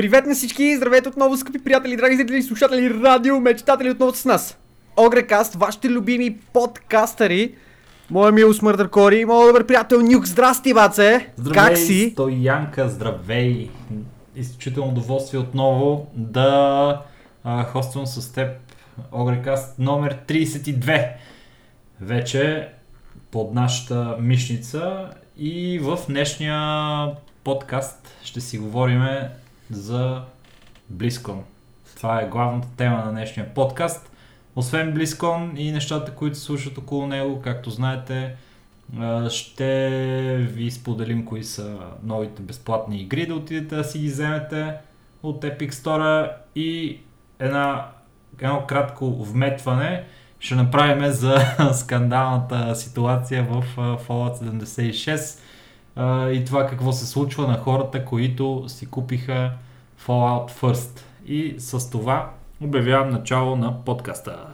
Привет на всички! Здравейте отново, скъпи приятели, драги зрители и слушатели, радио, мечтатели отново с нас. Огрекаст, вашите любими подкастъри. Моя мил Смърдър Кори, моят добър приятел Нюк. Здрасти, баце! Здравей, Как си? Стоянка, здравей! Изключително удоволствие отново да а, хоствам с теб Огрекаст номер 32. Вече под нашата мишница и в днешния подкаст ще си говорим за Близкон. Това е главната тема на днешния подкаст. Освен Близкон и нещата, които се слушат около него, както знаете, ще ви споделим кои са новите безплатни игри да отидете да си ги вземете от Epic Store и една, едно кратко вметване ще направим за скандалната ситуация в Fallout 76 а, и това какво се случва на хората, които си купиха Fallout First. И с това обявявам начало на подкаста.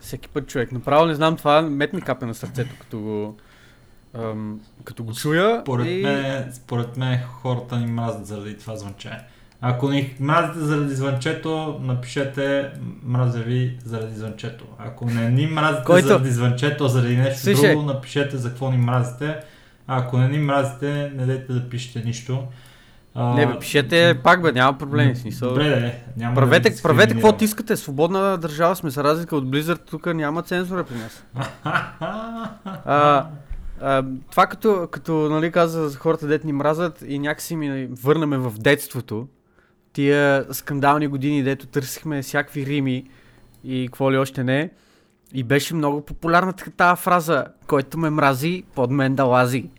Всеки път човек. Направо не знам, това мет ми капе на сърцето, като го, ам, като го чуя. Според, и... мен, според мен хората ни мразят заради това звънче. Ако ни мразите заради звънчето, напишете мразя ви заради звънчето. Ако не ни мразите Който? заради звънчето, заради нещо Слушай. друго, напишете за какво ни мразите. А ако не ни мразите, не дайте да пишете нищо. А, Не бе, пишете пак бе, няма проблеми. Смисъл. Добре, де, няма да Правете, ви правете каквото искате. Свободна държава сме, за разлика от Blizzard, тук няма цензура при нас. А, а, това като, като нали, каза за хората, дет ни мразят и някакси ми върнаме в детството. Тия скандални години, дето търсихме всякакви рими и какво ли още не. И беше много популярна така тази фраза, който ме мрази, под мен да лази.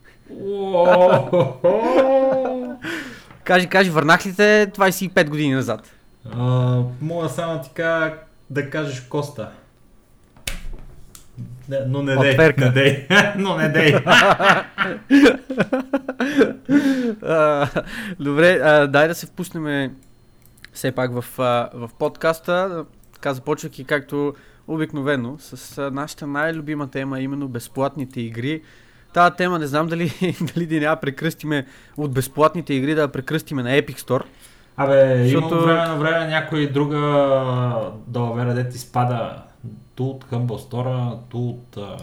Кажи, кажи, върнах ли те 25 години назад? А, мога само ти кажа да кажеш Коста. Не, но не дей, не дей, но не дей. Добре, а, дай да се впуснем все пак в, в подкаста. Така започвайки както обикновено с нашата най-любима тема, именно безплатните игри. Тая тема не знам дали, дали да няма прекръстиме от безплатните игри, да я прекръстиме на Epic Store. Абе, Защото- има време на време някой друга далавера, де ти спада ту от Humble Store, ту от... А...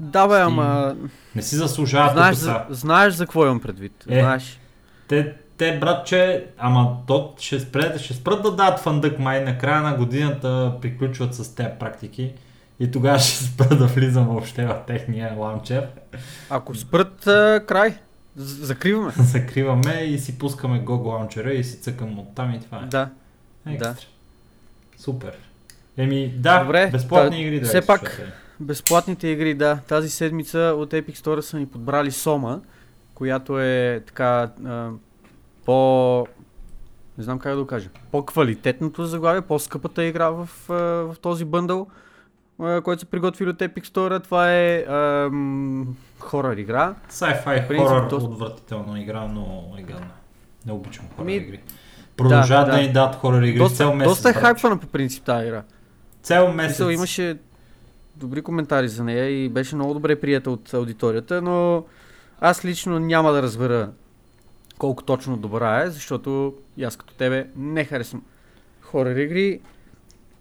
Да бе, Steam. ама Не си заслужават знаеш за, знаеш за какво имам предвид. Е. Знаеш. Те, те, братче, ама то ще, спрят, ще спрат да дадат фандък май, на края на годината приключват с тези практики и тогава ще спра да влизам въобще в техния лаунчер. Ако спрат край, закриваме. Закриваме и си пускаме GOG лаунчера и си цъкам от там и това е. Да. Екстра. Супер. Еми, да, Добре, безплатни та- игри да все пак- Безплатните игри, да. Тази седмица от Epic Store са ни подбрали Сома, която е така по... Не знам как да го кажа. По-квалитетното заглавие, по-скъпата игра в, а, в този бъндъл, а, който са приготвили от Epic Store. Това е ам, хорър игра. Sci-fi принцип, хорър, доста- отвратително игра, но е гадна. Не обичам хорър Ми, игри. Продължават да, да. ни дадат хорър игри Доста, месец. доста е хайпвана по принцип тази игра. Цял месец. Мисъл, имаше добри коментари за нея и беше много добре прията от аудиторията, но аз лично няма да разбера колко точно добра е, защото и аз като тебе не харесвам хорър игри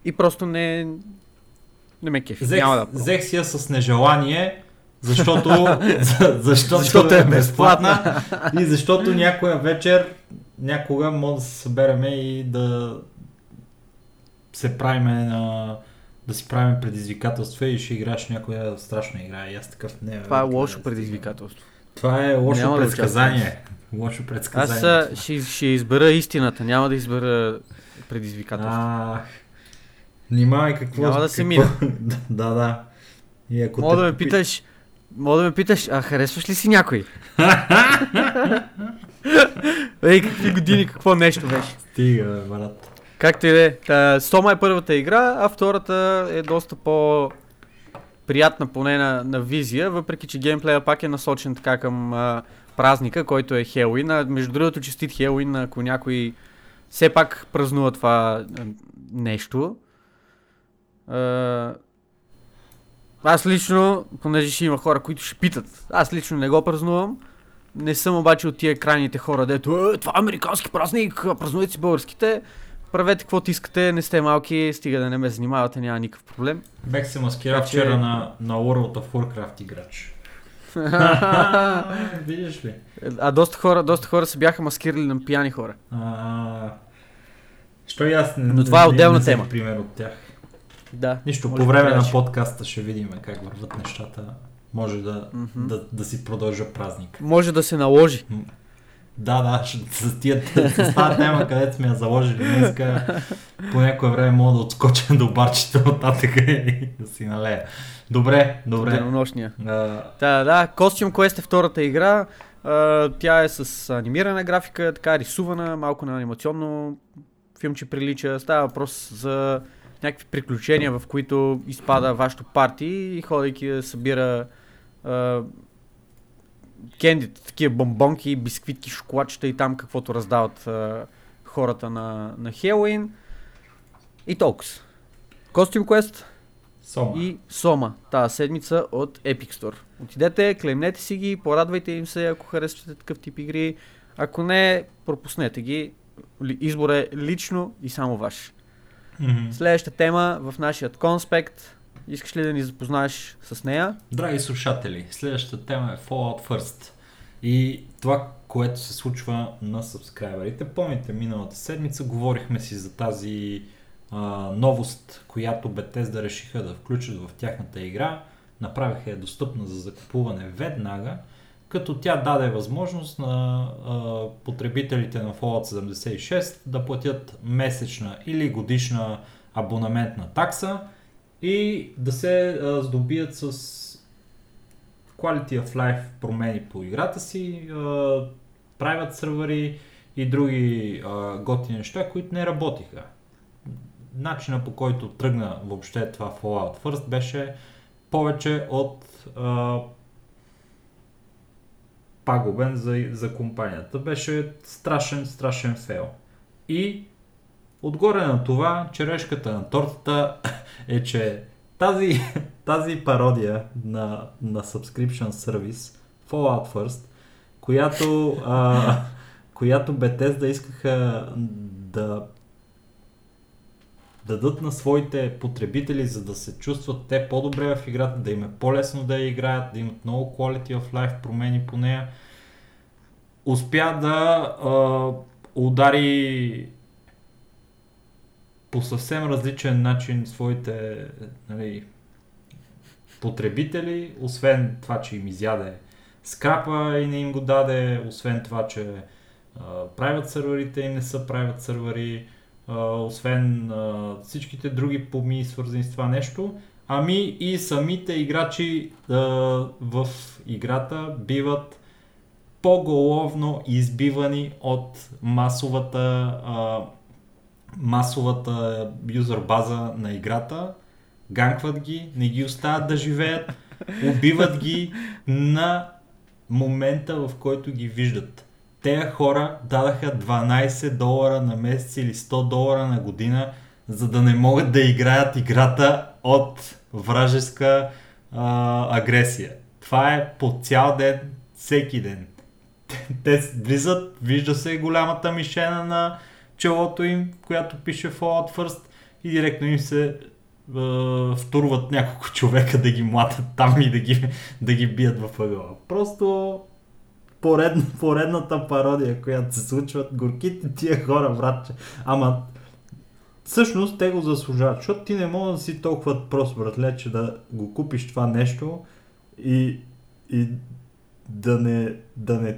и просто не, не ме кефи. Взех, Няма да пробвам. взех си я с нежелание, защото, за, защото, Защото е е безплатна и защото някоя вечер, някога може да се събереме и да се правиме на да си правим предизвикателства и ще играеш някоя страшна игра. И аз такъв не. Това е лошо предизвикателство. Това е лошо Няма да предсказание. Лошо Аз предсказание. а, ще, ще избера истината, няма да избера предизвикателство. Ах, внимавай какво... Няма да се мина. да, да. И ако Мога да ме питаш, мога да ме питаш, а харесваш ли си някой? Ей, какви години, какво нещо беше? Стига, бе, брат. Както и да е. Сома е първата игра, а втората е доста по приятна поне на, на визия, въпреки че геймплея пак е насочен така към а, празника, който е Хелуин. Между другото, честит Хелуин, ако някой все пак празнува това нещо. Аз лично, понеже ще има хора, които ще питат, аз лично не го празнувам, Не съм обаче от тия крайните хора, дето е, това е американски празник, а празнувайте си българските. Правете каквото искате, не сте малки, стига да не ме занимавате, няма никакъв проблем. Бех се маскирал че- вчера на, на World of Warcraft играч. Видиш ли? А доста хора, доста хора се бяха маскирали на пияни хора. А, Що и аз не, Но това е не- отделна не взех тема. пример от тях. Да. Нищо, по да време на кажеш. подкаста ще видим как върват нещата. Може да, Мгм. да, да си продължа празник. Може да се наложи. Да, да, с, тия, с тази тема, където сме я заложили днеска, по някое време мога да отскоча до барчето нататък и да си налея. Добре, добре. Денонощния. А, Да, да, Costume Quest е втората игра. Тя е с анимирана графика, така рисувана, малко на анимационно филмче прилича. Става въпрос за някакви приключения, в които изпада вашето парти и ходейки да събира кендите, такива бомбонки, бисквитки, шоколадчета и там каквото раздават а, хората на, на Хелоуин. И толкова. Costume Quest Сома. и Сома тази седмица от Epic Store. Отидете, клеймнете си ги, порадвайте им се, ако харесвате такъв тип игри. Ако не, пропуснете ги. Избор е лично и само ваш. Мгм. Следващата тема в нашия конспект. Искаш ли да ни запознаеш с нея? Драги слушатели, следващата тема е Fallout First. И това, което се случва на сабскрайберите. Помните, миналата седмица говорихме си за тази а, новост, която Bethesda решиха да включат в тяхната игра. Направиха я достъпна за закупуване веднага, като тя даде възможност на а, потребителите на Fallout 76 да платят месечна или годишна абонаментна такса и да се а, здобият с quality of life промени по играта си, правят сървъри и други а, готини неща, които не работиха. Начина по който тръгна въобще това Fallout First беше повече от а, пагубен за, за компанията. Беше страшен, страшен фейл. И отгоре на това, черешката на тортата е, че тази, тази пародия на, на subscription service Fallout First, която, а, която Bethesda искаха да дадат на своите потребители, за да се чувстват те по-добре в играта, да им е по-лесно да я играят, да имат много quality of life промени по нея. Успя да а, удари по съвсем различен начин своите нали, потребители, освен това, че им изяде скрапа и не им го даде, освен това, че правят сървърите им не са правят сървъри, а, освен всичките други поми, свързани с това нещо, ами и самите играчи в играта биват по-головно избивани от масовата а, масовата юзър база на играта, ганкват ги, не ги оставят да живеят, убиват ги на момента, в който ги виждат. Тея хора дадаха 12 долара на месец или 100 долара на година, за да не могат да играят играта от вражеска а, агресия. Това е по цял ден, всеки ден. Те влизат, вижда се голямата мишена на челото им, която пише Fallout First и директно им се е, втурват няколко човека да ги млатят там и да ги, да ги бият в ъгъла. Просто поред, поредната пародия, която се случват горките тия хора, братче. Ама всъщност те го заслужават, защото ти не мога да си толкова прост, братле, че да го купиш това нещо и, и да, не, да не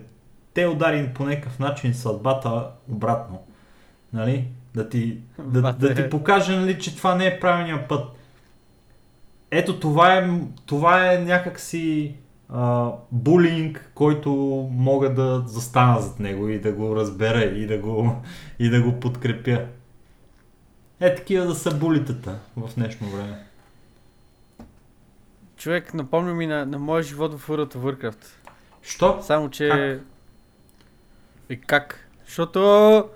те удари по някакъв начин съдбата обратно. Нали? Да ти, да, да ти покаже, нали, че това не е правилният път. Ето това е, това е някакси а, булинг, който мога да застана зад него и да го разбера и да го, и да го подкрепя. Е такива да са булитата в днешно време. Човек, напомня ми на, на моя живот в World of Warcraft. Що? Само, че... Как? И как? Защото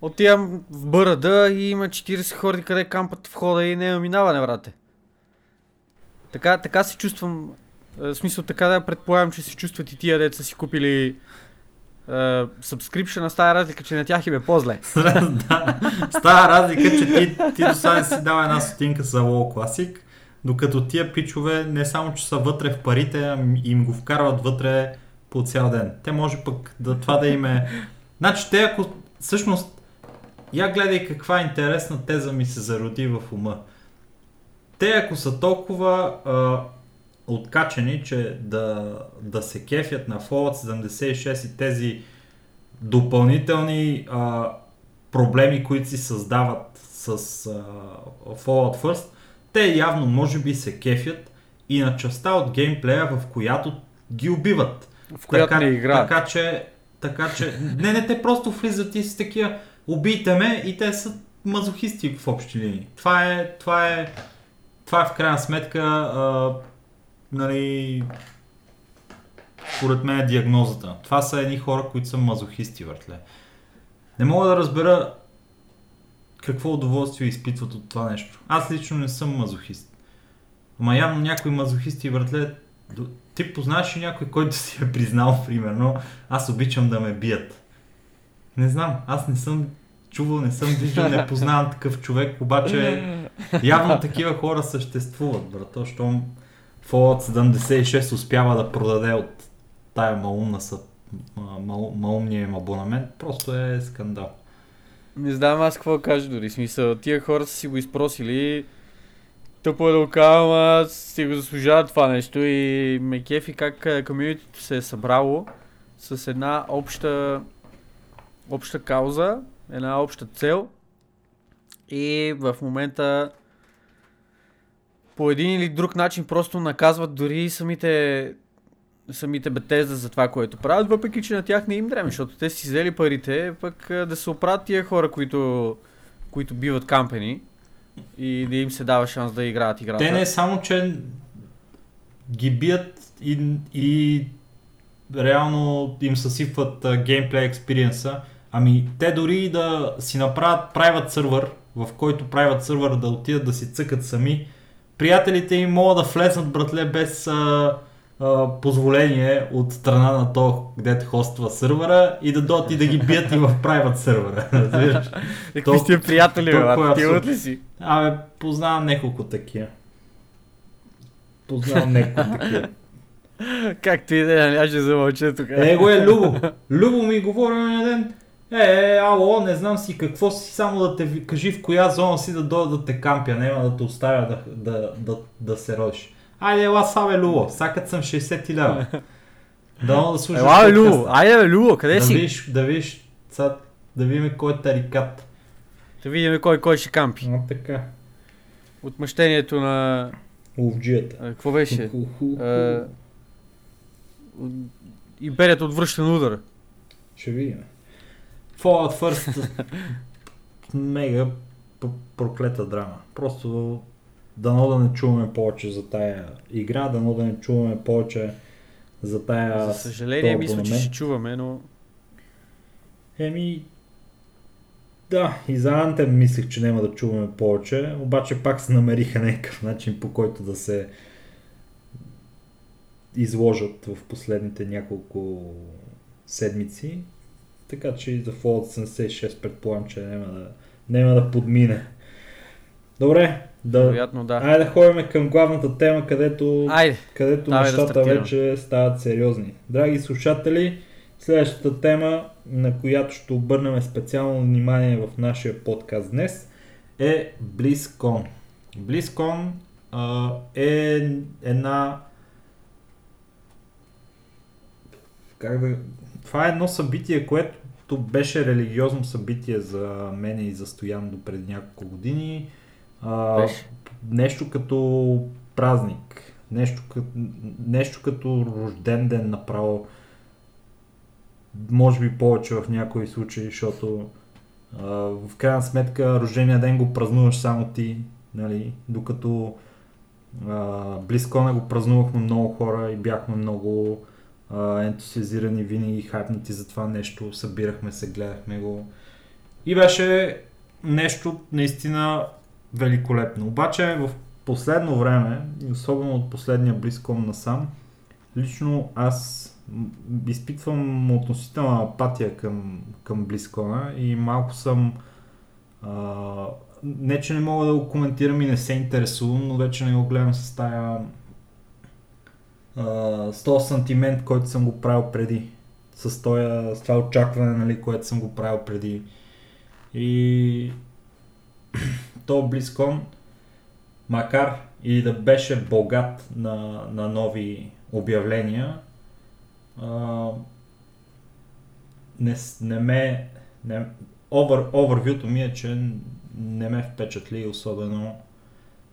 отивам в бърада и има 40 хора, къде кампат входа и не е минаване, брате. Така, така се чувствам В смисъл така да предполагам, че се чувстват и тия деца си купили subscription става разлика, че на тях им е по-зле. да, става разлика, че ти, ти до сега си дава една стотинка за WoW Classic, докато тия пичове не само, че са вътре в парите, а им го вкарват вътре по цял ден. Те може пък да това да им е... Значи те ако всъщност я гледай каква интересна теза ми се зароди в ума. Те ако са толкова а, откачени, че да, да се кефят на Fallout 76 и тези допълнителни а, проблеми, които си създават с а, Fallout First, те явно може би се кефят и на частта от геймплея, в която ги убиват. В която така, не играят. Така че, така че, не, не, те просто влизат и с такива, убийте ме и те са мазохисти в общи линии. Това е, това е, това е в крайна сметка, а, нали, според мен е диагнозата. Това са едни хора, които са мазохисти, въртле. Не мога да разбера какво удоволствие изпитват от това нещо. Аз лично не съм мазохист. Ама явно някои мазохисти въртле... Ти познаваш ли някой, който си е признал, примерно, аз обичам да ме бият. Не знам, аз не съм чувал, не съм виждал, не познавам такъв човек, обаче явно такива хора съществуват, брато, щом Fallout 76 успява да продаде от тая малумна са, мал, малумния им абонамент, просто е скандал. Не знам аз какво кажа дори. Смисъл, тия хора са си го изпросили. Тъпо е да го казвам, а си го заслужават това нещо и ме кефи как комьюнитито се е събрало с една обща, обща кауза, една обща цел и в момента по един или друг начин просто наказват дори самите самите Бетезда за това, което правят, въпреки че на тях не им дреме, защото те си взели парите, пък да се оправят тия хора, които, които биват кампени и да им се дава шанс да играят играта. Те не само, че ги бият и, и реално им съсипват геймплей експириенса, ами те дори да си направят private сервер, в който private сервер да отидат да си цъкат сами, приятелите им могат да влезнат, братле, без а, а, позволение от страна на то, където хоства сървъра и да дойдат и да ги бият и в private сървъра. Какви сте приятели, бе, ти ли си? Абе, познавам няколко такива. Познавам няколко такива. Както и да е, аз ще замълча тук. Его е Любо. Любо ми говори на ден. Е, е, ало, не знам си какво си, само да те кажи в коя зона си да дойда да те кампя, няма да те оставя да, да, да, да се родиш. Айде, ела сабе, Любо, сакат съм 60 лева. Да, да слушаш. Ела, Любо, айде, бе, Любо, къде да си? Виж, да виж, са, да видим кой е тарикат. Да видим кой кой ще кампи. А, така. Отмъщението на... Ловджията. Какво беше? Империята отвръща удар. Ще видим. Fallout First мега проклета драма. Просто дано да не чуваме повече за тая игра, дано да не чуваме повече за тая... За съжаление, мисля, че ще чуваме, но... Еми, да, и за Антем мислех, че няма да чуваме повече, обаче пак се намериха някакъв начин по който да се изложат в последните няколко седмици. Така че и за Fallout 76 предполагам, че няма да, няма да подмине. Добре, да, Вероятно, да. Айде да ходим към главната тема, където, Айде. където Давай нещата да вече стават сериозни. Драги слушатели, следващата тема, на която ще обърнем специално внимание в нашия подкаст днес, е BlizzCon. BlizzCon а, е една как да... Това е едно събитие, което беше религиозно събитие за мен и за Стоян до преди няколко години. А, Беше. нещо като празник. Нещо, като, нещо като рожден ден направо. Може би повече в някои случаи, защото а, в крайна сметка рождения ден го празнуваш само ти, нали? докато близко не го празнувахме много хора и бяхме много а, ентусиазирани, винаги хайпнати за това нещо, събирахме се, гледахме го. И беше нещо наистина великолепно. Обаче в последно време, особено от последния близком насам, лично аз изпитвам относителна апатия към, към Близкона и малко съм а, не, че не мога да го коментирам и не се интересувам, но вече не го гледам с тая с този сантимент, който съм го правил преди. С, тоя, с това очакване, нали, което съм го правил преди. И то Близкон, макар и да беше богат на, на нови обявления, а, не, не ме... Не, овър, овервюто ми е, че не ме впечатли особено.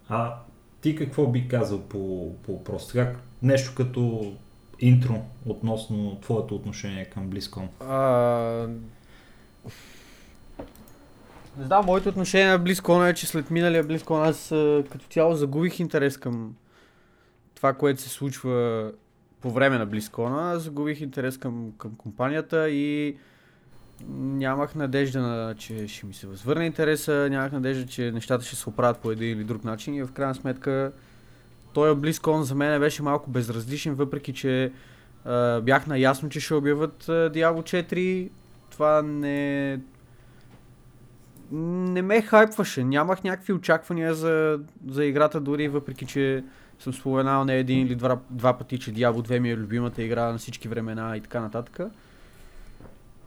А ти какво би казал по, по въпроса? Как нещо като интро относно твоето отношение към Близкон? А... Не знам, моето отношение на Близкон е, че след миналия Близкон аз като цяло загубих интерес към това, което се случва по време на Близкона. Загубих интерес към, към компанията и нямах надежда, на, че ще ми се възвърне интереса, нямах надежда, че нещата ще се оправят по един или друг начин и в крайна сметка той Близкон за мен беше малко безразличен, въпреки че а, бях наясно, че ще обявят а, Diablo 4. Това не... Не ме хайпваше. Нямах някакви очаквания за, за играта, дори въпреки че съм споменал не един или два, два пъти, че Diablo 2 ми е любимата игра на всички времена и така нататък.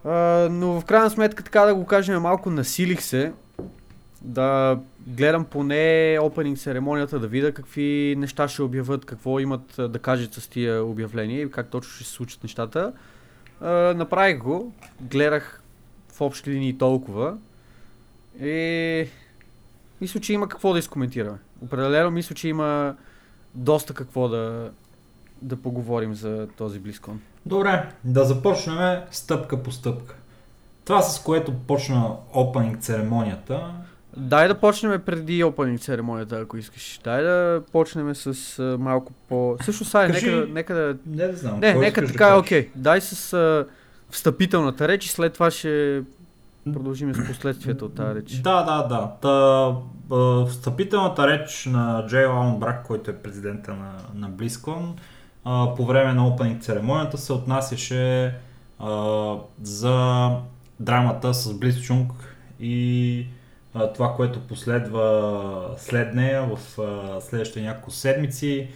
А, но в крайна сметка, така да го кажем, малко насилих се да гледам поне опенинг церемонията, да видя какви неща ще обявят, какво имат да кажат с тия обявления и как точно ще се случат нещата. А, направих го, гледах в общи линии толкова и мисля, че има какво да изкоментираме. Определено мисля, че има доста какво да, да поговорим за този Близкон. Добре, да започнем стъпка по стъпка. Това с което почна опенинг церемонията Дай да почнем преди опенинг церемонията, ако искаш. Дай да почнем с а, малко по... Също сай, Кажи- нека, нека да... Не да знам. Не, нека искаш да така, е окей. Дай с а, встъпителната реч и след това ще продължим с последствията от тази реч. Да, да, да. Та, а, встъпителната реч на Джей Лаун Брак, който е президента на, на BlizzCon, а, по време на опенинг церемонията се отнасяше а, за драмата с Близчунг и това, което последва след нея в следващите няколко седмици.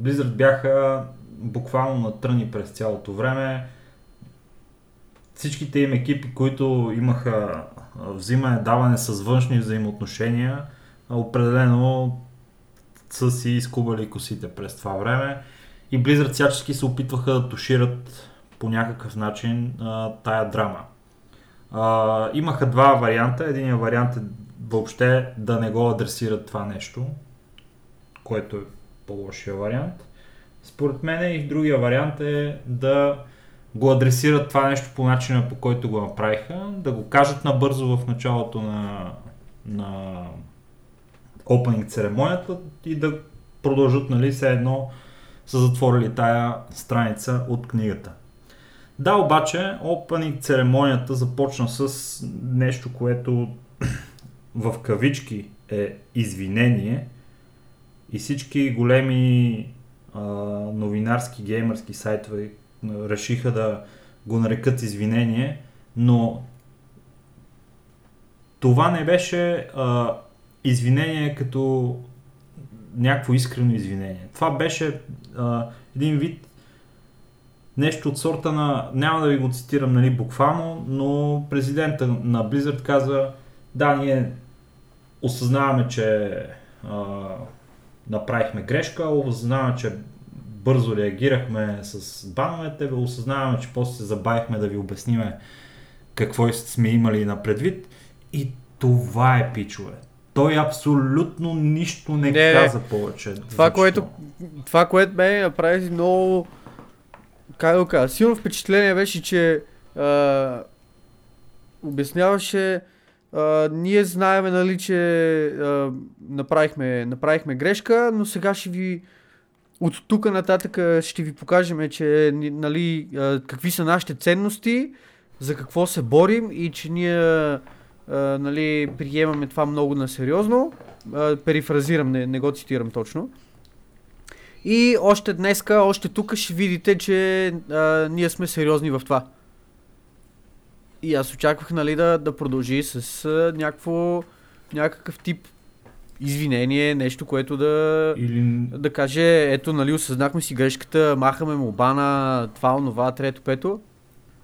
Blizzard бяха буквално на тръни през цялото време. Всичките им екипи, които имаха взимане, даване с външни взаимоотношения, определено са си изкубали косите през това време. И Blizzard всячески се опитваха да тушират по някакъв начин тая драма. А, имаха два варианта. Единият вариант е въобще да не го адресират това нещо, което е по-лошия вариант. Според мен и другия вариант е да го адресират това нещо по начина по който го направиха, да го кажат набързо в началото на, на опенинг церемонията и да продължат, нали, все едно са затворили тая страница от книгата. Да, обаче, опенинг церемонията започна с нещо, което в кавички е извинение и всички големи а, новинарски геймърски сайтове решиха да го нарекат извинение, но това не беше а, извинение като някакво искрено извинение. Това беше а, един вид нещо от сорта на, няма да ви го цитирам нали, буквално, но президента на Blizzard каза, да, ние осъзнаваме, че а, направихме грешка, осъзнаваме, че бързо реагирахме с бановете, осъзнаваме, че после се забавихме да ви обясниме какво сме имали на предвид и това е пичове. Той абсолютно нищо не, Не, каза повече. Това, което, това, което ме направи много... Как да кажа? Силно впечатление беше, че а, обясняваше а, ние знаеме, нали, че а, направихме, направихме грешка, но сега ще ви от тук нататък ще ви покажем, че нали, какви са нашите ценности, за какво се борим и че ние нали, приемаме това много на сериозно. А, перифразирам, не, не го цитирам точно. И още днеска, още тук ще видите, че а, ние сме сериозни в това. И аз очаквах, нали, да, да продължи с а, някакво, някакъв тип извинение, нещо, което да, Или да каже, ето, нали, осъзнахме си грешката, махаме му бана, това, онова, трето, пето.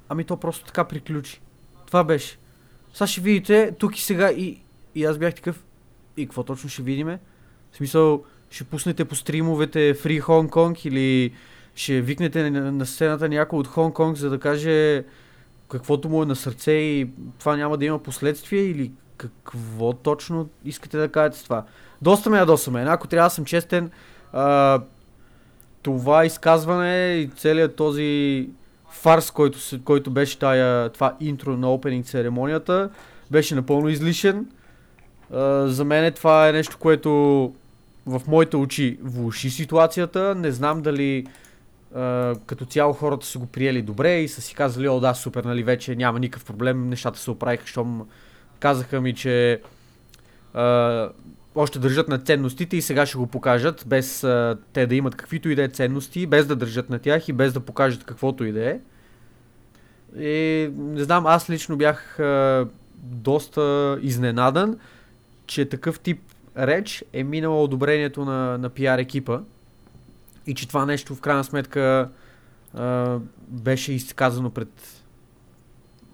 Ами то просто така приключи. Това беше. Сега ще видите, тук и сега, и, и аз бях такъв, и какво точно ще видиме? В смисъл, ще пуснете по стримовете Free Hong Kong или ще викнете на, на сцената някой от Хонг Конг, за да каже каквото му е на сърце и това няма да има последствия или какво точно искате да кажете с това? Доста ме ядоса мен. Ако трябва да съм честен, а, това изказване и целият този фарс, който, който беше тая, това интро на опенинг церемонията, беше напълно излишен. А, за мен това е нещо, което в моите очи влуши ситуацията. Не знам дали а, като цяло хората са го приели добре и са си казали, о да, супер, нали, вече няма никакъв проблем, нещата се оправиха, щом казаха ми, че а, още държат на ценностите и сега ще го покажат, без а, те да имат каквито и да е ценности, без да държат на тях и без да покажат каквото и да е. И не знам, аз лично бях а, доста изненадан, че такъв тип реч е минала одобрението на, на пиар екипа и че това нещо в крайна сметка а, беше изказано пред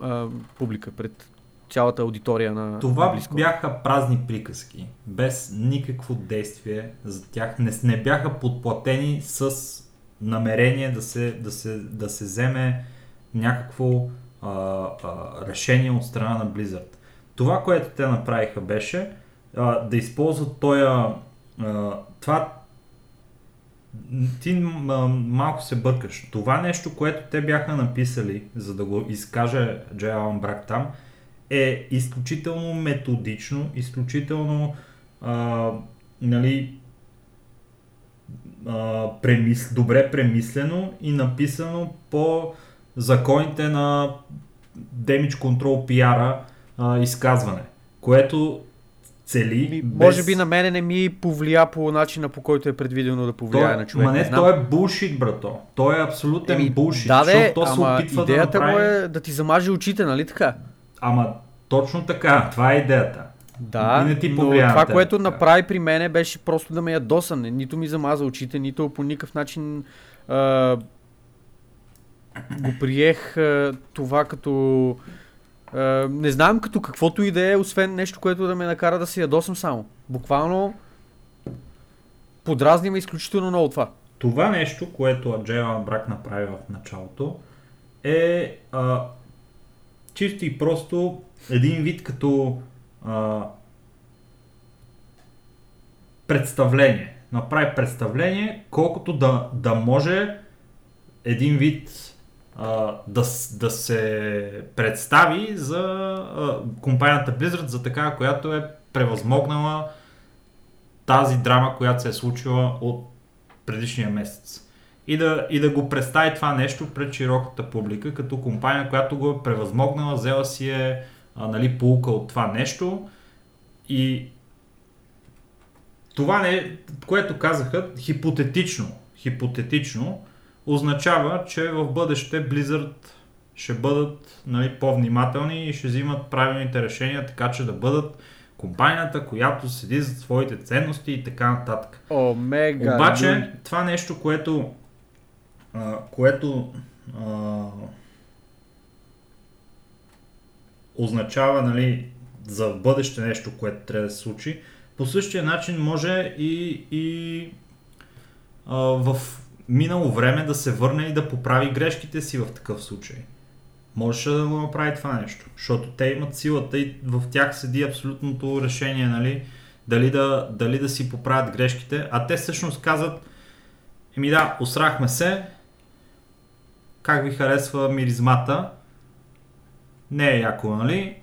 а, публика, пред цялата аудитория на Това на Близко. бяха празни приказки, без никакво действие за тях. Не, не бяха подплатени с намерение да се, да се, да се вземе някакво а, а, решение от страна на Blizzard. Това, което те направиха беше а, да използват тоя... А, това ти м- малко се бъркаш. Това нещо, което те бяха написали, за да го изкаже Джей Алан Брак там, е изключително методично, изключително а, нали, а, премис, добре премислено и написано по законите на Damage Control PR а, изказване, което цели Ми, без... Може би на мене не ми повлия по начина по който е предвидено да повлияе той, на човек. Ма не, знам. той е булшит, брато. Той е абсолютен Еми, булшит. да, защото то се опитва идеята да направи... му е да ти замаже очите, нали така? Ама точно така, това е идеята. Да, не ти но повлия на това, теб което така. направи при мене беше просто да ме ядоса. Не, нито ми замаза очите, нито по никакъв начин а, го приех а, това като... А, не знам като каквото и да е, освен нещо, което да ме накара да се ядосам само. Буквално подразни ме изключително много това. Това нещо, което Джейлан Брак направи в началото, е а, чисто и просто един вид като а, представление. Направи представление, колкото да, да може един вид да, да се представи за а, компанията Blizzard, за такава, която е превъзмогнала тази драма, която се е случила от предишния месец. И да, и да го представи това нещо пред широката публика, като компания, която го е превъзмогнала, взела си е а, нали, полука от това нещо. И това не, което казаха, хипотетично, хипотетично, означава, че в бъдеще Blizzard ще бъдат нали, по-внимателни и ще взимат правилните решения, така че да бъдат компанията, която седи за своите ценности и така нататък. Омега. Обаче, това нещо, което, а, което а, означава нали, за бъдеще нещо, което трябва да се случи, по същия начин може и, и а, в минало време да се върне и да поправи грешките си в такъв случай. Можеше да го направи това нещо, защото те имат силата и в тях седи абсолютното решение, нали, дали да, дали да си поправят грешките, а те всъщност казват, еми да, осрахме се, как ви харесва миризмата, не е яко, нали,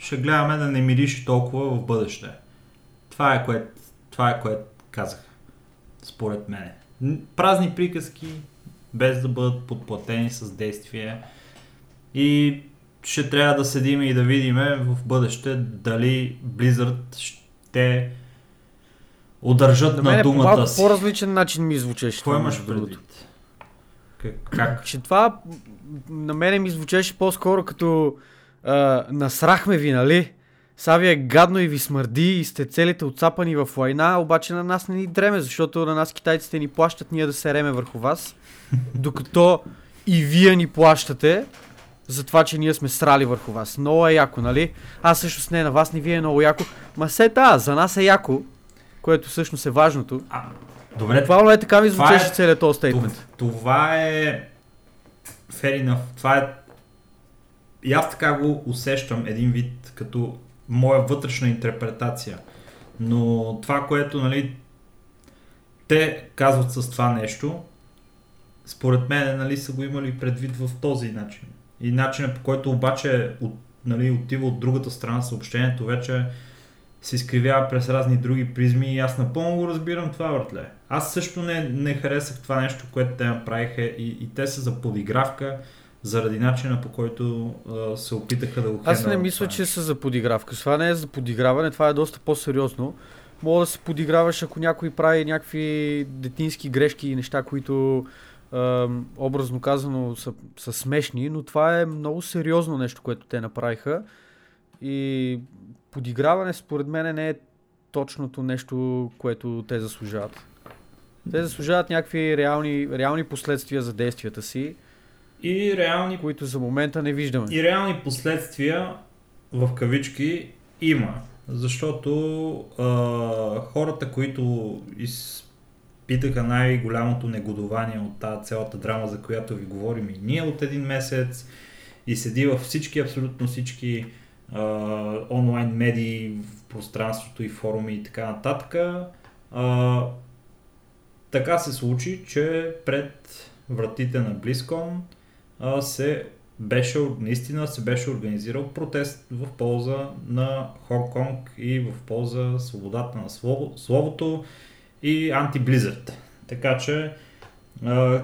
ще гледаме да не мирише толкова в бъдеще. Това е което, това е което казах, според мен. Празни приказки, без да бъдат подплатени с действие. И ще трябва да седим и да видим в бъдеще дали Blizzard ще удържат На на, по думата малко си. по-различен начин ми звучеше. Какво имаш предвид? Как? как? Че това на мене ми звучеше по-скоро като а, насрахме ви, нали? Са ви е гадно и ви смърди и сте целите отцапани в война, обаче на нас не ни дреме, защото на нас китайците ни плащат ние да се реме върху вас, докато и вие ни плащате за това, че ние сме срали върху вас. Много е яко, нали? Аз всъщност не, на вас не ви е много яко. Ма се да, за нас е яко, което всъщност е важното. А, добре, Буквално е така ми Това звучеше е- целият този това, стейтмент. това е fair enough. Това е и аз така го усещам един вид като моя вътрешна интерпретация. Но това, което нали, те казват с това нещо, според мен нали, са го имали предвид в този начин. И начинът по който обаче от, нали, отива от другата страна съобщението вече се изкривява през разни други призми и аз напълно го разбирам това, братле. Аз също не, не харесах това нещо, което те направиха и, и те са за подигравка заради начина по който а, се опитаха да го Аз не мисля, че са за подигравка. Това не е за подиграване, това е доста по-сериозно. Мога да се подиграваш, ако някой прави някакви детински грешки и неща, които ем, образно казано са, са смешни, но това е много сериозно нещо, което те направиха. И подиграване според мен не е точното нещо, което те заслужават. Те заслужават някакви реални, реални последствия за действията си, И реални които за момента не виждаме. И реални последствия в кавички има, защото а, хората, които изпитаха най-голямото негодование от тази цялата драма, за която ви говорим и ние от един месец, и седи във всички, абсолютно всички а, онлайн медии, в пространството и форуми и така нататък, а, така се случи, че пред вратите на BlizzCon а, се беше, наистина се беше организирал протест в полза на Хонг Конг и в полза свободата на слово, словото и анти-Blizzard. Така че а,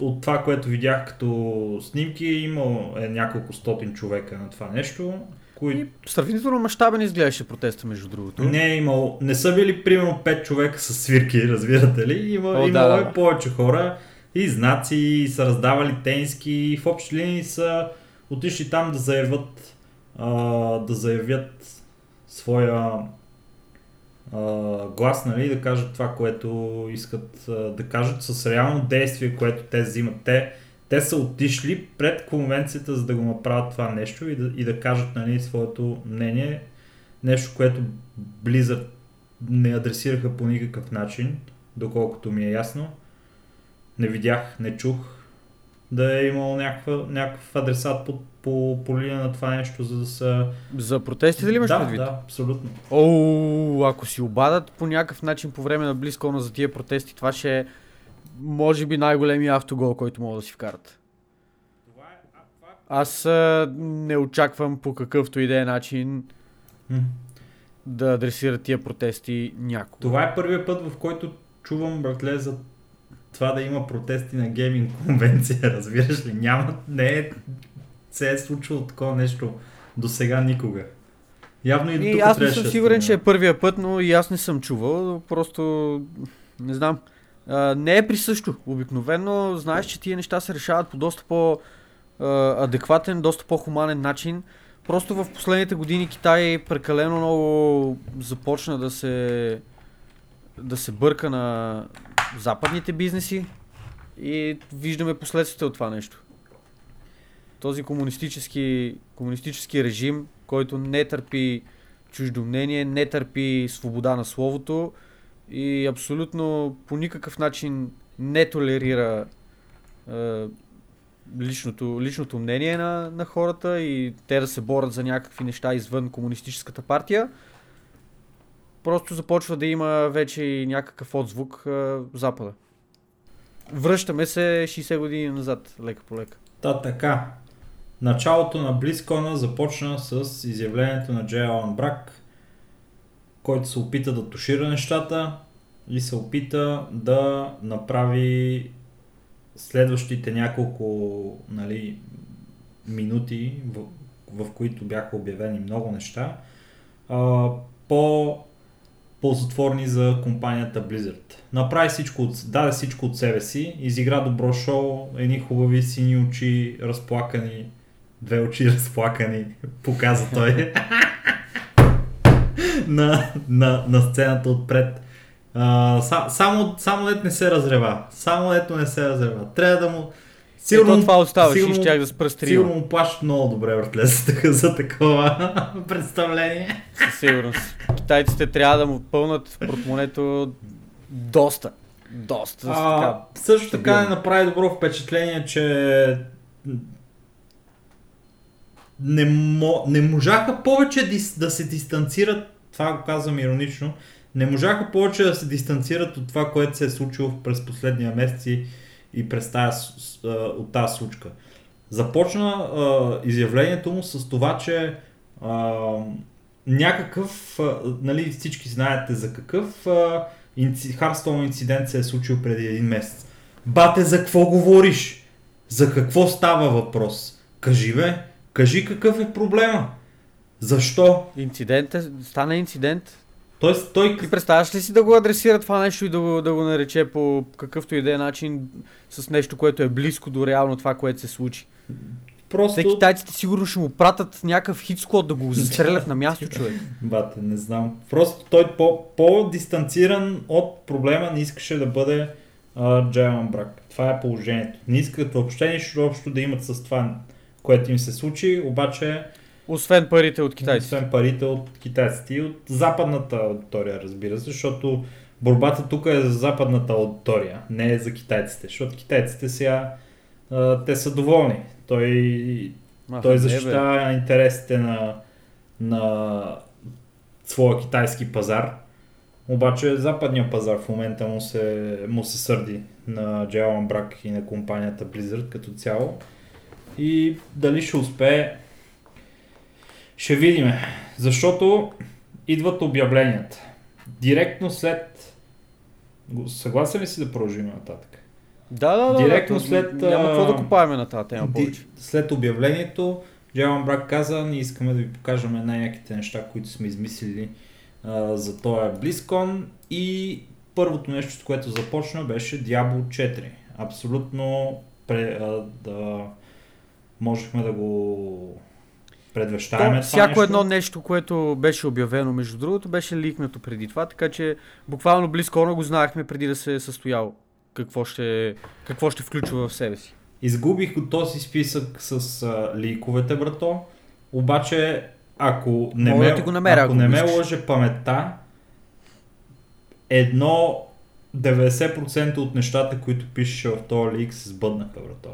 от това, което видях като снимки, има е няколко стотин човека на това нещо, които И сравнително мащабен изглеждаше протеста, между другото. не е имал, не са били примерно 5 човека с свирки, разбирате ли? Има, О, имало да, да, е да. повече хора и знаци, и са раздавали тенски, и в общи линии са отишли там да заявят, а, да заявят своя а, глас, нали, да кажат това, което искат а, да кажат с реално действие, което те взимат. Те, те са отишли пред конвенцията, за да го направят това нещо и да, и да кажат нали, своето мнение. Нещо, което Blizzard не адресираха по никакъв начин, доколкото ми е ясно. Не видях, не чух да е имал някаква, някакъв адресат по, по, по линия на това нещо, за да са... За протестите ли имаш да, предвид? Да, абсолютно. О, ако си обадат по някакъв начин по време на близкона за тия протести, това ще е може би най-големия автогол, който могат да си вкарат. Аз а, не очаквам по какъвто и да е начин М. да адресират тия протести някой. Това е първият път, в който чувам, братле, за това да има протести на гейминг конвенция, разбираш ли? Няма, не е, се е случило такова нещо до сега никога. Явно и до И аз не съм сигурен, че е първия път, но и аз не съм чувал. Просто не знам. А, не е присъщо. Обикновено знаеш, че тия неща се решават по доста по-адекватен, доста по-хуманен начин. Просто в последните години Китай прекалено много започна да се да се бърка на западните бизнеси и виждаме последствията от това нещо. Този комунистически, комунистически режим, който не търпи чуждо мнение, не търпи свобода на словото и абсолютно по никакъв начин не толерира е, личното, личното мнение на, на хората и те да се борят за някакви неща извън комунистическата партия. Просто започва да има вече и някакъв отзвук в Запада. Връщаме се 60 години назад, лека по лека. Та така. Началото на Близкона започна с изявлението на Джей Алан Брак, който се опита да тушира нещата и се опита да направи следващите няколко нали, минути, в, в които бяха обявени много неща, а, по ползотворни за компанията Blizzard. Направи всичко, от, даде всичко от себе си, изигра добро шоу, едни хубави сини очи, разплакани, две очи разплакани, показа той на, на, на сцената отпред. А, са, само, само лет не се разрева. Само лето не се разрева. Трябва да му... Сигурно, Ето това оставаш и щях да спра стрима. Сигурно му плащат много добре, братле, за, такова представление. Със сигурност. Китайците трябва да му пълнат в портмонето доста. Доста. А, така, също така не направи добро впечатление, че не, мо, не можаха повече дис, да се дистанцират, това го казвам иронично, не можаха повече да се дистанцират от това, което се е случило през последния месец и, и през тази, от тази случка. Започна а, изявлението му с това, че а, някакъв, а, нали всички знаете за какъв а, Харстон инцидент се е случил преди един месец. Бате, за какво говориш? За какво става въпрос? Кажи бе, кажи какъв е проблема. Защо? Инцидент е, стана инцидент. Тоест, той... Ти представяш ли си да го адресира това нещо и да го, да го нарече по какъвто и да е начин с нещо, което е близко до реално това, което се случи? Просто... Те китайците сигурно ще му пратят някакъв хитскод да го застрелят на място, човек. Бате, не знам. Просто той по, по-дистанциран от проблема не искаше да бъде Джайлан Брак. Това е положението. Не искат въобще нищо общо да имат с това, което им се случи, обаче освен парите от китайците. Освен парите от китайците и от западната аудитория, разбира се, защото борбата тук е за западната аудитория, не е за китайците, защото китайците сега а, те са доволни. Той, Маха, той защитава интересите на, на своя китайски пазар, обаче западния пазар в момента му се, му се сърди на Джайлан Брак и на компанията Blizzard като цяло. И дали ще успее, ще видиме, защото идват обявленията. Директно след... Съгласен ли си да продължим нататък? Да, да, да. Директно да, след... Няма какво да копаеме на тази тема повече. След обявлението, Джелан Брак каза, ние искаме да ви покажем най-яките неща, които сме измислили а, за този Близкон и първото нещо, с което започна, беше Diablo 4. Абсолютно пре, а, да можехме да го предвещаваме. То, всяко нещо. едно нещо, което беше обявено, между другото, беше ликнато преди това, така че буквално близко го знаехме преди да се е състоял какво ще, какво ще включва в себе си. Изгубих от този списък с а, ликовете, брато, обаче ако не Мога ме, да го намеря, ако, ако не ме лъже паметта, едно 90% от нещата, които пишеше в този лик се сбъднаха, брато.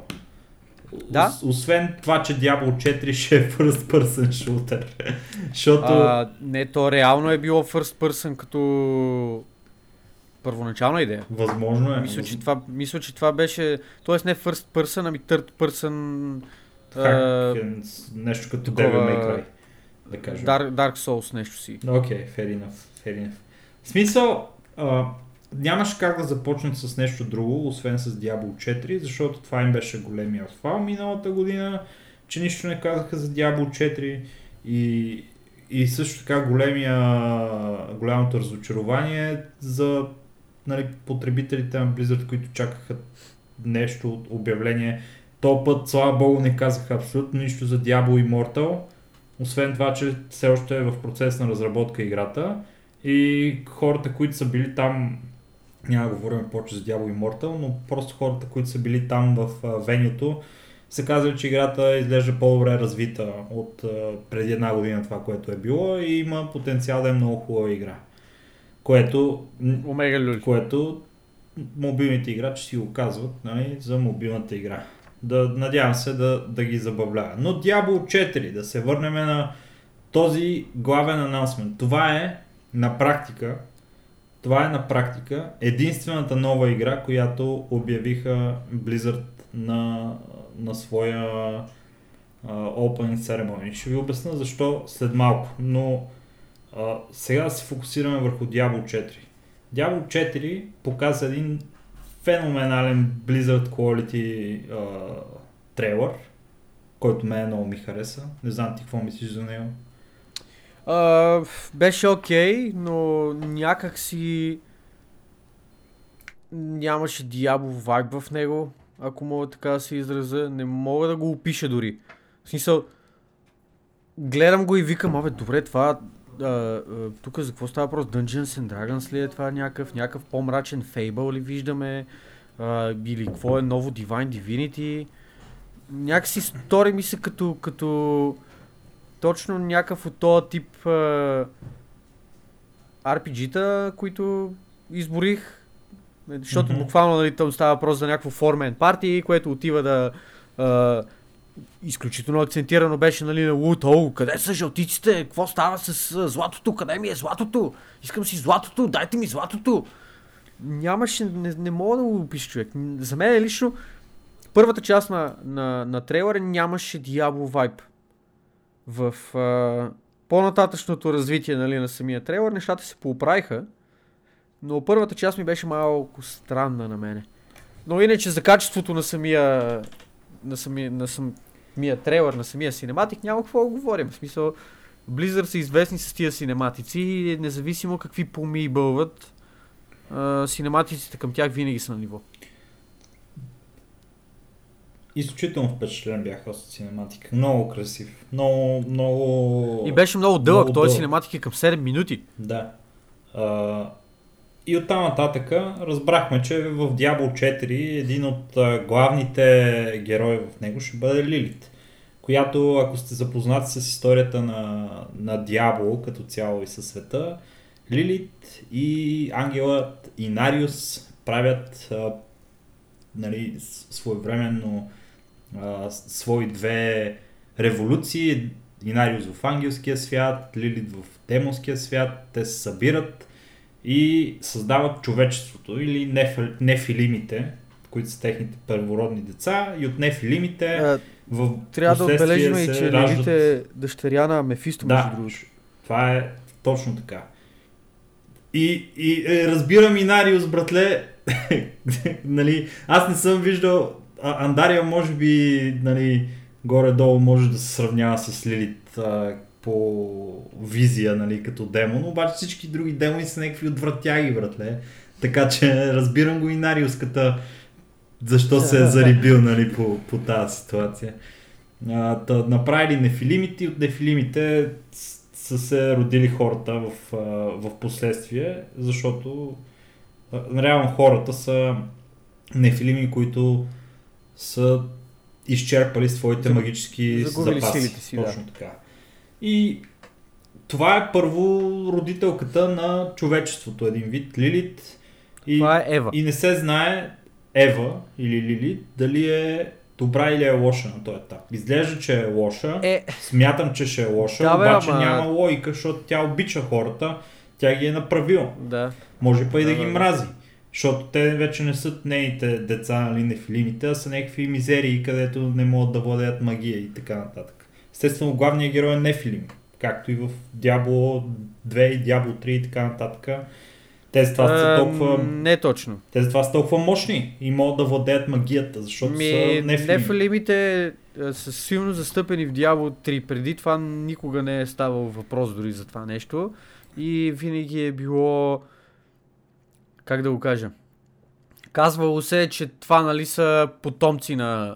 Да? Освен това, че Diablo 4 ще е first person shooter. Защото... А, не, то реално е било first person като първоначална идея. Възможно е. Мисля, че това, мисля, че това беше, т.е. не first person, ами third person. Как, е, нещо като такова, Devil May Cry, да кажем. Dark, Dark Souls нещо си. Окей, okay, fair enough, fair enough. В смисъл, а, нямаше как да започнат с нещо друго, освен с Diablo 4, защото това им беше големия фал миналата година, че нищо не казаха за Diablo 4 и, и също така големия, голямото разочарование за нали, потребителите на Blizzard, които чакаха нещо от обявление. То път, слава богу, не казаха абсолютно нищо за Diablo Immortal, освен това, че все още е в процес на разработка играта. И хората, които са били там няма да говорим повече за Diablo Immortal, но просто хората, които са били там в венюто, са казали, че играта изглежда по-добре развита от преди една година това, което е било и има потенциал да е много хубава игра. Което, Омега което мобилните играчи си го казват нали, за мобилната игра. Да, надявам се да, да ги забавлява. Но Diablo 4, да се върнем на този главен анонсмент. Това е на практика това е на практика единствената нова игра, която обявиха Blizzard на, на своя uh, Opening Ceremony. Ще ви обясня защо след малко, но uh, сега се фокусираме върху Diablo 4. Diablo 4 показа един феноменален Blizzard Quality uh, който мен много ми хареса. Не знам ти какво мислиш за него. А, беше окей, но някак си нямаше дявол вайб в него, ако мога така да се изразя. Не мога да го опиша дори. В смисъл, гледам го и викам, абе, добре, това тук за какво става въпрос? Dungeons and Dragons ли е това някакъв, някакъв по-мрачен фейбъл ли виждаме? А, или какво е ново Divine Divinity? Някакси стори ми се като, като точно някакъв от този тип а, RPG-та, които изборих. Защото Мгм. буквално нали, там става въпрос за някакво формен парти, което отива да а, изключително акцентирано беше нали, на Лут, о, къде са жълтиците, какво става с а, златото, къде ми е златото, искам си златото, дайте ми златото. Нямаше, не, не мога да го опиша човек. За мен лично първата част на, на, на трейлера нямаше Diablo вайб. В а, по-нататъчното развитие нали, на самия трейлер нещата се поуправиха, но първата част ми беше малко странна на мене. Но иначе за качеството на самия на самия, на самия трейлер, на самия синематик, няма какво да говорим. В смисъл, Blizzard са известни с тия синематици и независимо какви поми бълват, а, синематиците към тях винаги са на ниво. Изключително впечатлен бях от синематика. Много красив. Много, много... И беше много дълъг, много той дълъг. синематик е към 7 минути. Да. А, и оттам нататък разбрахме, че в Diablo 4 един от главните герои в него ще бъде Лилит. Която, ако сте запознати с историята на, на Diablo като цяло и със света, Лилит и ангелът Инариус правят а, нали, своевременно а, свои две революции. Инариус в ангелския свят, Лилит в демонския свят. Те се събират и създават човечеството или неф- нефилимите, които са техните първородни деца и от нефилимите А, в трябва да отбележим и, че раждат- Лилит е дъщеря на Мефисто, между да, другото. това е точно така. И, и е, разбирам Инариус, братле. нали, аз не съм виждал. А, Андария, може би, нали, горе-долу може да се сравнява с Лилит а, по визия, нали, като демон, обаче всички други демони са някакви отвратяги, братле. Така че разбирам го Инариус, като защо се е зарибил, нали, по, по тази ситуация. А, та, направили нефилимите и от нефилимите са се родили хората в, в последствие, защото реално хората са нефилими, които са изчерпали своите Загуб- магически загубили запаси. силите си, да. Точно така. И това е първо родителката на човечеството, един вид, Лилит. И, Това е Ева. и не се знае Ева или Лилит дали е добра или е лоша на този етап. Изглежда, че е лоша. Е, Смятам, че ще е лоша, Да, бе, обаче ама- няма логика, защото тя обича хората, тя ги е направила. да. Може па и да, Да, ги да, да. мрази. Защото те вече не са нейните деца, нали, нефилимите, а са някакви мизерии, където не могат да владеят магия и така нататък. Естествено, главният герой е нефилим, както и в Diablo 2 и Diablo 3 и така нататък. Те затова са А, толкова, Не точно. те затова са толкова мощни и могат да владеят магията, защото Ми, са нефилими. нефилимите са силно застъпени в Diablo 3. Преди това никога не е ставал въпрос дори за това нещо. И винаги е било... Как да го кажа? Казвало се, че това нали са потомци на,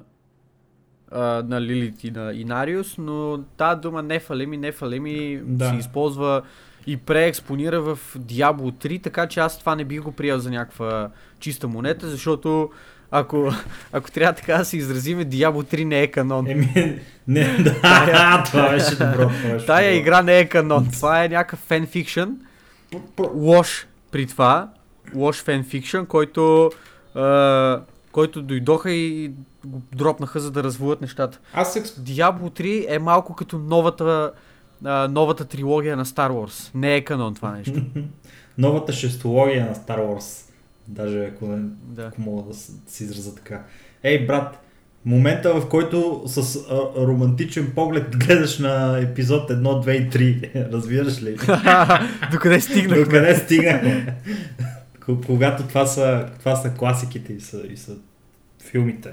а, на Лилит и на Инариус, но тази дума нефалеми, нефалеми Да. се използва и преекспонира в Diablo 3, така че аз това не бих го приел за някаква чиста монета, защото ако, ако трябва така да се изразиме, Diablo 3 не е канон. Еми, не, да, това беше добро. Това беше Тая добро. игра не е канон. Това е някакъв фенфикшън. Лош при това. Лош фенфикшън, който, а, който дойдоха и го дропнаха за да развоят нещата. Аз експ... Diablo 3 е малко като новата, а, новата трилогия на Star Wars. Не е канон това нещо. новата шестология на Star Wars. Даже ако, не, Да. ако мога да се израза така. Ей, брат, момента в който с а, романтичен поглед гледаш на епизод 1, 2 и 3, разбираш ли? Докъде стигнахме? До къде стигнахме? Когато това са, това са класиките и са, и са филмите,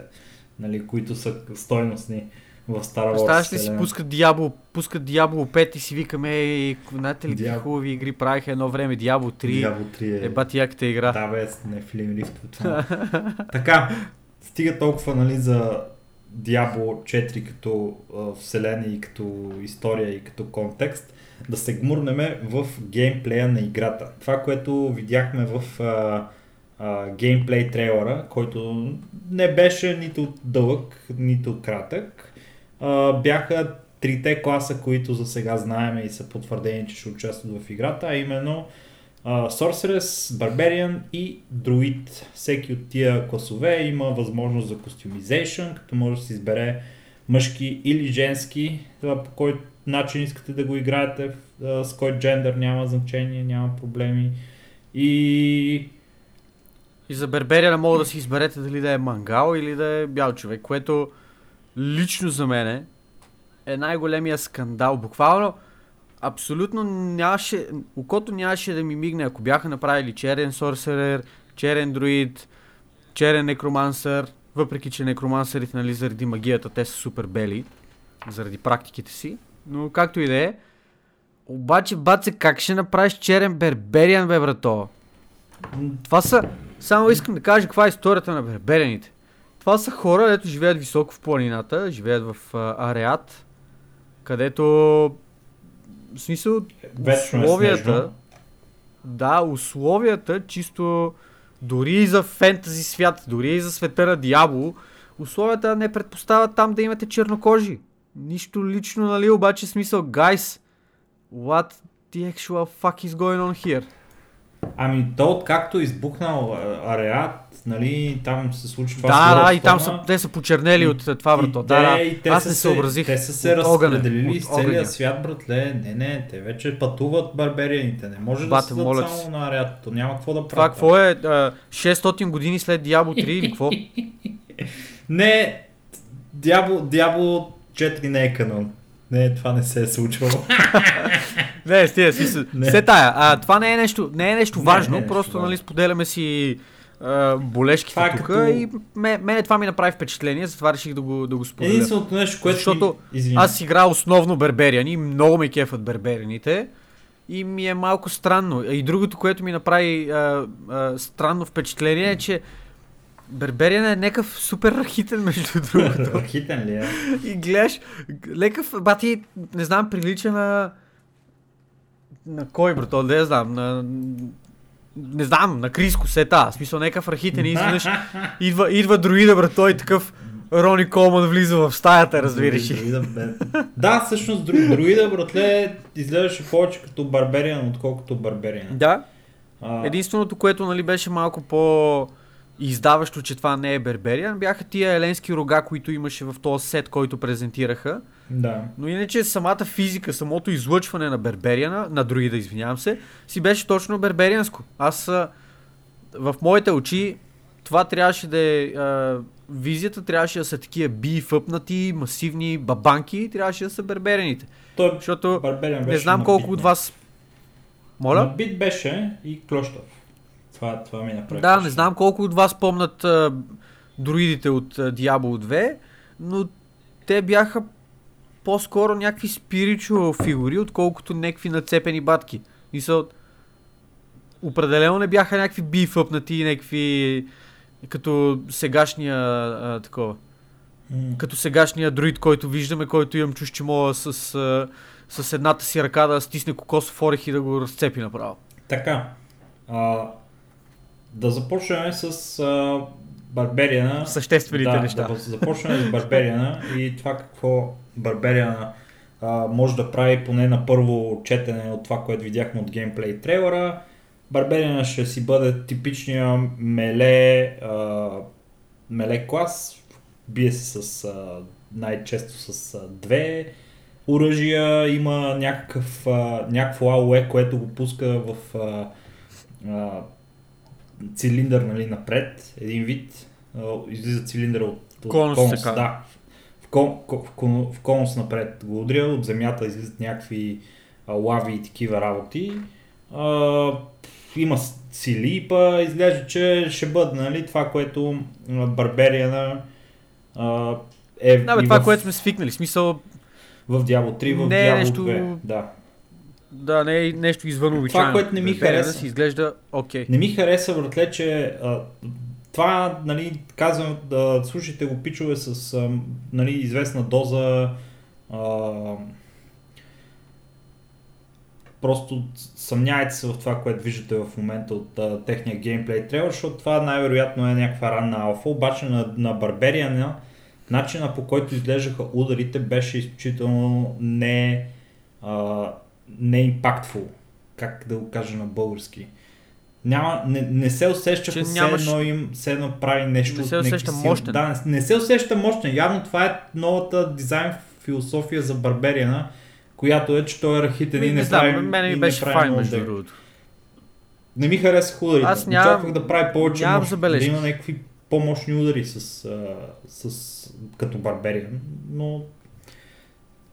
нали, които са стойностни. в Star Wars. Представяш ли си, пускат Diablo, пускат Diablo 5 и си викаме, ей, знаете ли Diablo. хубави игри правиха едно време, Diablo 3, Diablo 3 е... е бати яката игра. Да, бе, не филим лифт от това. така, стига толкова, нали, за Diablo 4 като а, вселена и като история и като контекст, да се гмурнем в геймплея на играта. Това, което видяхме в а, а, геймплей трейлера, който не беше нито дълъг, нито кратък, а, бяха трите класа, които за сега знаем и са потвърдени, че ще участват в играта, а именно Uh, Sorceress, Barbarian и Druid. Всеки от тия класове има възможност за костюмизейшн, като може да се избере мъжки или женски, по кой начин искате да го играете, с кой джендър няма значение, няма проблеми. И И за Берберия мога да си изберете дали да е мангал или да е бял човек, което лично за мен е най-големия скандал. Буквално, абсолютно нямаше, окото нямаше да ми мигне, ако бяха направили черен сорсерер, черен друид, черен некромансър, въпреки че некромансърите, нали, заради магията, те са супер бели, заради практиките си, но както и да е. Обаче, баце, как ще направиш черен бербериан, бе, брато? Това са, само искам да кажа каква е историята на берберените. Това са хора, ето живеят високо в планината, живеят в а, Ареат, където в смисъл е условията, да, условията чисто дори и за фентази свят, дори и за света на Диабло, условията не предпоставят там да имате чернокожи. Нищо лично, нали, обаче смисъл, guys, what the actual fuck is going on here? Ами то откакто е избухнал Ареат, нали, там се случва това да, да, и там са, те са почернели И- от а, това врато. Да, да. и те Аз не се- съобразих. Те са се разпределили с целия свят, братле. Не, не, те вече пътуват барберианите. Не може Бате, да се само на Ареат. То няма какво да правят. Това какво е? А, 600 години след Diablo 3 или какво? Не, Diablo, Diablo 4 не е канон. Не, това не се е случвало. Не, стига, си се. Не. Все тая. А, това не е нещо, не е нещо Не, важно, не е нещо просто важно. нали, споделяме си а, болешките Това тук като- и ме, мене това ми направи впечатление, затова реших да го, да го споделя. Единственото нещо, което... Защото ми-. Аз играя основно бербериани, много ме кефат берберианите и ми е малко странно. И другото, което ми направи а, а, странно впечатление е, че Бербериан е някакъв супер рахитен, между другото. Хитен ли е? И гледаш, лекав, бати, не знам, прилича на... На кой, брато, не знам, на... Не знам, на Криско сета, в смисъл някакъв рахитен и изведнъж идва, идва друида, брато, и такъв Рони Колман влиза в стаята, разбираш. Друида, бе. Да, всъщност дру- друида, братле, изглеждаше повече като барбериан, отколкото барбериан. Да, А, единственото, което нали, беше малко по издаващо, че това не е Бербериан, бяха тия еленски рога, които имаше в този сет, който презентираха. Да. Но иначе самата физика, самото излъчване на Бербериана, на друида, извинявам се, си беше точно берберианско. Аз в моите очи това трябваше да е а, визията, трябваше да са такива бифъпнати, масивни бабанки, трябваше да са берберените. Той Защото не знам набит колко от вас... Моля? Набит беше и клощав. Това, това ми направи. Да, не знам колко от вас помнят а, друидите от а, Diablo 2, но те бяха по-скоро някакви спиричуал фигури, отколкото някакви нацепени батки. И са... Определено не бяха някакви бифъпнати, някакви... Като сегашния а, такова. М. Като сегашния друид, който виждаме, който имам чуш, че мога с, а, с едната си ръка да стисне кокосов орех и да го разцепи направо. Така. А, да започнем с а, Барбериана. Съществените да, неща. Да започнем с Барбериана и това какво Барбериана а, може да прави поне на първо четене от това, което видяхме от геймплей трейлера. Барбериана ще си бъде типичния меле, а, меле клас. Бие се с а, най-често с а, две оръжия, има някакъв, а, някакво АОЕ, което го пуска в а, а, цилиндър нали, напред, един вид, излиза цилиндъра от, от Конус казва. да, в, кон, ко- в, кон, в конус напред го удря, от земята излизат някакви а, лави и такива работи. А, има сили, па изглежда, че ще бъде нали, това, което а, Барбериана а, е Да, бе, това, в, което сме свикнали. В Смисъл, в Diablo 3, в Не е нещо- 2. Да. Да, не е нещо извън обичайно. което не ми хареса. Да си изглежда окей. Не ми хареса, братле, че а, това, нали, казвам, да слушайте го пичове с, а, нали, известна доза а, просто съмняйте се в това, което виждате в момента от а, техния геймплей трейлър, защото това най-вероятно е някаква ранна алфа, обаче на, на Barbarian начина по който изглеждаха ударите беше изключително не, а, не импактфул, как да го кажа на български. Няма, не, не се усеща, Че все нямаш- едно им все едно прави нещо. Не се усеща сили. мощен. Да, не, не се усеща мощен. Явно това е новата дизайн философия за Барбериана, която е, че той е рахитен и Не, не, знам, прави, ми беше файн, между другото. Не ми хареса ударите. Аз нямам- Очаквах да прави повече нямам мощ, да има някакви по-мощни удари с, а, с, като Барбериан, но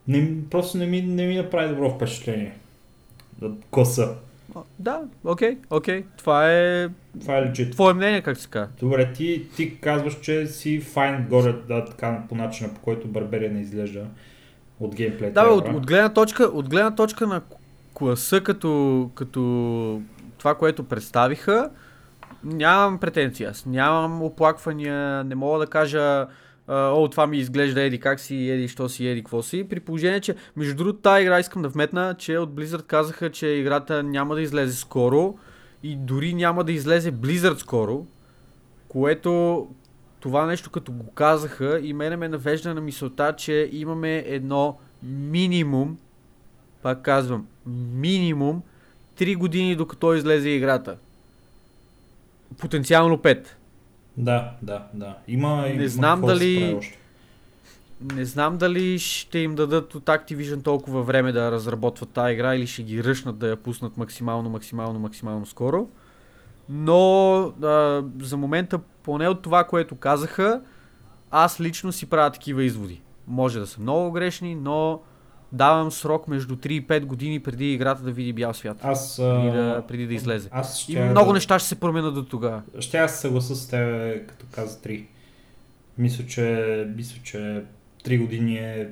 не, просто не ми, не ми направи добро впечатление. Да, Коса. Да, окей, окей. Това е Това е легит. твое мнение, как се казва. Добре, ти, ти казваш, че си файн горе да, така, по начина по който Барберия не изглежда от геймплей. Да, от, от, гледна точка, от гледна точка на класа като, като това, което представиха, нямам претенции аз. Нямам оплаквания, не мога да кажа о, това ми изглежда еди как си, еди що си, еди какво си. При положение, че между другото тази игра искам да вметна, че от Blizzard казаха, че играта няма да излезе скоро и дори няма да излезе Blizzard скоро, което това нещо като го казаха и мене ме навежда на мисълта, че имаме едно минимум, пак казвам, минимум 3 години докато излезе играта. Потенциално 5. Да, да, да. Има, Не има знам дали-. Не знам дали ще им дадат от Activision толкова време да разработват тази игра или ще ги ръшнат да я пуснат максимално, максимално, максимално скоро. Но а, за момента, поне от това, което казаха, аз лично си правя такива изводи. Може да са много грешни, но давам срок между 3 и 5 години преди играта да види бял свят. Аз, Преди да, преди да излезе. аз И ще много да, неща ще се променят до тогава. Ще аз съгласа с теб, като каза 3. Мисля, че, мисля, че 3 години е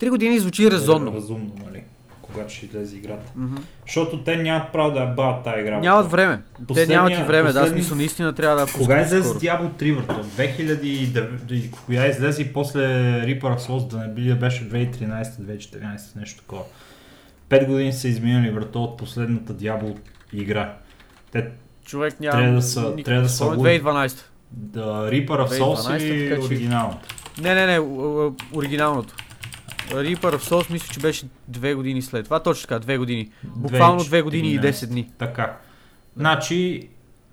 3 години звучи резонно. разумно, нали? Когато ще излезе играта. Мгм. Защото те нямат право да я бават тази игра. Нямат време. Те Последния- нямат и време, да, последния- смисъл наистина трябва да Кога излезе. Diablo 3 върто? 2009, и кога излезе и после Reaper of Souls, да не би да беше 2013-2014, нещо такова. Пет години са изминали врата от последната Diablo игра. Те, Човек няма. Трябва да са- никакво трябва да са спомен. луди. 2012. да, Reaper of Souls 2012, или оригиналната? Не, не, не, оригиналното. Reaper of Souls мисля, че беше две години след това. Точно така, две години. Буквално две години и 10 дни. Така. Значи,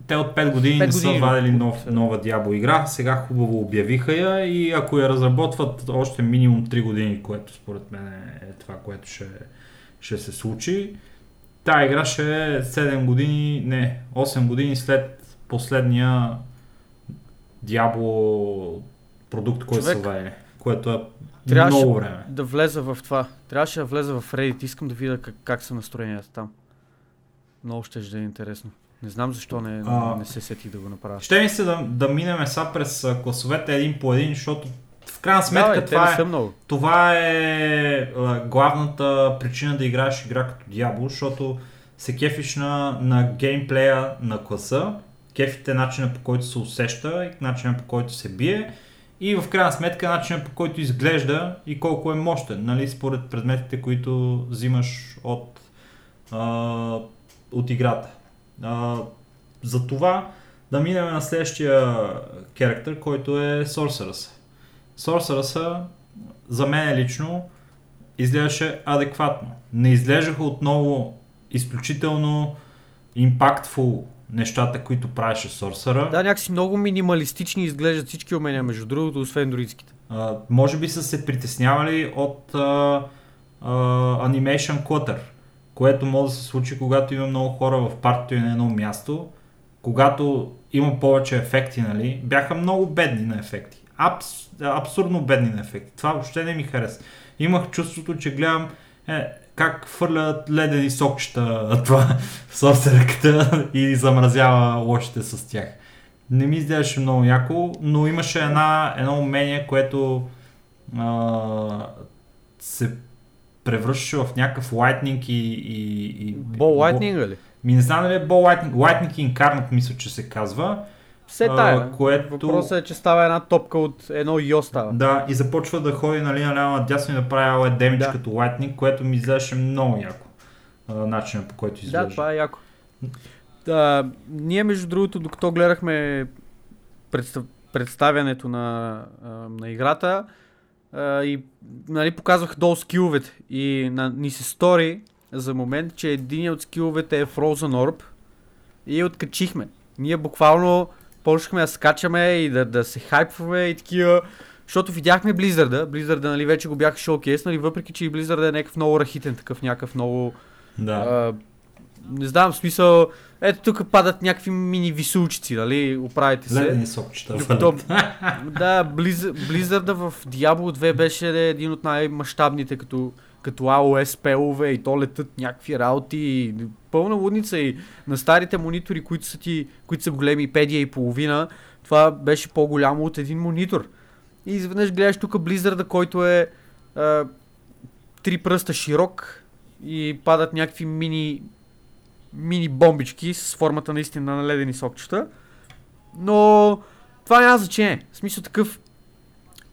те от 5 години Пет не са вадили нов, нова Diablo игра, сега хубаво обявиха я и ако я разработват още минимум 3 години, което според мен е това, което ще, ще се случи, тая игра ще е 7 години, не, 8 години след последния Diablo продукт, който са вадили, което е трябваше много време. Да влеза в това. Трябваше да влеза в Reddit. Искам да видя как, как са настроенията там. Много ще да е интересно. Не знам защо не, А, не се сетих да го направя. Ще ми се да, да минем са през класовете един по един, защото в крайна сметка да, бе, те това, е, много. това е главната причина да играеш игра като Diablo, защото се кефиш на, на геймплея на класа, кефите начина по който се усеща и начина по който се бие и в крайна сметка начина по който изглежда и колко е мощен, нали, според предметите, които взимаш от, а, от играта. А, за това да минем на следващия характер, който е Sorceress. Sorceress за мен лично изглеждаше адекватно. Не изглеждаха отново изключително импактфул нещата, които правеше Sorcerer. Да, някакси много минималистични изглеждат всички умения, между другото, освен друидските. А, може би са се притеснявали от а, а, Animation Clutter, което може да се случи, когато има много хора в партито и на едно място, когато има повече ефекти, нали, бяха много бедни на ефекти. Абс, абсурдно бедни на ефекти. Това въобще не ми хареса. Имах чувството, че гледам е, как хвърлят ледени сокчета това сорсерката и замразява лошите с тях. Не ми изглеждаше много яко, но имаше една, едно умение, което а, се превръщаше в някакъв лайтнинг и... и, и Бол лайтнинга ли? Ми не знам дали е Бол лайтнинг, лайтнинг инкарнат мисля, че се казва. Все А, тая. което- Въпросът е, че става една топка от едно йо става. Да, и започва да ходи нали, наляво надясно и да прави ала демидж Да. като лайтнинг, което ми изглеждаше много яко. А, начинът по който изглежда. Да, това е яко. Да, ние, между другото, докато гледахме представ... представянето на, а, на играта а, и нали, показвах долу скиловете и на, ни се стори за момент, че един от скиловете е Frozen Orb и откачихме. Ние буквално почнахме да скачаме и да, да се хайпваме и такива, защото видяхме Blizzard, Blizzard нали, вече го бяха шоукейснали, въпреки че и Blizzard е някакъв много рахитен, такъв някакъв много Да. а, не знам, смисъл, ето тук падат някакви мини висулчици, нали, оправите се. Ледени сокчета. Докато, да, Близ, Blizzard в Diablo 2 беше един от най-мащабните като, като AOS спелове и то летат някакви работи и пълна лудница и на старите монитори, които са, ти, които са големи 5 и половина, това беше по-голямо от един монитор. И изведнъж гледаш тук Blizzard, който е а, три пръста широк и падат някакви мини, мини бомбички с формата наистина на ледени сокчета. Но това няма значение. В смисъл такъв.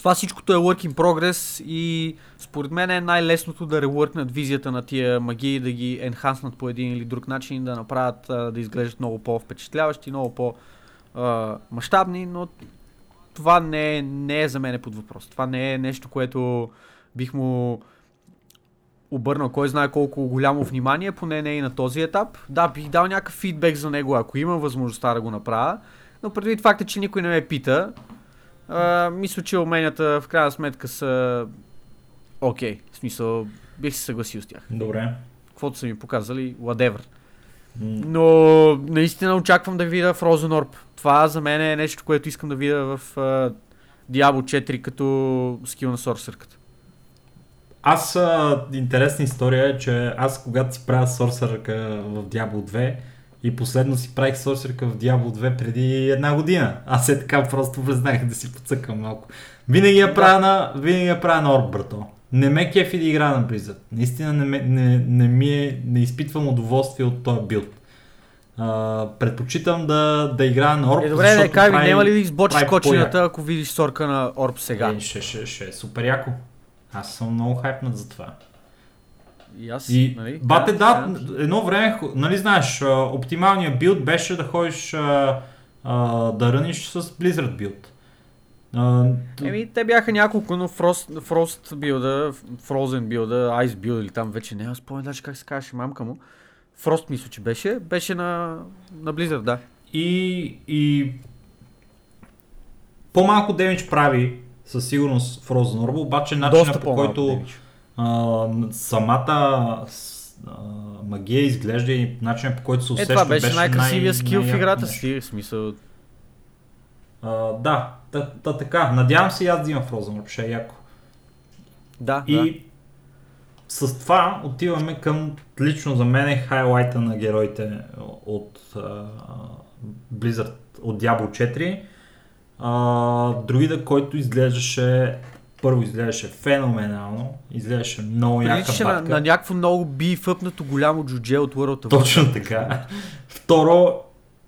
Това всичкото е work in progress и според мен е най-лесното да реворкнат визията на тия магии, да ги енханснат по един или друг начин, да направят да изглеждат много по-впечатляващи, много по-мащабни, но това не е, не е за мен под въпрос. Това не е нещо, което бих му обърнал кой знае колко голямо внимание, поне не и на този етап. Да, бих дал някакъв фидбек за него, ако имам възможността да го направя, но предвид факта, че никой не ме пита, а, мисля, че уменията в крайна сметка са окей. В смисъл, бих се съгласил с тях. Добре. Каквото са ми показали, whatever. Но наистина очаквам да видя Frozen Orb. Това за мен е нещо, което искам да видя в а, Diablo 4 като скил на сорсърката. Аз, а, интересна история е, че аз когато си правя сорсърка в Diablo 2 и последно си правих сорсърка в Diablo 2 преди една година. Аз е така просто влезнах да си подсъкам малко. Винаги я правя на, винаги я правя на Орб, брато. Не ме кефи да игра на Blizzard. Наистина не, ме, не, не ми е, не изпитвам удоволствие от този билд. А, предпочитам да, да играя на Орб, Е, добре, не, защото кай ми, прави- няма ли да избочиш кочината, ако видиш сорка на Орб сега? Е, ще, ще, ще супер яко. Аз съм много хайпнат за това. И аз, И, нали? бате, да, да. едно време, нали знаеш, оптималният билд беше да ходиш а, а, да ръниш с Blizzard билд. А, Еми, те бяха няколко, но Frost, Frost билда, Frozen билда, Ice билда или там вече не, аз спомням даже как се казваше мамка му. Frost мисля, че беше, беше на, на Blizzard, да. и, и по-малко демидж прави със сигурност Frozen Orb, обаче начинът по който damage. А, самата а, магия изглежда и начинът по който се Е, усеща това беше, беше най-красивия най- скил в играта си, в смисъл. А, да, та, та, така. Надявам се и аз да имам Frozen Orb, ще е яко. Да, И да. с това отиваме към лично за мен е хайлайта на героите от а, Blizzard, от Diablo 4. А, другида, който изглеждаше първо изглеждаше феноменално, изглеждаше много яка Приличаше на, на някакво много бифъпнато голямо джудже от World of Точно така. Второ,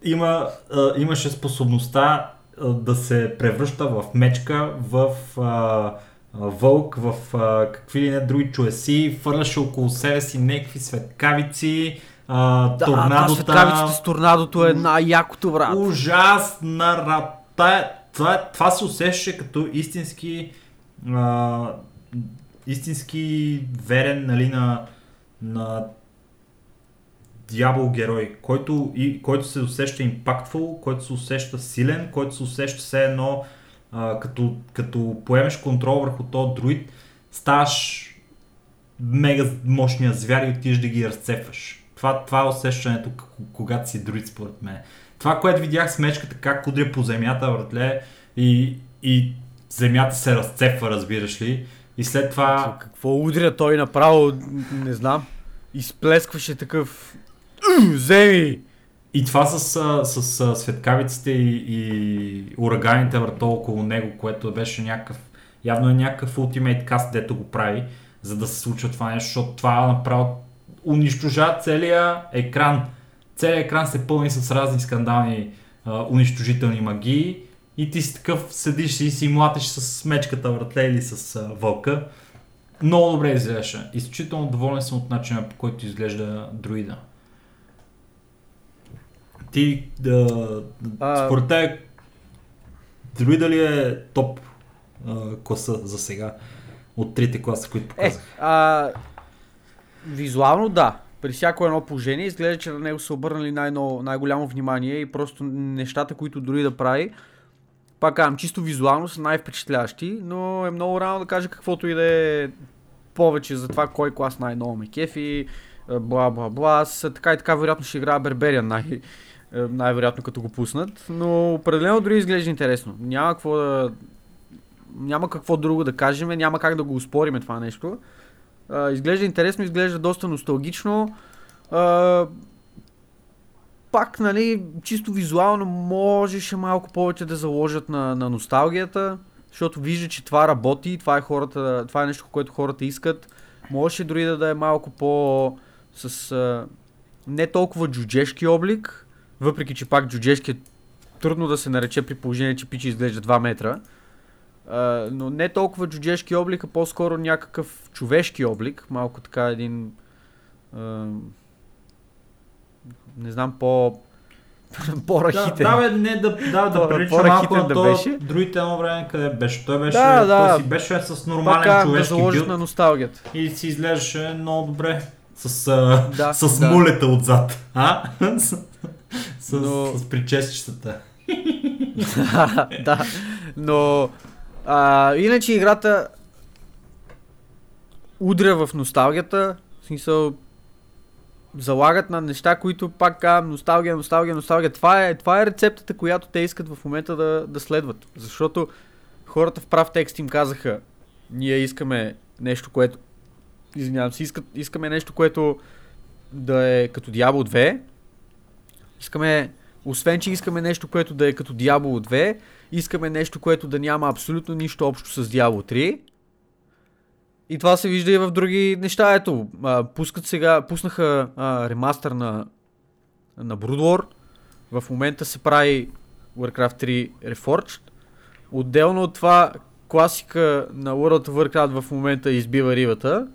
има, а, имаше способността а, да се превръща в мечка, в а, вълк, в а, какви ли не други чуеси, фърляше около себе си някакви светкавици, а, Да, торнадота. светкавиците с торнадото е най-якото, брат. Ужасна рата. Това, това се усещаше като истински а, истински верен нали, на, на дявол герой, който, и, който се усеща импактфул, който се усеща силен, който се усеща все едно а, като, като поемеш контрол върху този друид, ставаш мега мощния звяр и отидеш да ги разцепваш. Това, това е усещането, когато си друид според мен. Това, което видях с мечката, как удря по земята, братле, и, и земята се разцепва, разбираш ли. И след това... Какво удря той направо, не знам. Изплескваше такъв... «М, Вземи! И това с, с, а, светкавиците и, и ураганите върто около него, което беше някакъв Явно е някакъв Ultimate Cast, дето го прави, за да се случва това нещо, защото това направо унищожава целия екран. Целият екран се пълни с разни скандални унищожителни магии и ти си такъв седиш и си млатиш с мечката вратле или с а, вълка. Много добре изглеждаше. Изключително доволен съм от начина по който изглежда друида. Ти, да, А- според те, друида ли е топ а, класа за сега от трите класа, които Е, показах? а, визуално да. При всяко едно положение изглежда, че на него са обърнали най-голямо внимание и просто нещата, които дори да прави, пак казвам, чисто визуално са най-впечатляващи, но е много рано да кажа каквото и да е повече за това кой клас най-ново ме кефи, е, бла бла бла. Аз така и така вероятно ще играя Бербериан най- е, най-вероятно като го пуснат, но определено дори изглежда интересно. Няма какво да... Няма какво друго да кажем, няма как да го успориме това нещо. А, изглежда интересно, изглежда доста носталгично. Пак, нали, чисто визуално можеше малко повече да заложат на, на носталгията, защото вижда, че това работи, това е, хората, това е нещо, което хората искат. Можеше дори да, да е малко по... с а, не толкова джуджешки облик, въпреки че пак джуджешки е трудно да се нарече при положение, че пичи изглежда 2 метра. А, но не толкова джуджешки облик, а по-скоро някакъв човешки облик. Малко така един... А, не знам, по... Да, по-рахитен. да, бе, не да, да, да прилича малко на да беше. другите едно време къде беше. Той беше, Да, да. той си беше с нормален Пак казвам, да човешки заложат билд на носталгията. и си изглеждаше много добре. С, а, Да, с да. мулета отзад. А? с, с, Но- с причесчетата. да, но а, иначе играта удря в носталгията, в смисъл залагат на неща, които пак казвам, носталгия, носталгия, носталгия. Това е, това е рецептата, която те искат в момента да, да следват. Защото хората в прав текст им казаха, ние искаме нещо, което извинявам се, искат, искаме нещо, което да е като Diablo 2. Искаме, освен, че искаме нещо, което да е като Diablo 2, искаме нещо, което да няма абсолютно нищо общо с Diablo 3. И това се вижда и в други неща. Ето, а, пускат сега, пуснаха а, ремастър на, на Brood War. В момента се прави Warcraft 3 Reforged. Отделно от това, класика на World of Warcraft в момента избива рибата.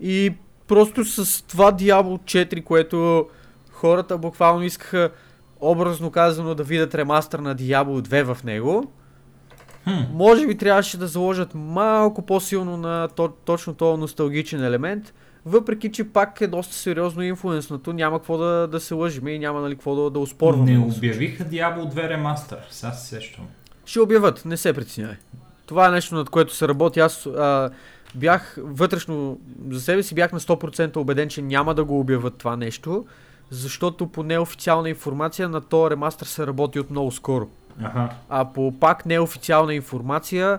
И просто с това Diablo 4, което хората буквално искаха образно казано да видят ремастър на Diablo 2 в него, Хм. може би трябваше да заложат малко по-силно на то, точно този носталгичен елемент, въпреки че пак е доста сериозно инфлуенснато, няма какво да, да се лъжиме и няма нали, какво да, да успорваме. Не обявиха Diablo 2 ремастър. Сега се сещам. Ще обяват, не се притеснявай. Това е нещо, над което се работи. Аз а, бях вътрешно, за себе си бях на 100% убеден, че няма да го обяват това нещо, защото по неофициална информация на този ремастър се работи от много скоро. Аха. А по пак неофициална информация,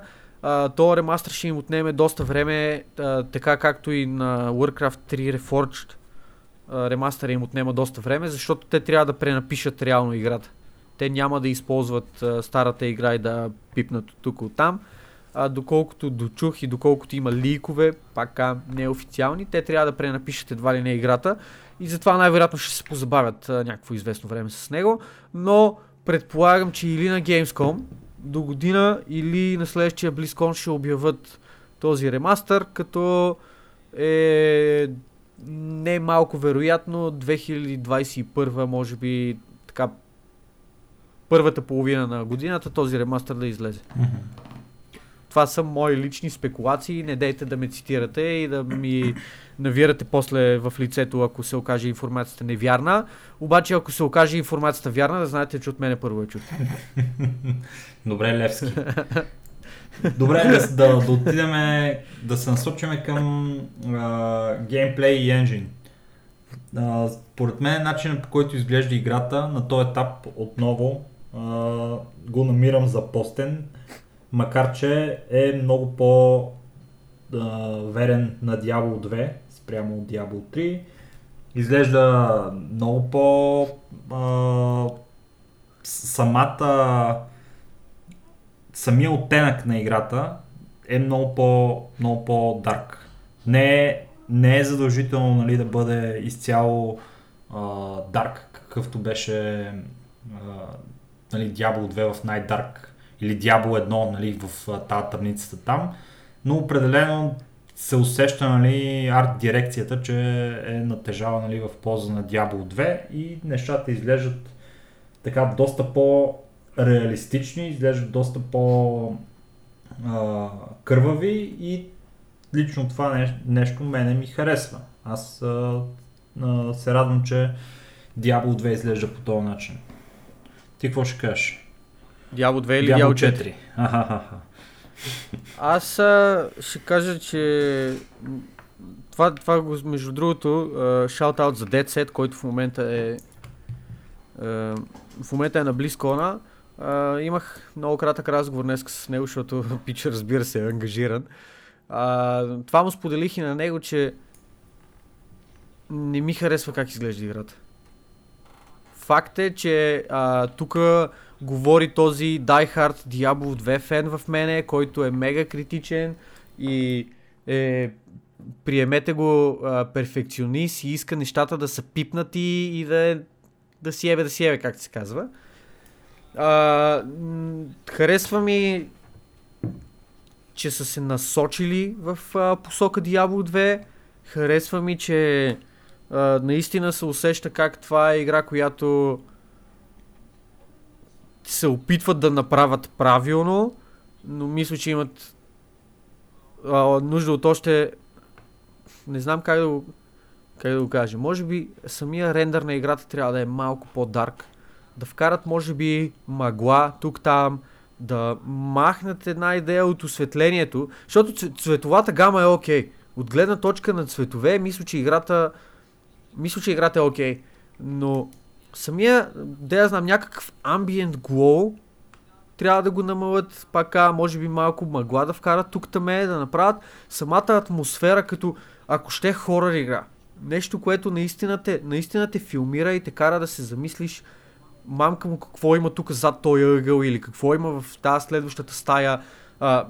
този ремастър ще им отнеме доста време, а, така както и на Warcraft 3 Reforged а, ремастър им отнема доста време, защото те трябва да пренапишат реално играта. Те няма да използват а, старата игра и да пипнат от тук от там. А, доколкото дочух и доколкото има ликове, пак а, неофициални, те трябва да пренапишат едва ли не играта и затова най-вероятно ще се позабавят а, някакво известно време с него, но предполагам, че или на Gamescom до година или на следващия BlizzCon ще обяват този ремастър, като е не малко вероятно 2021 може би така първата половина на годината този ремастър да излезе. Мгм. Това са мои лични спекулации, не дейте да ме цитирате и да ми навирате после в лицето, ако се окаже информацията невярна. Обаче, ако се окаже информацията вярна, да знаете, че от мене първо е чуто. Добре, Левски. Добре, да, да, отидем, да се насочим към а, геймплей и енджин. А, според мен начинът по който изглежда играта на този етап отново а, го намирам за постен, макар че е много по верен на Diablo 2 спрямо Diablo 3. Изглежда много по самата самия оттенък на играта е много по, много по-дарк. Не е, не е задължително нали, да бъде изцяло дарк, какъвто беше а, нали, Diablo 2 в най-дарк или Diablo 1 нали, в тази тъмницата там, но определено се усеща нали, арт дирекцията, че е натежава нали, в полза на Diablo 2 и нещата изглеждат така доста по-реалистични, изглеждат доста по- кървави и лично това нещо, нещо мене ми харесва. Аз а, се радвам, че Diablo 2 изглежда по този начин. Ти какво ще кажеш? Diablo 2 или Diablo 4? 4? Аз а, ще кажа, че това, това между другото, шаут-аут за Dead Set, който в момента е в момента е на Близкона. Имах много кратък разговор днес с него, защото Пич разбира се е ангажиран. Uh, това му споделих и на него, че не ми харесва как изглежда играта. Факт е, че тук говори този Die Hard Diablo 2 фен в мене, който е мега критичен и е приемете го а, перфекционист и иска нещата да са пипнати и да, е, да си ебе, да си ебе, както се казва. А, харесва ми, че са се насочили в а, посока Diablo 2. Харесва ми, че а, наистина се усеща как това е игра, която се опитват да направят правилно, но мисля, че имат а, нужда от още... Не знам как да го, как да го кажа. Може би самия рендър на играта трябва да е малко по-дарк. Да вкарат, може би, магла тук-там, да махнат една идея от осветлението, защото цветовата гама е окей. Okay. От гледна точка на цветове, мисля, че играта мисля, че играта е окей. Okay. Но самия, да я знам, някакъв ambient glow трябва да го намалят, пак може би малко мъгла да вкарат тук таме, да направят самата атмосфера като ако ще е хорър игра. Нещо, което наистина те, наистина те филмира и те кара да се замислиш мамка му какво има тук зад този ъгъл или какво има в тази следващата стая. А,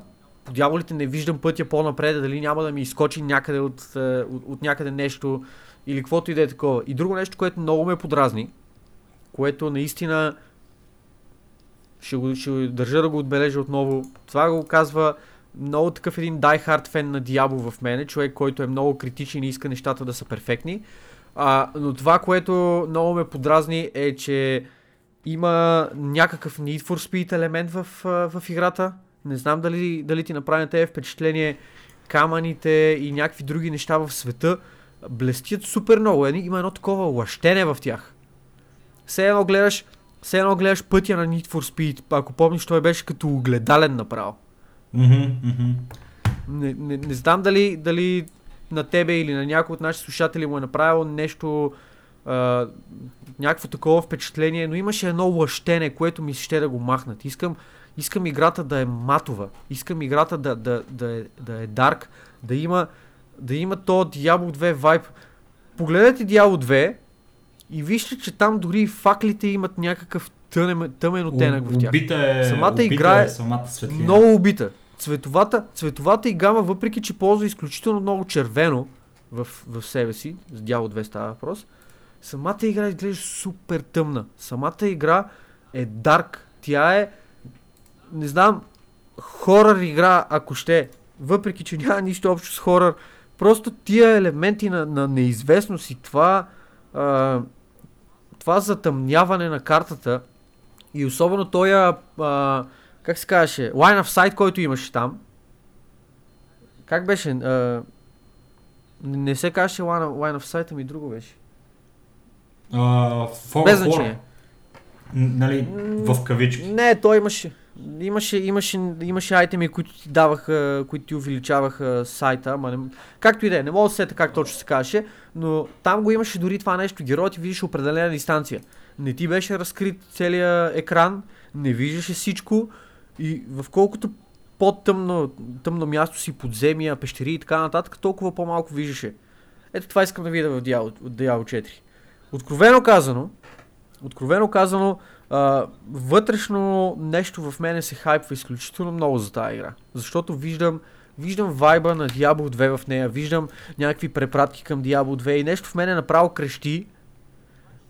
по дяволите не виждам пътя по-напред, дали няма да ми изкочи някъде от, е, от, от някъде нещо или каквото и да е такова. И друго нещо, което много ме подразни, което наистина ще, го, ще държа да го отбележа отново. Това го казва много такъв един die-hard фен на Diablo в мене, човек, който е много критичен и иска нещата да са перфектни. А, но това, което много ме подразни е, че има някакъв Need for Speed елемент в, в играта. Не знам дали, дали ти направи на тебе впечатление камъните и някакви други неща в света блестят супер много. Има едно такова лъщене в тях. Все едно гледаш, все едно гледаш пътя на Need for Speed. Ако помниш, той беше като огледален направо. Mm-hmm, mm-hmm. Не, не, не знам дали, дали на тебе или на някой от нашите слушатели му е направил нещо, а, някакво такова впечатление, но имаше едно лъщене, което ми ще да го махнат. Искам, искам играта да е матова, искам играта да, да, да, е, да е дарк, да има, да има то Diablo 2 вайб. Погледнете Diablo 2 и вижте, че там дори факлите имат някакъв тъмен, тъмен оттенък в тях. Убита е, самата убита игра е, е самата светлина. много убита. Цветовата, цветовата и гама, въпреки че ползва изключително много червено в, в себе си, с дяло 2 става въпрос, самата игра изглежда супер тъмна. Самата игра е дарк. Тя е, не знам, хорър игра, ако ще. Въпреки, че няма нищо общо с хорър, просто тия елементи на, на неизвестност и това, а, това затъмняване на картата и особено той, а, как се казваше, line of sight, който имаше там. Как беше? А, не се казваше line of, line of sight, ами друго беше. Uh, Без значение. Нали, в кавички. Не, той имаше. Имаше, имаше, имаше айтеми, които ти даваха, които ти увеличаваха сайта, ама не, както и да е, не мога да сета как точно се казваше, но там го имаше дори това нещо. Героят ти видиш определена дистанция. Не ти беше разкрит целият екран, не виждаше всичко и в колкото по-тъмно тъмно място си, подземия, пещери и така нататък, толкова по-малко виждаше. Ето това искам да видя в Diablo, 4. Откровено казано, откровено казано, Вътрешно нещо в мене се хайпва изключително много за тази игра. Защото виждам, виждам вайба на Diablo 2 в нея, виждам някакви препратки към Diablo 2 и нещо в мене направо крещи.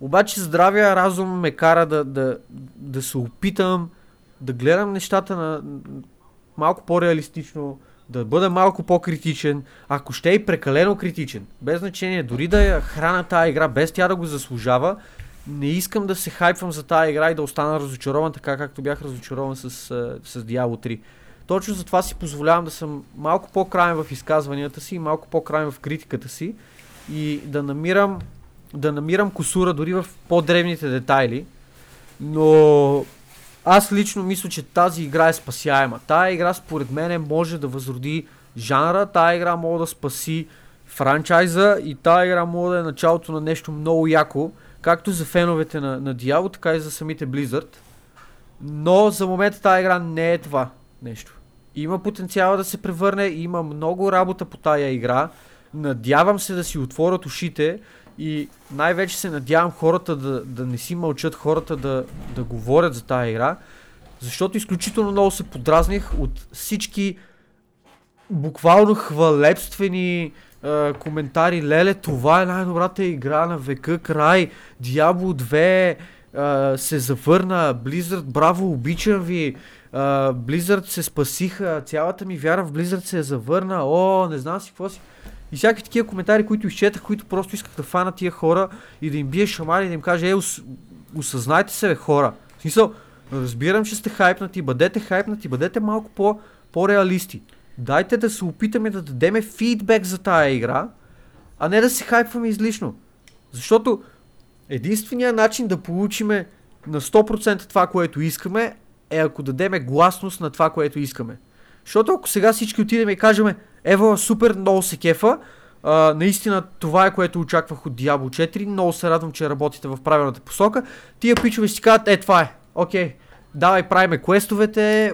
Обаче здравия разум ме кара да, да, да се опитам да гледам нещата на малко по-реалистично, да бъда малко по-критичен, ако ще е и прекалено критичен. Без значение, дори да я храна тази игра, без тя да го заслужава, не искам да се хайпвам за тази игра и да остана разочарован, така както бях разочарован с, с Diablo 3. Точно затова си позволявам да съм малко по-краен в изказванията си, малко по-краен в критиката си и да намирам, да намирам косура дори в по-древните детайли. Но аз лично мисля, че тази игра е спасяема. Тая игра според мен може да възроди жанра, тая игра може да спаси франчайза и тая игра може да е началото на нещо много яко, както за феновете на, на Diablo, така и за самите Blizzard. Но за момента тази игра не е това нещо. Има потенциал да се превърне, има много работа по тая игра. Надявам се да си отворят ушите и най-вече се надявам хората да, да не си мълчат, хората да, да говорят за тази игра, защото изключително много се подразних от всички буквално хвалебствени коментари. Леле, това е най-добрата игра на века, край. Diablo 2 е, се завърна. Blizzard, браво, обичам ви. Uh, Blizzard се спасиха, цялата ми вяра в Blizzard се е завърна, о, не знам си какво си. И всякакви такива коментари, които изчетах, които просто исках да фана тия хора и да им бие шамари и да им кажа, е, ус, осъзнайте се, бе, хора. В смисъл, разбирам, че сте хайпнати, бъдете хайпнати, бъдете малко по, по-реалисти. Дайте да се опитаме да дадеме фидбек за тая игра, а не да се хайпваме излишно. Защото единственият начин да получиме на 100% това, което искаме, е ако дадеме гласност на това, което искаме. Защото ако сега всички отидем и кажем, Ева, супер, много се кефа, а, наистина това е което очаквах от Diablo 4, много се радвам, че работите в правилната посока. Тия пичове си казват, е това е, окей, давай правиме квестовете,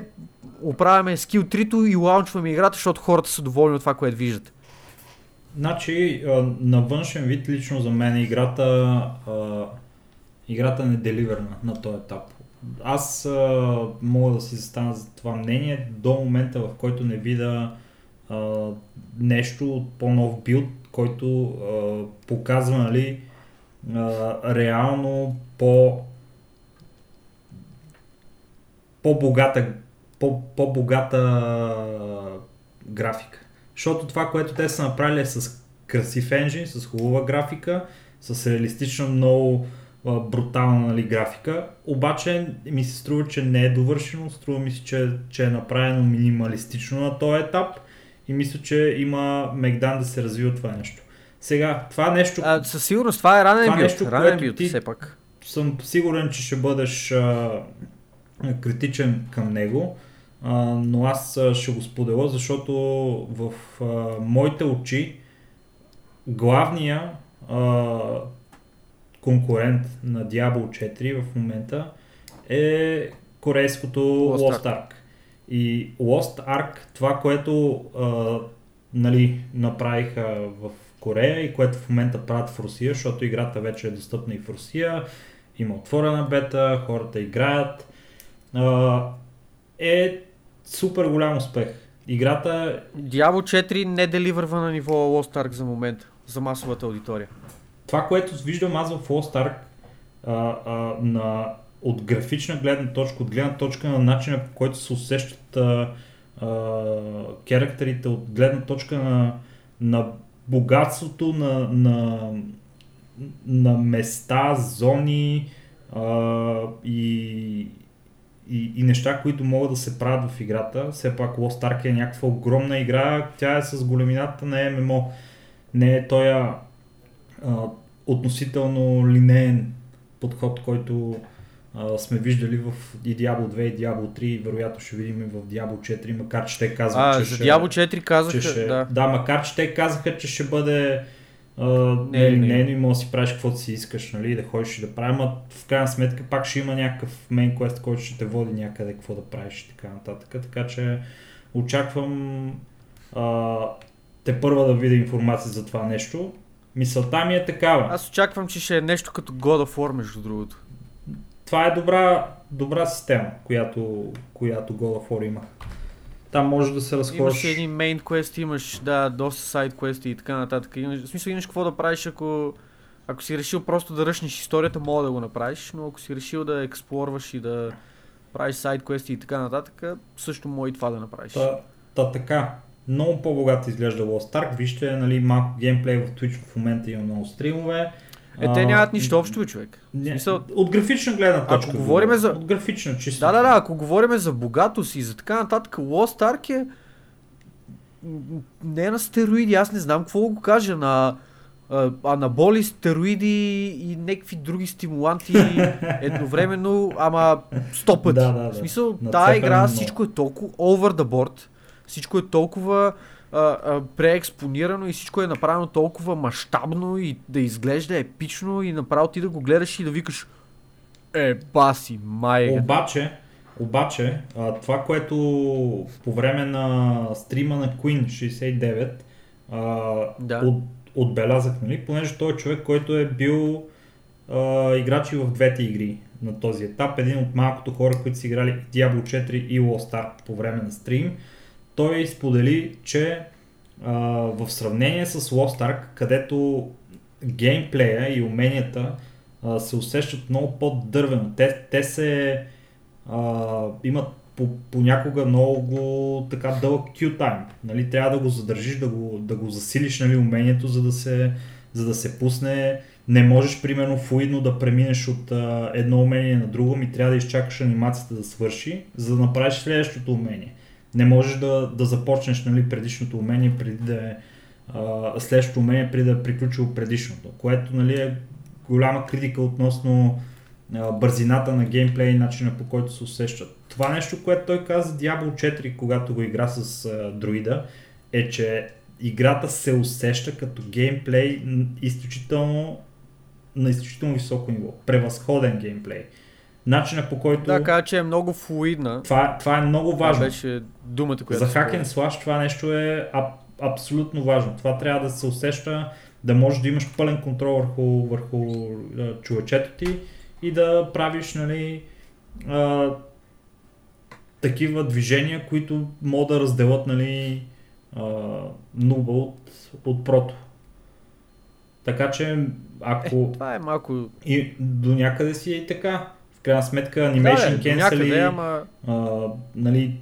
оправяме скил 3 и лаунчваме играта, защото хората са доволни от това, което виждат. Значи, на външен вид лично за мен играта, играта не деливерна на този етап аз мога да си застана за това мнение до момента, в който не видя нещо от по-нов билд, който а, показва нали, реално по по-богата, по, по-богата графика. Защото това, което те са направили е с красив енжин, с хубава графика, с реалистично много брутална нали, графика, обаче ми се струва, че не е довършено, струва ми се, че, че е направено минималистично на този етап и мисля, че има мегдан да се развива това нещо. Сега, това нещо... А, със сигурност, това е ранен това нещо, ранен билд, ти все пак. Съм сигурен, че ще бъдеш а, критичен към него, а, но аз ще го споделя, защото в а, моите очи главния а, конкурент на Diablo 4 в момента е корейското Lost, Lost Ark. Ark. И Lost Ark, това, което а, нали, направиха в Корея и което в момента правят в Русия, защото играта вече е достъпна и в Русия, има отворена бета, хората играят, а, е супер голям успех. Играта... Diablo 4 не деливърва на ниво Lost Ark за момент, за масовата аудитория това, което виждам аз в Lost Ark, а, а, на, от графична гледна точка, от гледна точка на начина по който се усещат а, а, керактерите, от гледна точка на, на богатството на, на, на места, зони а, и, и, и неща, които могат да се правят в играта. Все пак Lost Ark е някаква огромна игра, тя е с големината на ММО. Не е тоя а, относително линеен подход, който а, сме виждали в и Diablo 2 и Diablo 3 и вероятно ще видим и в Diablo 4, макар че те казват, а, че за ще, Diablo 4 казаха, че ще, да. Да, макар че те казаха, че ще бъде Uh, не, не, не, може да си правиш каквото си искаш, нали, да ходиш и да правиш, но в крайна сметка пак ще има някакъв main quest, който ще те води някъде какво да правиш и така нататък. Така че очаквам uh, те първа да видя информация за това нещо. Мисълта ми е такава. Аз очаквам, че ще е нещо като God of War, между другото. това е добра, добра система, която, която God of War има. Там може да се разходиш. Имаш едни мейн квести, имаш да, доста сайд квести и така нататък. Имаш, в смисъл имаш какво да правиш, ако, ако си решил просто да ръшнеш историята, мога да го направиш, но ако си решил да експлорваш и да правиш сайд квести и така нататък, също може и това да направиш. Та, та така, много по-богат изглежда Lost Ark. Вижте, нали, малко геймплей в Twitch в момента има много стримове. Е, те нямат нищо общо, човек. Не, Смисъл- От графична гледна точка. Ако говориме за- От графична чисто. Да, да, да, ако говорим за богатост и за така нататък, Lost Ark е не на стероиди, аз не знам какво го кажа, на анаболи, стероиди и някакви други стимуланти едновременно, ама сто пъти. Да, да, да. В смисъл, тази игра, всичко е толкова over the board, всичко е толкова а, а, преекспонирано и всичко е направено толкова мащабно и да изглежда епично и направо ти да го гледаш и да викаш е, баси, майка. Обаче, обаче а, това, което по време на стрима на Queen 69 а, Да. от, отбелязах, нали, понеже той е човек, който е бил а, играч и в двете игри на този етап, един от малкото хора, които са играли Diablo 4 и Lost Ark по време на стрим, той сподели, че а, в сравнение с Lost Ark, където геймплея и уменията а, се усещат много по-дървено. Те, те се а, имат по, понякога много така дълъг Q time. Нали? Трябва да го задържиш, да го, да го засилиш нали, умението, за да, се, за да се пусне. Не можеш, примерно, флуидно да преминеш от а, едно умение на друго, ми трябва да изчакаш анимацията да свърши, за да направиш следващото умение. Не можеш да, да започнеш нали, предишното умение преди да е следващото умение преди да е приключило предишното, което нали, е голяма критика относно а, бързината на геймплей и начина по който се усещат. Това нещо, което той каза Diablo 4, когато го игра с а, друида, е, че играта се усеща като геймплей изключително на изключително високо ниво. Превъзходен геймплей. Начина по който... Да, кажа, че е много флуидна. това, това е много Това важно. беше думата, която... За Hack and Slash това нещо е аб, абсолютно важно. Това трябва да се усеща, да можеш да имаш пълен контрол върху, върху човечето ти и да правиш нали, а, такива движения, които могат да разделят нали, нуба от, от прото. Така че ако Това е малко... и до някъде си е и така. В крайна сметка да, Animation някъде, Cancel ама... а, нали,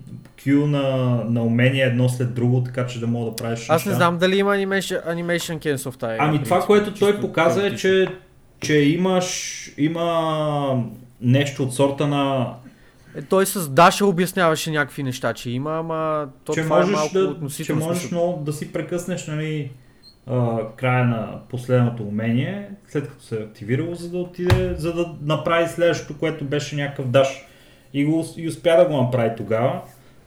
Q на, на умения едно след друго, така че да мога да правиш Аз не неща. знам дали има animation, animation cancel в тази Ами това, което той чисто показа е, че, че имаш, има нещо от сорта на, Е, той с Даша обясняваше някакви неща, че има, ама то че това е можеш, малко да, че относително. можеш смисъл. много да си прекъснеш нали, края на последното умение, след като се е активирало, за да отиде, за да направи следващото, което беше някакъв даш. И, го, и успя да го направи тогава.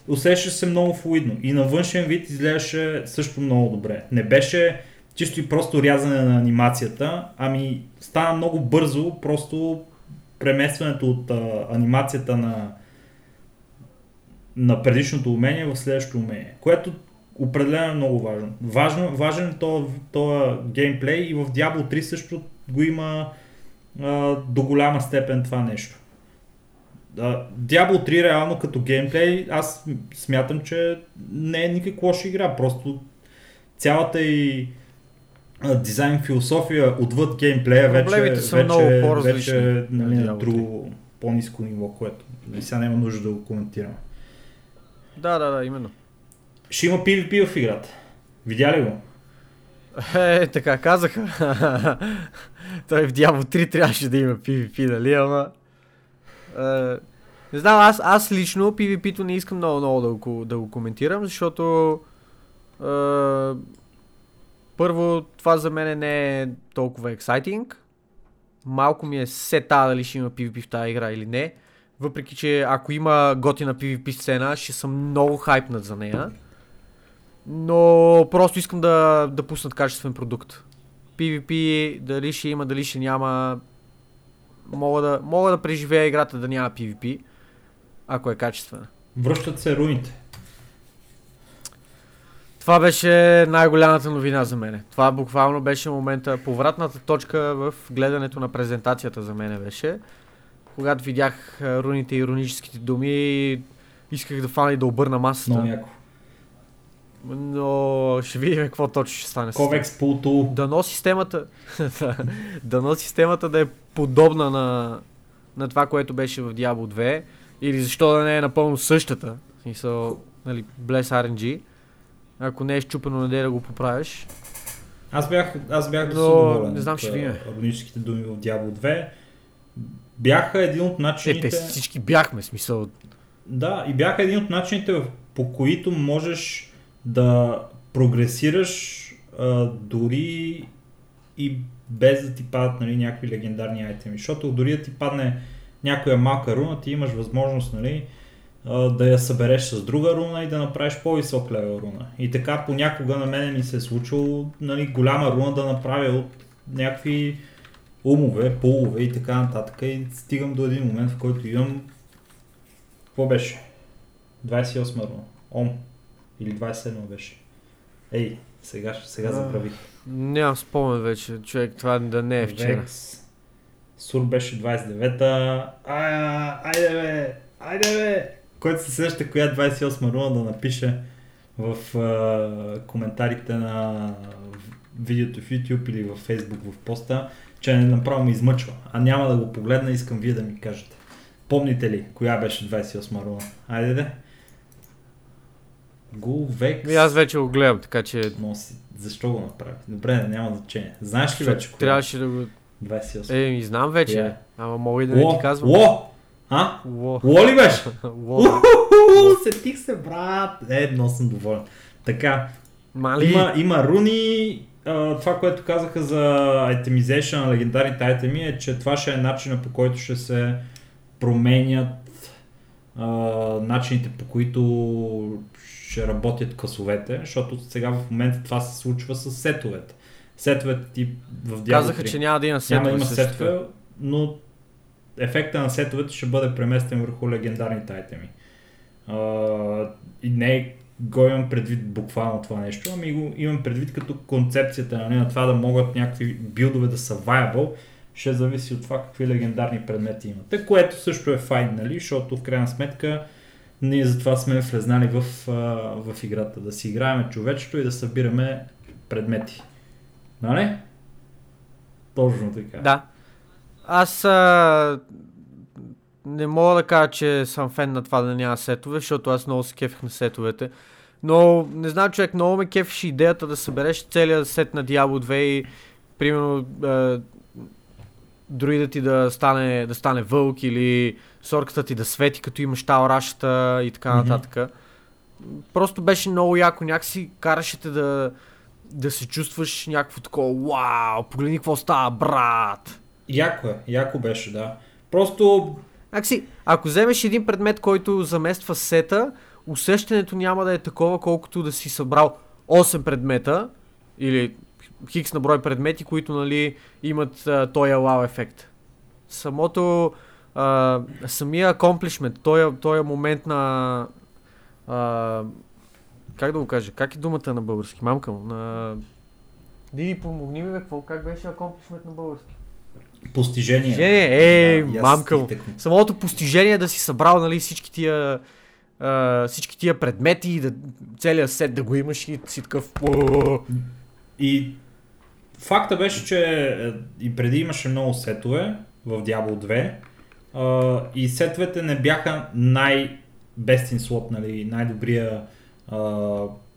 Усещаше се много флуидно и на външен вид изглеждаше също много добре. Не беше чисто и просто рязане на анимацията, ами стана много бързо, просто преместването от а, анимацията на, на предишното умение в следващото умение, което определено е много важно. важно важен е този, геймплей и в Diablo 3 също го има а, до голяма степен това нещо. А, Diablo 3 реално като геймплей аз смятам, че не е никаква лоша игра, просто цялата и дизайн философия отвъд геймплея вече, са вече, много по-различни вече нали, на на Diablo 3. друго по-низко ниво, което сега няма нужда да го коментираме. Да, да, да, именно. Ще има PvP в играта. Видя ли го? Е, така казаха. Той в Diablo 3 трябваше да има PvP, нали, ама... Е, не знам, аз, аз лично PvP-то не искам много, много да го, да го коментирам, защото... Е, първо, това за мен не е толкова ексайтинг. Малко ми е сета дали ще има PvP в тази игра или не. Въпреки, че ако има готина PvP сцена, ще съм много хайпнат за нея. Но просто искам да, да пуснат качествен продукт. PvP, дали ще има, дали ще няма. Мога да, мога да преживея играта да няма PvP, ако е качествена. Връщат се руините. Това беше най-голямата новина за мене. Това буквално беше момента, повратната точка в гледането на презентацията за мене беше. когато видях руните и ироническите думи, исках да фана и да обърна масата. Много яко. Но ще видим какво точно ще стане. Ковекс Пулто. Дано системата, дано системата да е подобна на, на това, което беше в Diablo 2. Или защо да не е напълно същата. Смисъл, нали, Bless RNG. Ако не е щупено, надей да го поправиш. Аз бях, аз бях Но, доволен не знам, ще видим. Ироническите думи в Diablo 2. Бяха един от Е, начините... те всички бяхме, смисъл. Да, и бяха един от начините, по които можеш да прогресираш а, дори и без да ти падат нали, някакви легендарни айтеми. Защото дори да ти падне някоя малка руна, ти имаш възможност нали, да я събереш с друга руна и да направиш по-висок левел руна. И така понякога на мене ми се е случило нали, голяма руна да направя от някакви умове, полове и така нататък. И стигам до един момент, в който имам какво беше? 28 руна. Ом. Или 27 беше. Ей, сега, сега забравих. Нямам спомен вече, човек, това да не е вчера. Векс. Сур беше 29-та. А, айде бе, айде бе. Който се сеща коя 28 руна да напише в а, коментарите на видеото в YouTube или в Facebook в поста, че не направо ме измъчва. А няма да го погледна, искам вие да ми кажете. Помните ли коя беше 28 руна? Айде де. Го Векс. И аз вече го гледам, така че... Но си, защо го направи? Добре, няма значение. Знаеш ли вече коя? Трябваше да го... 28. Е, ми знам вече. Коя е? Ама мога и да не ти казвам. Ло! А? Ло. Ло ли беше? Ло. Сетих се, брат! Е, едно съм доволен. Така, Мали. има, има руни. А, това, което казаха за айтемизейшн на легендарните айтеми е, че това ще е начина по който ще се променят а, начините по които ще работят късовете, защото сега в момента това се случва с сетовете. Сетовете ти в Diablo Казаха, 3. че няма да има сетове. Няма има сетове, но ефекта на сетовете ще бъде преместен върху легендарните айтеми. А, и не го имам предвид буквално това нещо, ами го имам предвид като концепцията нали, на това да могат някакви билдове да са viable, ще зависи от това какви легендарни предмети имате, което също е файн, нали, защото в крайна сметка ние затова сме влезнали в, в играта, да си играем човечето и да събираме предмети. Нали? Точно така. Да. Аз а, не мога да кажа, че съм фен на това да няма сетове, защото аз много се кефих на сетовете. Но не знам, човек, много ме кефеше идеята да събереш целият сет на Diablo 2 и примерно а, дори да ти да стане, да стане вълк или сорката ти да свети, като имаш таурашата и така нататък. Просто беше много яко, някакси караше те да, да се чувстваш някакво такова, вау, погледни какво става, брат. Яко е, яко беше, да. Просто Някакси, ако вземеш един предмет, който замества сета, усещането няма да е такова, колкото да си събрал 8 предмета или хикс на брой предмети, които нали, имат а, този лау ефект. Самото, а, самия accomplishment, този, този момент на... А, как да го кажа? Как е думата на български? Мамка му. На... Диди, помогни ми, бе, какво? Как беше accomplishment на български? постижение. Постижение, ей, Да, мамка му. Самото постижение да си събрал нали, всички тия а, всички тия предмети и да, целият сет да го имаш и си такъв. И факта беше, че е, и преди имаше много сетове в Diablo 2 а, и сетовете не бяха най best in slot, нали, най-добрия а,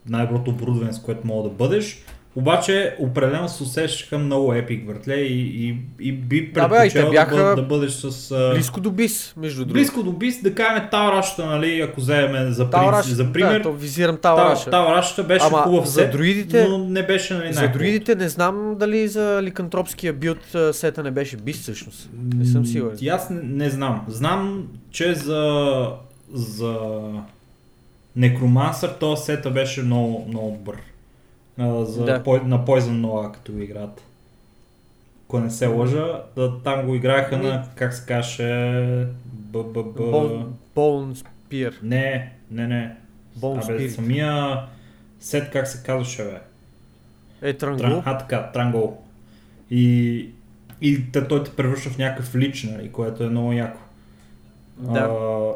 най-доброто оборудване, с което мога да бъдеш. Обаче определено се усещаха много епик въртле и, и, и би Да, бе, предпочел да, бъд, да бъдеш с... а, близко до бис, между другото. близко до бис, да кажем Таурашата, нали, ако вземем за, Таураш, за пример. да, то визирам Таураш. Таурашата беше Ама хубав за друидите- но не беше нали, За друидите не знам дали за ликантропския билд а, сета не беше бис всъщност. Не съм сигурен. И аз не, не знам. Знам, че за, за Некромансър този сета беше много, много добър. А, за, Да. по, на Poison Noah, като го играят. Ако не се лъжа, да, там го играеха Ами- на, как се каже, БББ... Бон, Bone Spear. Не, не, не. Bone Абе, Spirit. самия сет как се казваше, бе? Е, Тран, Трангул. а, така, Трангол. И, и те, той те превръща в някакъв лич, нали, което е много яко. Да. А,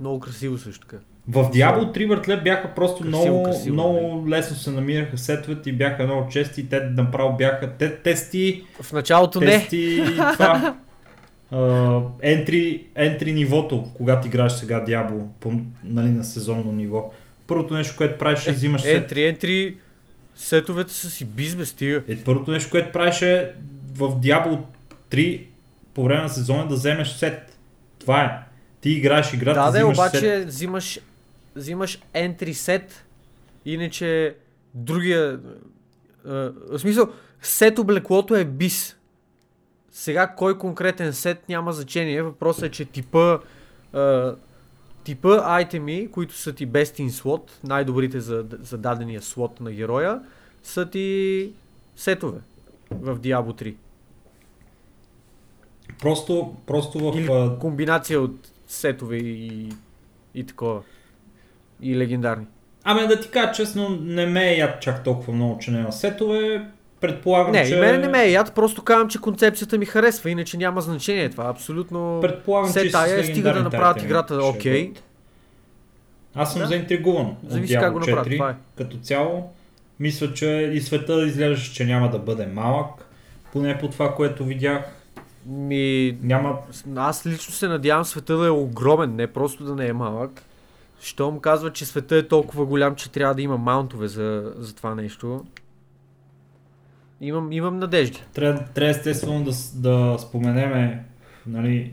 Много красиво също така. В Diablo 3 братле бяха просто Красиво, много, красиво, много лесно се намираха сетовете и бяха много чести. и Те направо бяха те, тести, В началото не. тести и това. Uh, ентри, ентри нивото, когато играеш сега Diablo по, нали, на сезонно ниво. Първото нещо, което правиш е взимаш сет. Ентри, ентри, сетовете са си бизнес, стига. Е, първото нещо, което правиш е в Diablo 3 по време на сезона е да вземеш сет. Това е. Ти играеш играта, Да, да, взимаш обаче сет. взимаш, взимаш entry set, иначе другия, в смисъл, сет облеклото е бис. Сега кой конкретен сет няма значение, въпросът е, че типа, типа айтеми, които са ти best in slot, най-добрите за, за дадения слот на героя, са ти сетове в Diablo 3. Просто, просто в... Или комбинация от сетове и, и такова. И легендарни. Ами да ти кажа честно, не ме е яд чак толкова много, че няма сетове. Предполагам, Не, че... и мене не ме е яд, просто казвам, че концепцията ми харесва, иначе няма значение това. Абсолютно. Предполагам, Все че тая стига да направят играта окей. бъдат. Аз съм Да. заинтригуван Зависи от го направят, 4. това е. Като цяло, мисля, че и света изглежда, че няма да бъде малък. Поне по това, което видях. Ми, Няма... аз лично се надявам света да е огромен, не просто да не е малък. Щом казва, че света е толкова голям, че трябва да има маунтове за, за това нещо. Имам, имам надежди. Трябва, трябва естествено да, да споменеме нали,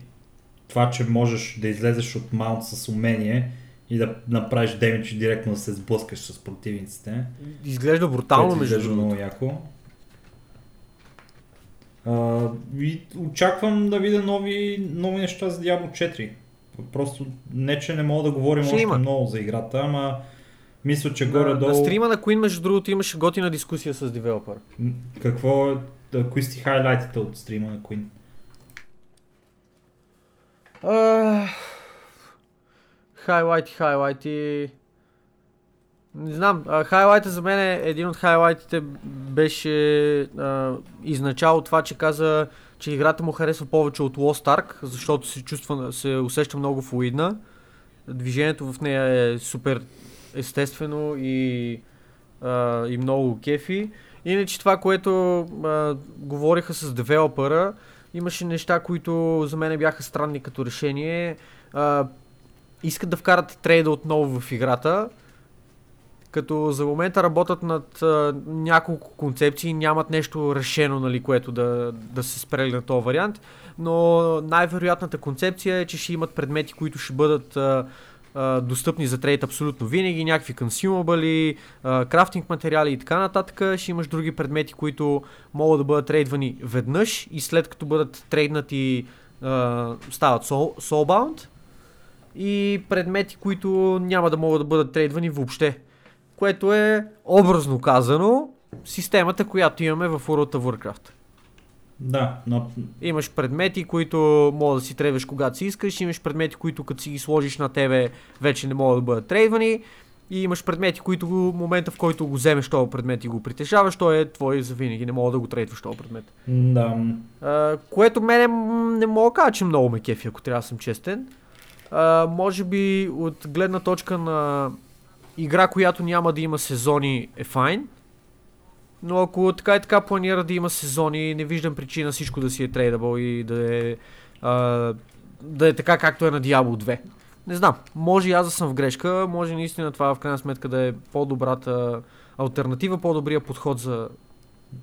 това, че можеш да излезеш от маунт с умение и да направиш демидж и директно да се сблъскаш с противниците. Изглежда брутално, между изглежда много яко. А, и очаквам да видя нови, нови неща за Diablo 4. Просто не, че не мога да говорим Ще още има. много за играта, ама мисля, че На, горе-долу... на стрима на Queen, между другото, имаше готина дискусия с девелопър. Какво е... Да, кои сте хайлайтите от стрима на Queen? А, Хайлайти, хайлайти. Не знам, а, хайлайта за мен е един от хайлайтите беше а, изначало това, че каза, че играта му харесва повече от Lost Ark, защото се чувства, се усеща много флуидна. Движението в нея е супер естествено и, а, и много кефи. Иначе това, което а, говориха с девелопъра, имаше неща, които за мен бяха странни като решение. А, искат да вкарат трейда отново в играта, като за момента работят над а, няколко концепции, нямат нещо решено, нали, което да, да се спрели на този вариант, но най-вероятната концепция е, че ще имат предмети, които ще бъдат а, а, достъпни за трейд абсолютно винаги, някакви консюмабъли, крафтинг материали и така нататък. Ще имаш други предмети, които могат да бъдат трейдвани веднъж и след като бъдат трейднати а, стават soul, soulbound и предмети, които няма да могат да бъдат трейдвани въобще. Което е образно казано системата, която имаме в World of Warcraft. Да, но Имаш предмети, които могат да си трейдваш когато си искаш, имаш предмети, които като си ги сложиш на тебе вече не могат да бъдат трейдвани и имаш предмети, които в момента в който го вземеш този предмет и го притежаваш, той е твой за винаги, не мога да го трейдваш този предмет. да, А, което мене не мога да кажа, че много ме кефи, ако трябва да съм честен. А, може би от гледна точка на игра, която няма да има сезони е файн. Но ако така и така планира да има сезони, не виждам причина всичко да си е трейдабъл и да е, а, да е така както е на Diablo 2. Не знам, може и аз да съм в грешка, може наистина това в крайна сметка да е по-добрата альтернатива, по-добрия подход за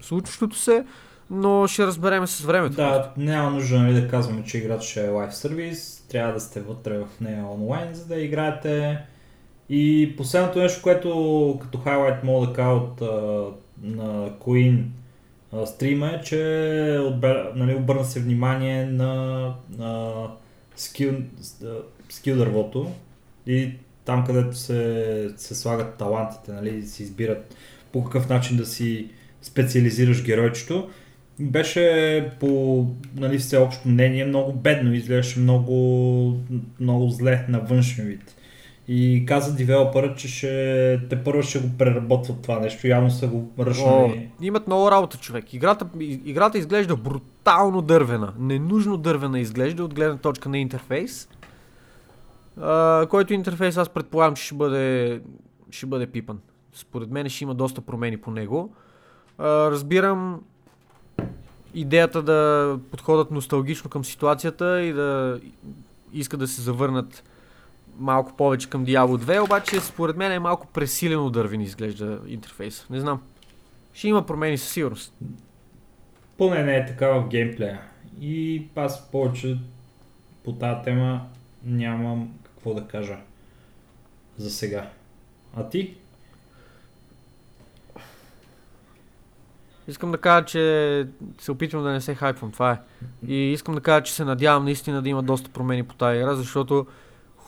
случващото се, но ще разбереме с времето. да, няма нужда нали, да казваме, че играта ще е лайв сервис, трябва да сте вътре в нея онлайн, за да играете. И последното нещо, което като хайлайт мога да кажа от а, на Queen а, стрима е, че отбе, нали, обърна се внимание на, на скил, а, скил дървото и там където се, се слагат талантите, нали, се избират по какъв начин да си специализираш геройчето. Беше по нали, всеобщо мнение много бедно, изглеждаше много, много зле на външен вид. И каза девелопъра, че ще, те първо ще го преработват това нещо, явно са го О, ръчнали. имат много работа, човек. Играта, играта изглежда брутално дървена. Ненужно дървена изглежда от гледна точка на интерфейс. а, който интерфейс аз предполагам, че ще бъде, ще бъде пипан. Според мен ще има доста промени по него. А, разбирам идеята да подходят носталгично към ситуацията и да искат да се завърнат малко повече към Diablo 2, обаче според мен е малко пресилено дървен изглежда интерфейс. Не знам. Ще има промени със сигурност. Поне не е така в геймплея. И аз повече по тази тема нямам какво да кажа за сега. А ти? Искам да кажа, че се опитвам да не се хайпвам, това е. И искам да кажа, че се надявам наистина да има доста промени по тази игра, защото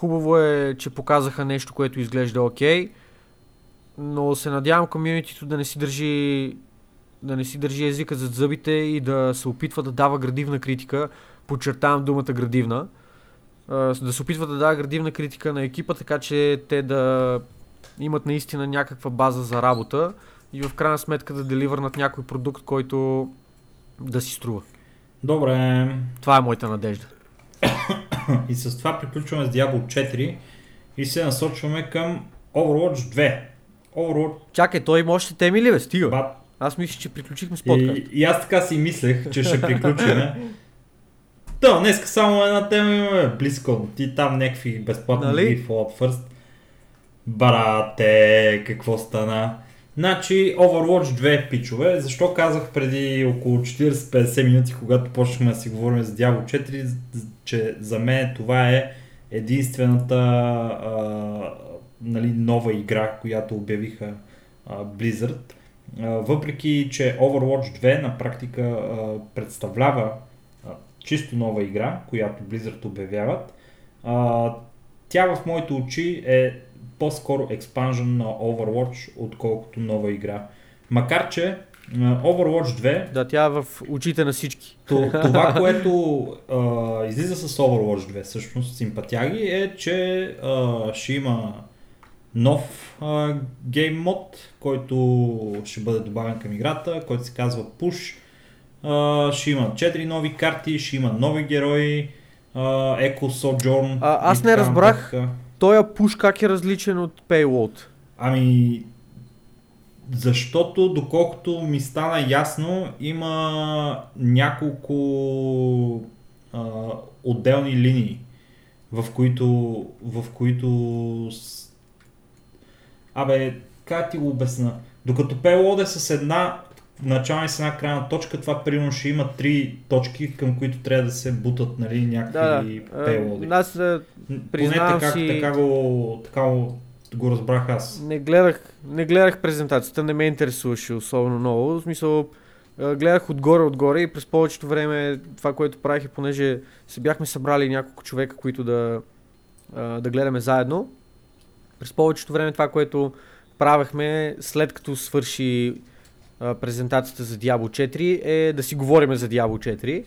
хубаво е, че показаха нещо, което изглежда окей, okay, но се надявам комьюнитито да не си държи да не си държи езика зад зъбите и да се опитва да дава градивна критика. Подчертавам думата градивна. Да се опитва да дава градивна критика на екипа, така че те да имат наистина някаква база за работа и в крайна сметка да деливърнат някой продукт, който да си струва. Добре. Това е моята надежда. И с това приключваме с Diablo 4 и се насочваме към Overwatch 2. Overwatch... Чакай, той има още теми ли бе? Стига. But... Аз мисля, че приключихме с подкаст. И, и аз така си мислех, че ще приключим. Да, днеска само една тема имаме близко. Ти там някакви безплатни нали? Fallout First. Брате, какво стана? Значи Overwatch 2 пичове. Защо казах преди около 40-50 минути, когато почнахме да си говорим за Diablo 4, че за мен това е единствената а, нали, нова игра, която обявиха а, Blizzard. А, въпреки, че Overwatch 2 на практика а, представлява а, чисто нова игра, която Blizzard обявяват, а, тя в моите очи е по-скоро експанжен на Overwatch, отколкото нова игра. Макар, че Overwatch 2... Да, тя е в очите на всички. Това, което а, излиза с Overwatch 2, всъщност симпатяги, е, че а, ще има нов а, гейм мод, който ще бъде добавен към играта, който се казва Push. А, ще има 4 нови карти, ще има нови герои, Echo Sojourn. А, аз не разбрах, този пуш как е различен от Payload? Ами, защото доколкото ми стана ясно, има няколко а, отделни линии, в които, в които Абе, как ти го обясна? Докато Payload е с една начална и с една крайна точка, това примерно ще има три точки, към които трябва да се бутат нали, някакви да, пейлоди. Аз признавам така, си... така, го, така го, го разбрах аз. Не гледах, не гледах презентацията, не ме интересуваше особено много. В смисъл, гледах отгоре-отгоре и през повечето време това, което правих, е понеже се бяхме събрали няколко човека, които да, да гледаме заедно. През повечето време това, което правехме след като свърши презентацията за Diablo 4 е да си говорим за Diablo 4.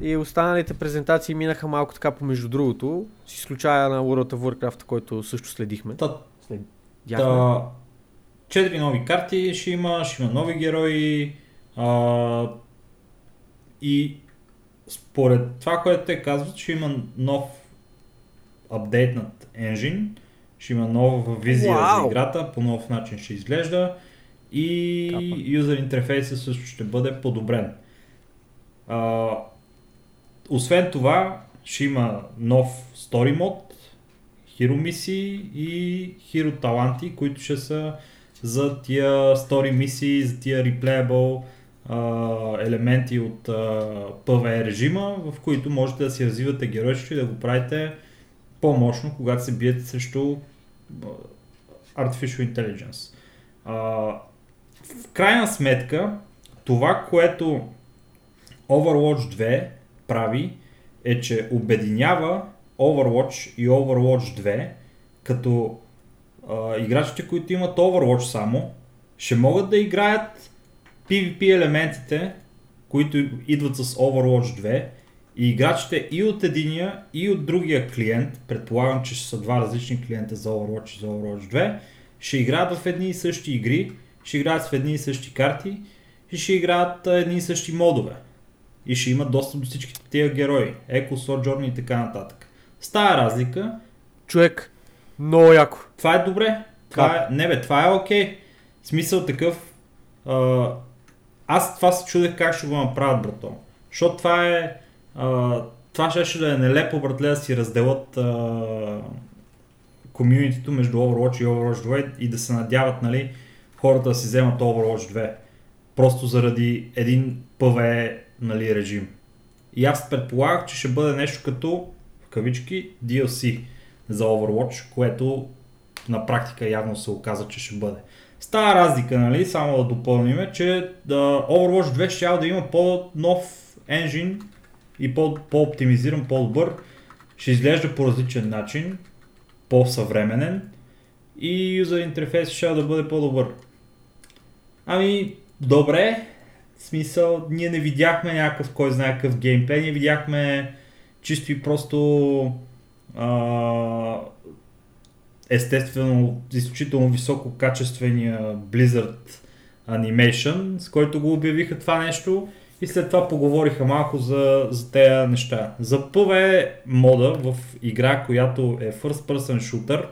И останалите презентации минаха малко така помежду другото, с изключая на World of Warcraft, който също следихме. Та, та, четири нови карти ще има, ще има нови герои а, и според това, което те казват, ще има нов апдейтнат енжин, ще има нова визия wow. за играта, по нов начин ще изглежда и Капа. юзер интерфейса също ще бъде подобрен. А, освен това, ще има нов story мод, хиро мисии и хиро таланти, които ще са за тия story мисии, за тия replayable а, елементи от а, PvE режима, в които можете да си развивате геройството и да го правите по-мощно, когато се биете срещу Artificial Intelligence. А, в крайна сметка, това, което Overwatch 2 прави, е, че обединява Overwatch и Overwatch 2, като а, играчите, които имат Overwatch само, ще могат да играят PvP елементите, които идват с Overwatch 2 и играчите и от единия и от другия клиент, предполагам, че ще са два различни клиента за Overwatch и за Overwatch 2, ще играят в едни и същи игри ще играят в едни и същи карти и ще играят едни и същи модове. И ще имат достъп до всичките тия герои, Еко, Sojourn и така нататък. С тази разлика, човек, много яко. Това е добре. Това е, не бе, това е окей. Смисъл такъв. А, аз това се чудех как ще го направят, брато. Защото това е... А, това ще да е нелепо, братле, да си разделят а, между Overwatch и Overwatch 2 и да се надяват, нали, хората да си вземат Overwatch 2. Просто заради един PvE нали, режим. И аз предполагах, че ще бъде нещо като, в кавички, DLC за Overwatch, което на практика явно се оказа, че ще бъде. Става разлика, нали, само да допълним, че да, Overwatch 2 ще да има по-нов енжин и по- по-оптимизиран, по-добър. Ще изглежда по различен начин, по-съвременен и юзер интерфейс ще да бъде по-добър. Ами, добре, в смисъл, ние не видяхме някакъв, кой знае какъв геймплей, ние видяхме чисто и просто а, естествено изключително високо качествения Blizzard Animation, с който го обявиха това нещо и след това поговориха малко за, за тези неща. За PvE мода в игра, която е First Person Shooter,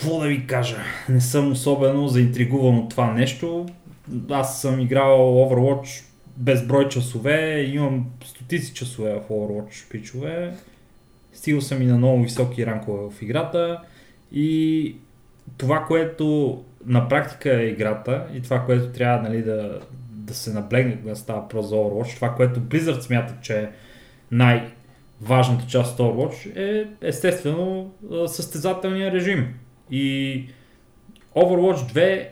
какво да ви кажа, не съм особено заинтригуван от това нещо. Аз съм играл Overwatch безброй часове, имам стотици часове в Overwatch, пичове. Стигал съм и на много високи ранкове в играта и това, което на практика е играта и това, което трябва нали, да, да се наблегне, да става про за Overwatch, това, което Blizzard смята, че е най-важната част от Overwatch е естествено състезателния режим. И Overwatch 2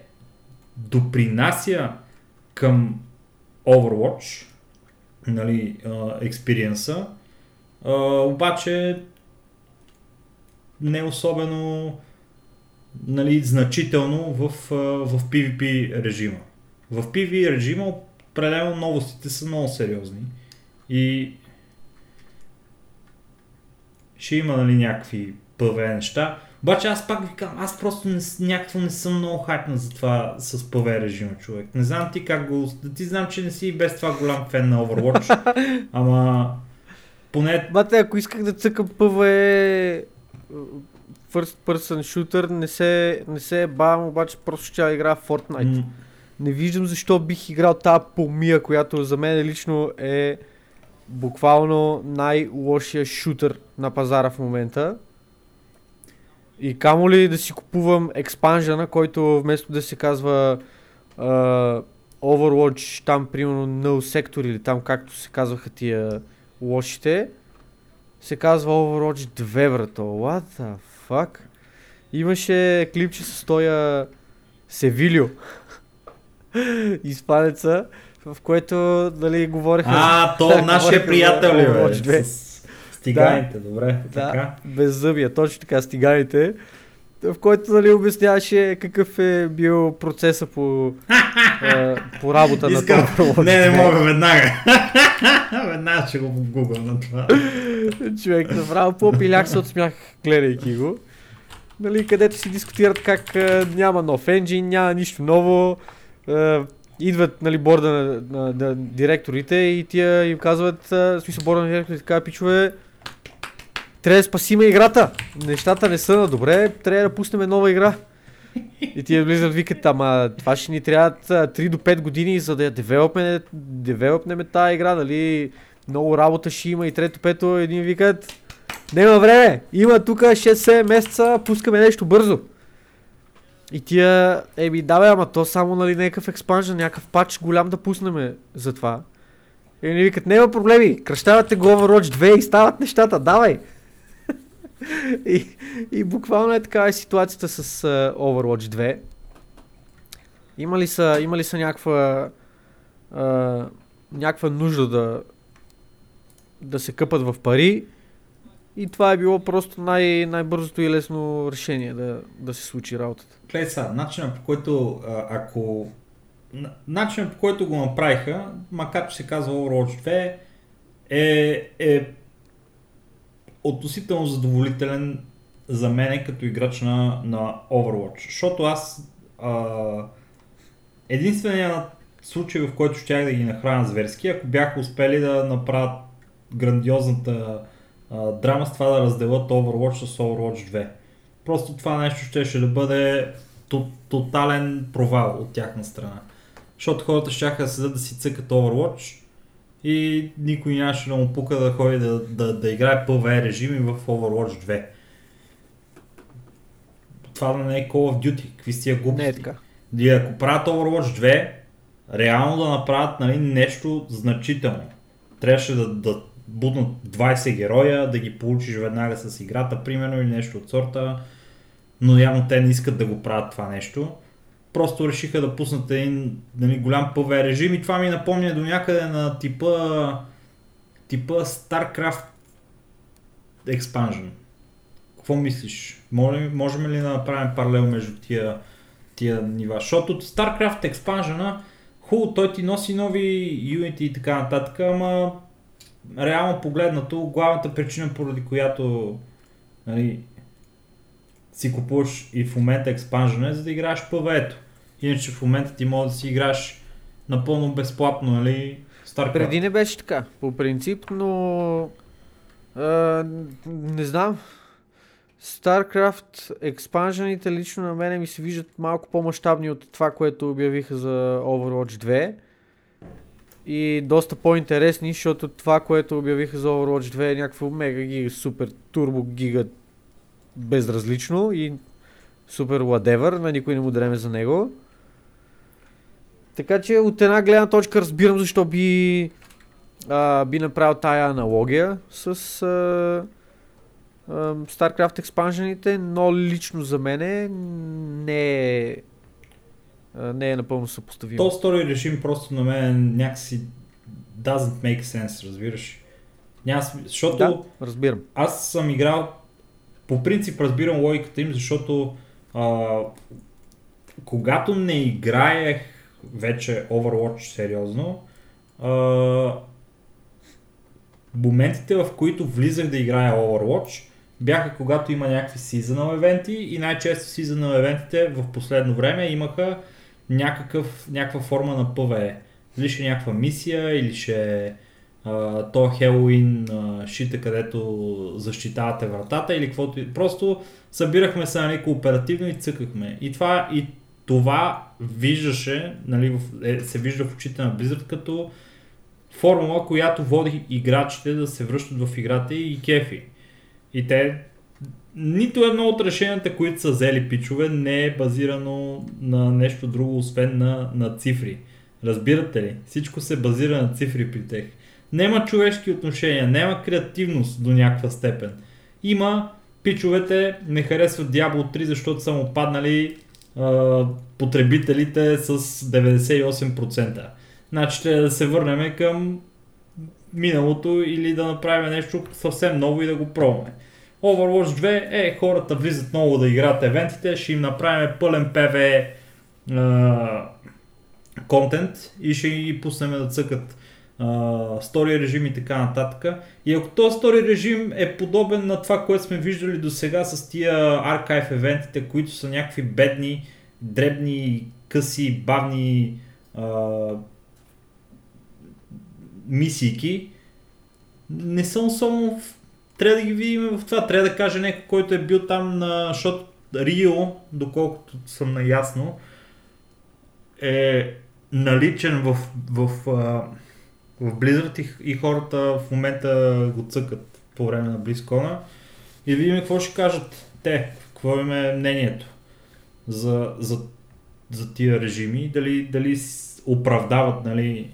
допринася към Overwatch, нали, експириенса, обаче не особено нали, значително в, в PvP режима. В PvP режима определено новостите са много сериозни и ще има нали, някакви PvE неща. Обаче аз пак ви казвам, аз просто не, някакво не съм много хайпна за това с PvE режима, човек. Не знам ти как го... Ти знам, че не си и без това голям фен на Overwatch, ама поне... Бате, ако исках да цъкам PvE First Person Shooter, не се, не се бавам, обаче просто ще играя в Fortnite. Mm. Не виждам защо бих играл тази помия, която за мен лично е буквално най-лошия шутър на пазара в момента. И камо ли да си купувам експанжена, който вместо да се казва uh, Overwatch, там примерно No Sector или там както се казваха тия лошите, се казва Overwatch 2, брато. What the fuck? Имаше клипче с тоя Севилио. Испанеца, в което, дали, говореха... А, то нашия приятел бе? Стиганите, да, добре, да, така. Без зъбия, точно така, стиганите. В който нали, обясняваше какъв е бил процеса по, а, по работа Искам... на това. Не, не мога веднага. веднага ще го гугъл на това. Човек, направо по-пиляк се от смях, гледайки го. Нали, където си дискутират как а, няма нов енджин, няма нищо ново. А, идват нали, борда на, на, на, директорите и тия им казват, в смисъл борда на директорите, така пичове, трябва да спасиме играта. Нещата не са на добре, трябва да пуснем нова игра. И тия влизат викат, ама това ще ни трябва 3 до 5 години, за да я девелопнем, девелопнем тази игра, нали? Много работа ще има и трето, пето, един викат, няма време, има тук 6-7 месеца, пускаме нещо бързо. И тия, еми давай, ама то само нали някакъв експанжен, някакъв пач голям да пуснем за това. И ни викат, няма проблеми, кръщавате го Overwatch 2 и стават нещата, давай и, и буквално е така е ситуацията с uh, Overwatch 2. Има ли са, има ли са някаква, uh, някаква нужда да, да се къпат в пари и това е било просто най- най-бързото и лесно решение да, да се случи работата. Сега, начинът по който ако начинът по който го направиха, макар че се казва Overwatch 2, е, е относително задоволителен за мен като играч на, на Overwatch. Защото аз а, единствения случай, в който щях да ги нахраня зверски, ако бяха успели да направят грандиозната а, драма с това да разделят Overwatch с Overwatch 2. Просто това нещо ще, ще да бъде тотален провал от тяхна страна. Защото хората ще да седат да си цъкат Overwatch и никой нямаше да му пука да ходи да, да, да играе PvE режими в Overwatch 2. Това да не е Call of Duty, какви си глупости. Не е така. И ако правят Overwatch 2, реално да направят нали, нещо значително. Трябваше да, да буднат 20 героя, да ги получиш веднага с играта, примерно, или нещо от сорта. Но явно те не искат да го правят това нещо. Просто решиха да пуснат един нали, голям ПВ режим и това ми напомня до някъде на типа типа StarCraft Expansion. Какво мислиш? Можем, можем ли да направим паралел между тия, тия нива? Защото StarCraft Expansion хубаво, той ти носи нови Unity и така нататък, ама реално погледнато, главната причина, поради която нали, си купуваш и в момента експанжен е, за да играеш PvE-то. Иначе в момента ти може да си играш напълно безплатно, нали? StarCraft. Преди не беше така, по принцип, но а, не знам. StarCraft експанжените лично на мене ми се виждат малко по-масштабни от това, което обявиха за Overwatch 2 и доста по-интересни, защото това, което обявиха за Overwatch 2 е някакво мега гига, супер турбо гига безразлично и супер ладевър, на никой не му дреме за него. Така че от една гледна точка разбирам защо би, а, би направил тая аналогия с а, а, StarCraft експанжените, но лично за мене не е не е напълно съпоставимо. То стори режим просто на мен някакси doesn't make sense, разбираш. Няма, защото да, разбирам. аз съм играл, по принцип разбирам логиката им, защото а, когато не играех вече Overwatch сериозно, а, моментите в които влизах да играя Overwatch бяха когато има някакви seasonal евенти и най-често seasonal евентите в последно време имаха някакъв, някаква форма на ПВЕ. Дали ще е някаква мисия или ще е то Хелоуин шита, където защитавате вратата или каквото. Просто събирахме се нали, кооперативно и цъкахме. И това, и това виждаше, нали, е, се вижда в очите на Blizzard като формула, която води играчите да се връщат в играта и кефи. И те нито едно от решенията, които са взели пичове, не е базирано на нещо друго, освен на, на цифри. Разбирате ли? Всичко се базира на цифри при тях. Нема човешки отношения, няма креативност до някаква степен. Има пичовете не харесват Diablo 3, защото са му паднали а, потребителите с 98%. Значи ще да се върнем към миналото или да направим нещо съвсем ново и да го пробваме. Overwatch 2 е хората влизат много да играят евентите, ще им направим пълен PV контент и ще ги пуснем да цъкат стори режим и така нататък. И ако този стори режим е подобен на това, което сме виждали до сега с тия аркайв евентите, които са някакви бедни, дребни, къси, бавни а, мисийки, не съм особено трябва да ги видим в това. Трябва да каже някой, който е бил там на шот Рио, доколкото съм наясно, е наличен в, в, в, в Blizzard и, и хората в момента го цъкат по време на Близкона. И видим какво ще кажат те, какво им е мнението за, за, за тия режими, дали, дали оправдават нали,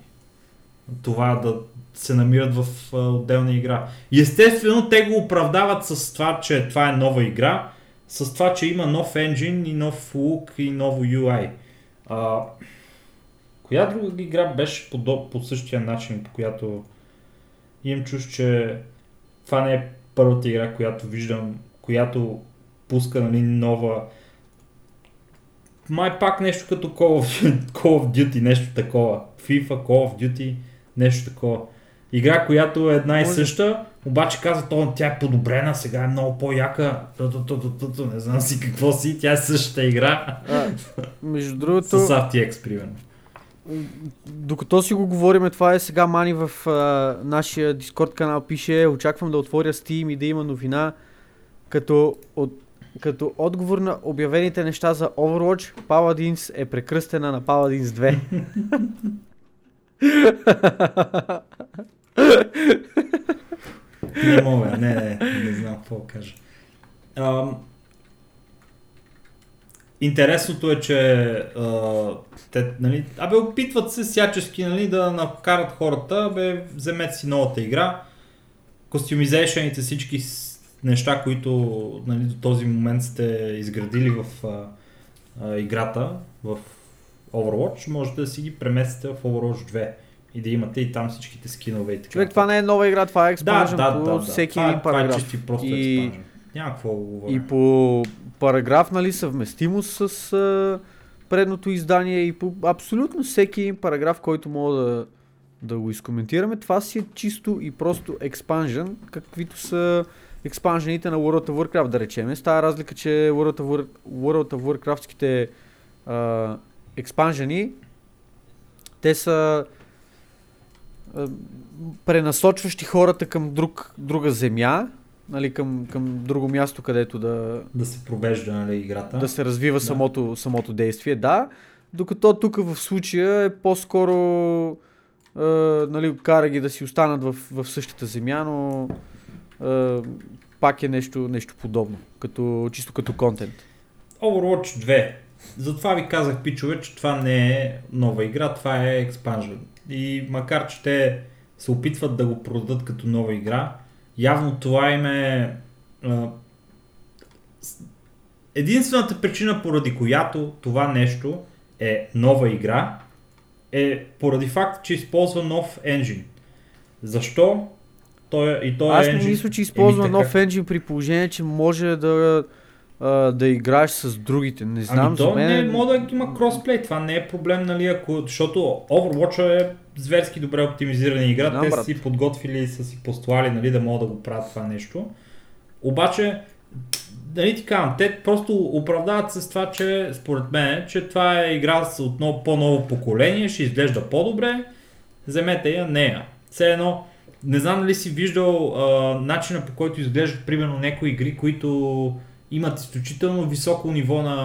това да се намират в а, отделна игра. Естествено те го оправдават с това, че това е нова игра, с това, че има нов енджин и нов лук и ново UI. А, коя друга игра беше по, по същия начин, по която имам чуш, че това не е първата игра, която виждам, която пуска нали, нова май пак нещо като Call of, Call of Duty, нещо такова. FIFA, Call of Duty, нещо такова. Игра, която е една и съща, обаче казва, то, тя е подобрена, сега е много по-яка, не знам си какво си, тя е същата игра. А, между другото... С RTX, примерно. Докато си го говориме, това е сега Мани в а, нашия Дискорд канал пише, очаквам да отворя Steam и да има новина, като, от, като отговор на обявените неща за Overwatch, Paladins е прекръстена на Paladins 2. не мога, не, не, не знам какво кажа. Ам, Интересното е, че а, те, нали, абе, опитват се всячески нали, да накарат хората, бе, вземете си новата игра, костюмизейшените всички неща, които нали, до този момент сте изградили в а, а, играта, в Overwatch, можете да си ги преместите в Overwatch 2 и да имате и там всичките скинове и така. Човек, това не е нова игра, това е експанжен да, да, по да, да. всеки това, един параграф. Това е чисти просто и, експанжен. Няма какво да говоря. и по параграф, нали, съвместимост с а, предното издание и по абсолютно всеки параграф, който мога да, да го изкоментираме. Това си е чисто и просто експанжен, каквито са експанжените на World of Warcraft, да речем. С тази разлика, че World of, Warcraftските експанжени, те са а, пренасочващи хората към друг, друга земя, нали, към, към друго място, където да, да се провежда нали, играта. Да се развива да. Самото, самото действие, да. Докато тук в случая е по-скоро е, нали, кара ги да си останат в, в същата земя, но е, пак е нещо, нещо подобно, като, чисто като контент. Overwatch 2. Затова ви казах, пичове, че това не е нова игра, това е експанжен. И макар, че те се опитват да го продадат като нова игра, явно това им е а, единствената причина, поради която това нещо е нова игра, е поради факт, че използва нов енджин. Защо? Той, и той Аз не мисля, че използва нов енджин при положение, че може да, да играеш с другите. Не знам, ами за мен... не може да има кросплей, това не е проблем, нали, ако, защото Overwatch е зверски добре оптимизирана игра, Знам, те са си подготвили и са си постуали нали, да могат да го правят това нещо. Обаче, нали ти казвам, те просто оправдават се с това, че според мен, че това е игра с отново по-ново поколение, ще изглежда по-добре, вземете я нея. Все едно, не знам дали си виждал а, начина по който изглеждат примерно някои игри, които имат изключително високо ниво на,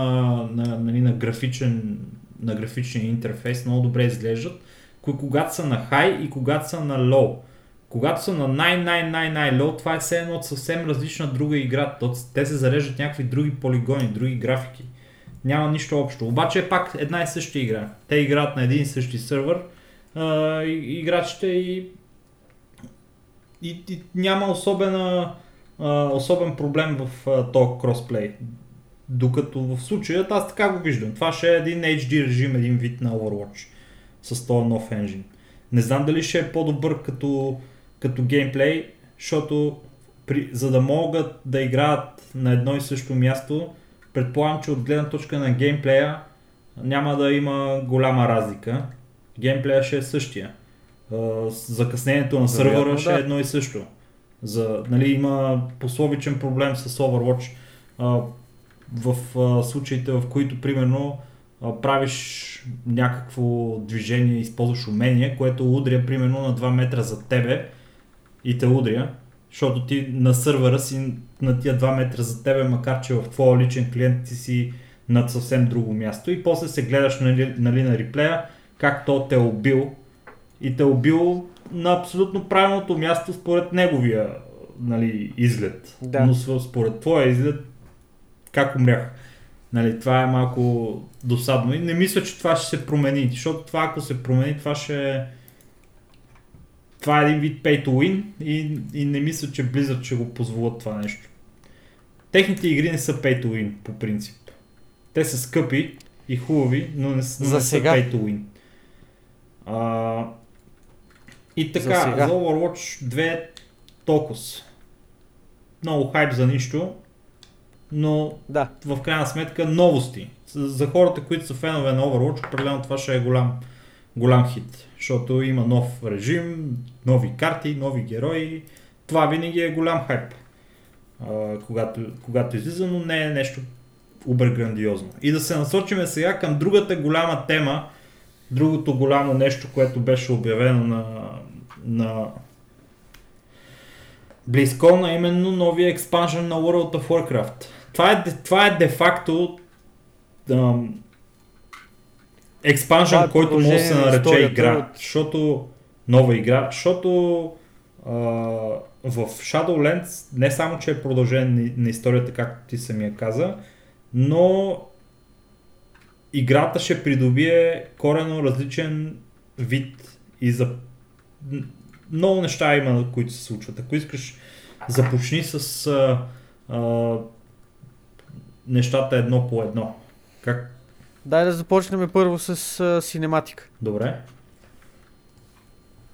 на, на, нали, на, графичен, на графичен интерфейс, много добре изглеждат когато са на хай и когато са на лоу. Когато са на най-най-най-най-лоу, това е все едно от съвсем различна друга игра. Те се зареждат някакви други полигони, други графики. Няма нищо общо. Обаче е пак една и съща игра. Те играят на един и същи сървър. Играчите и, и, и няма особена, а, особен проблем в а, този кросплей. Докато в случая аз така го виждам. Това ще е един HD режим, един вид на Overwatch с този нов енжин. Не знам дали ще е по-добър като, като геймплей, защото при, за да могат да играят на едно и също място, предполагам, че от гледна точка на геймплея няма да има голяма разлика. Геймплея ще е същия. Закъснението на сървъра ще е едно и също. За, нали, има пословичен проблем с Overwatch. В случаите, в които примерно правиш някакво движение, използваш умение, което удря примерно на 2 метра за тебе и те удря, защото ти на сървъра си на тия 2 метра за тебе, макар че в твоя личен клиент ти си над съвсем друго място. И после се гледаш нали, нали, на реплея как то те е убил и те убил на абсолютно правилното място според неговия нали, изглед. Да. Но според твоя изглед как умрях. Нали, това е малко досадно и не мисля, че това ще се промени, защото това ако се промени, това ще е това е един вид pay to win и, и не мисля, че Blizzard ще го позволят това нещо. Техните игри не са pay to win по принцип. Те са скъпи и хубави, но не, но за не сега. са pay to win. А, и така, за, сега. за Overwatch 2 толкова. Много хайп за нищо но да. в крайна сметка новости. За хората, които са фенове на Overwatch, определено това ще е голям, голям хит, защото има нов режим, нови карти, нови герои. Това винаги е голям хайп, а, когато, когато излиза, но не е нещо убер грандиозно. И да се насочиме сега към другата голяма тема, другото голямо нещо, което беше обявено на, на BlizzCon, а именно новия експанжен на World of Warcraft. Това е, това е де-факто експанжен, е който може да се нарече игра. от- Защото нова игра, защото а, в Shadowlands не само, че е продължение на, историята, както ти самия каза, но играта ще придобие корено различен вид и за много неща има, които се случват. Ако искаш, започни с а, а, нещата едно по едно. Как? Дай да започнем първо с а, синематика. Добре.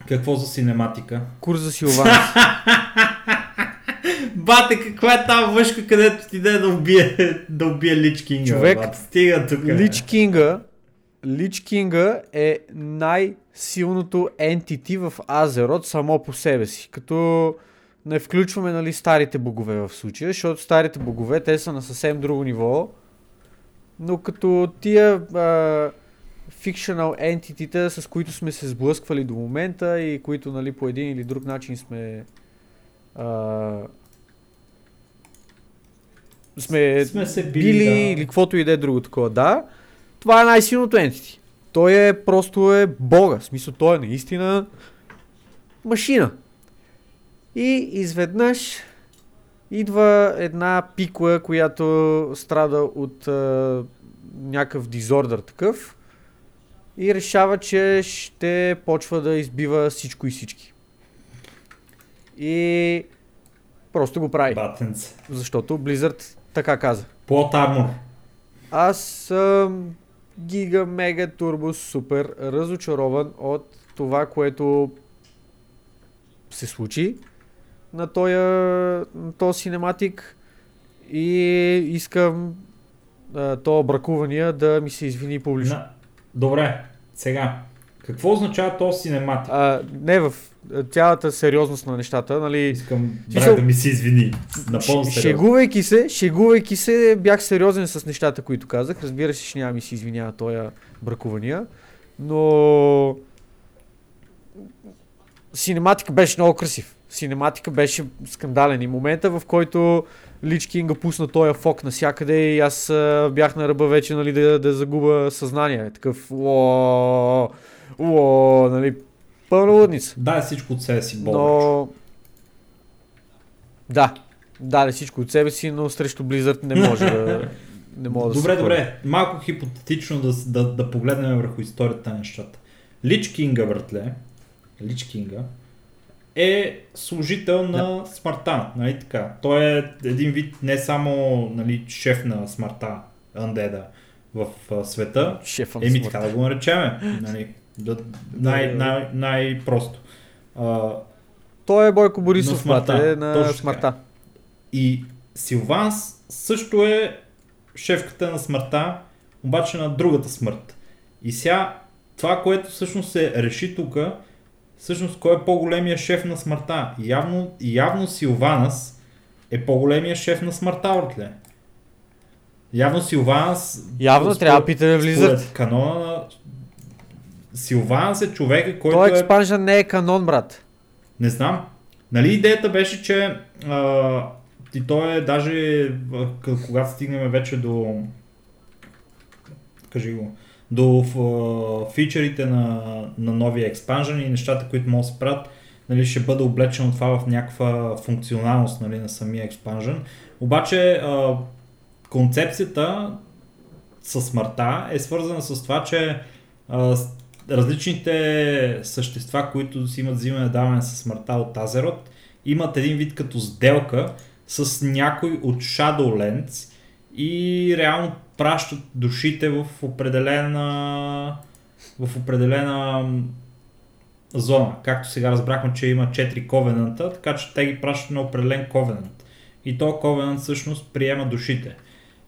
Какво за синематика? Курс за Силван. Бате, каква е тази въшка, където ти даде да убие, да убие Лич Кинга? Човек, бате? Стига тук. Лич Кинга, Лич Кинга е най-силното entity в Азерот само по себе си. Като не включваме нали, старите богове в случая, защото старите богове те са на съвсем друго ниво. Но като тия fictional entity с които сме се сблъсквали до момента и които нали, по един или друг начин сме а, сме, Сме се били, били да. или каквото и да е друго такова. Да, това е най-силното entity. Той е просто е бога. В смисъл, той е наистина машина. И изведнъж идва една пикла, която страда от а, някакъв дизордър такъв и решава, че ще почва да избива всичко и всички. И просто го прави. Батенце. Защото Blizzard така каза. Плот армор. Аз съм гига, мега, турбо, супер разочарован от това, което се случи на този, на този синематик и искам а, то бракувания да ми се извини публично. Добре, сега. Какво означава този синематик? А, не в цялата сериозност на нещата, нали? Искам брат да ми се извини. Напълно сериозно. Шегувайки се, шегувайки се, бях сериозен с нещата, които казах. Разбира се, че няма ми се извинява тоя бракувания. Но... Синематика беше много красив. Синематика беше скандален и момента, в който Лич Кинга пусна тоя фок навсякъде и аз бях на ръба вече нали, да, да загуба съзнание. Такъв уо, уо, нали, пълна лудница. Дай всичко от себе си, Бог. Но... Да, даде всичко от себе си, но срещу Blizzard не може да... Не мога да добре, добре. Малко хипотетично да, да, да погледнем върху историята на нещата. Лич Кинга, братле, Лич Кинга, е служител на смъртта, нали така. Той е един вид не само нали, шеф на смъртта, Undead в света, Шефа на еми така да го наречеме. Нали, да, най, най, най-просто. А, Той е Бойко Борисов, На смъртта, брате, на смъртта. И Силванс също е шефката на смъртта, обаче на другата смърт. И сега това, което всъщност се реши тук, всъщност кой е по-големия шеф на смъртта. Явно, явно Силванас е по-големия шеф на смъртта, братле. Явно Силванас... Явно според- трябва да питаме Blizzard. Според канона на... Силванас е човека, който Той е... експанжен не е канон, брат. Не знам. Нали идеята беше, че а, и то е даже а, когато стигнем вече до кажи го, до ф- фичерите на, на новия експанжен и нещата, които могат да се правят, нали, ще бъде облечено това в някаква функционалност нали, на самия експанжен. Обаче а, концепцията със смъртта е свързана с това, че а, различните същества, които си имат взимане даване със смъртта от Азерот, имат един вид като сделка с някой от Shadowlands и реално пращат душите в определена в определена зона. Както сега разбрахме, че има 4 ковенанта, така че те ги пращат на определен ковенант. И то ковенант всъщност приема душите.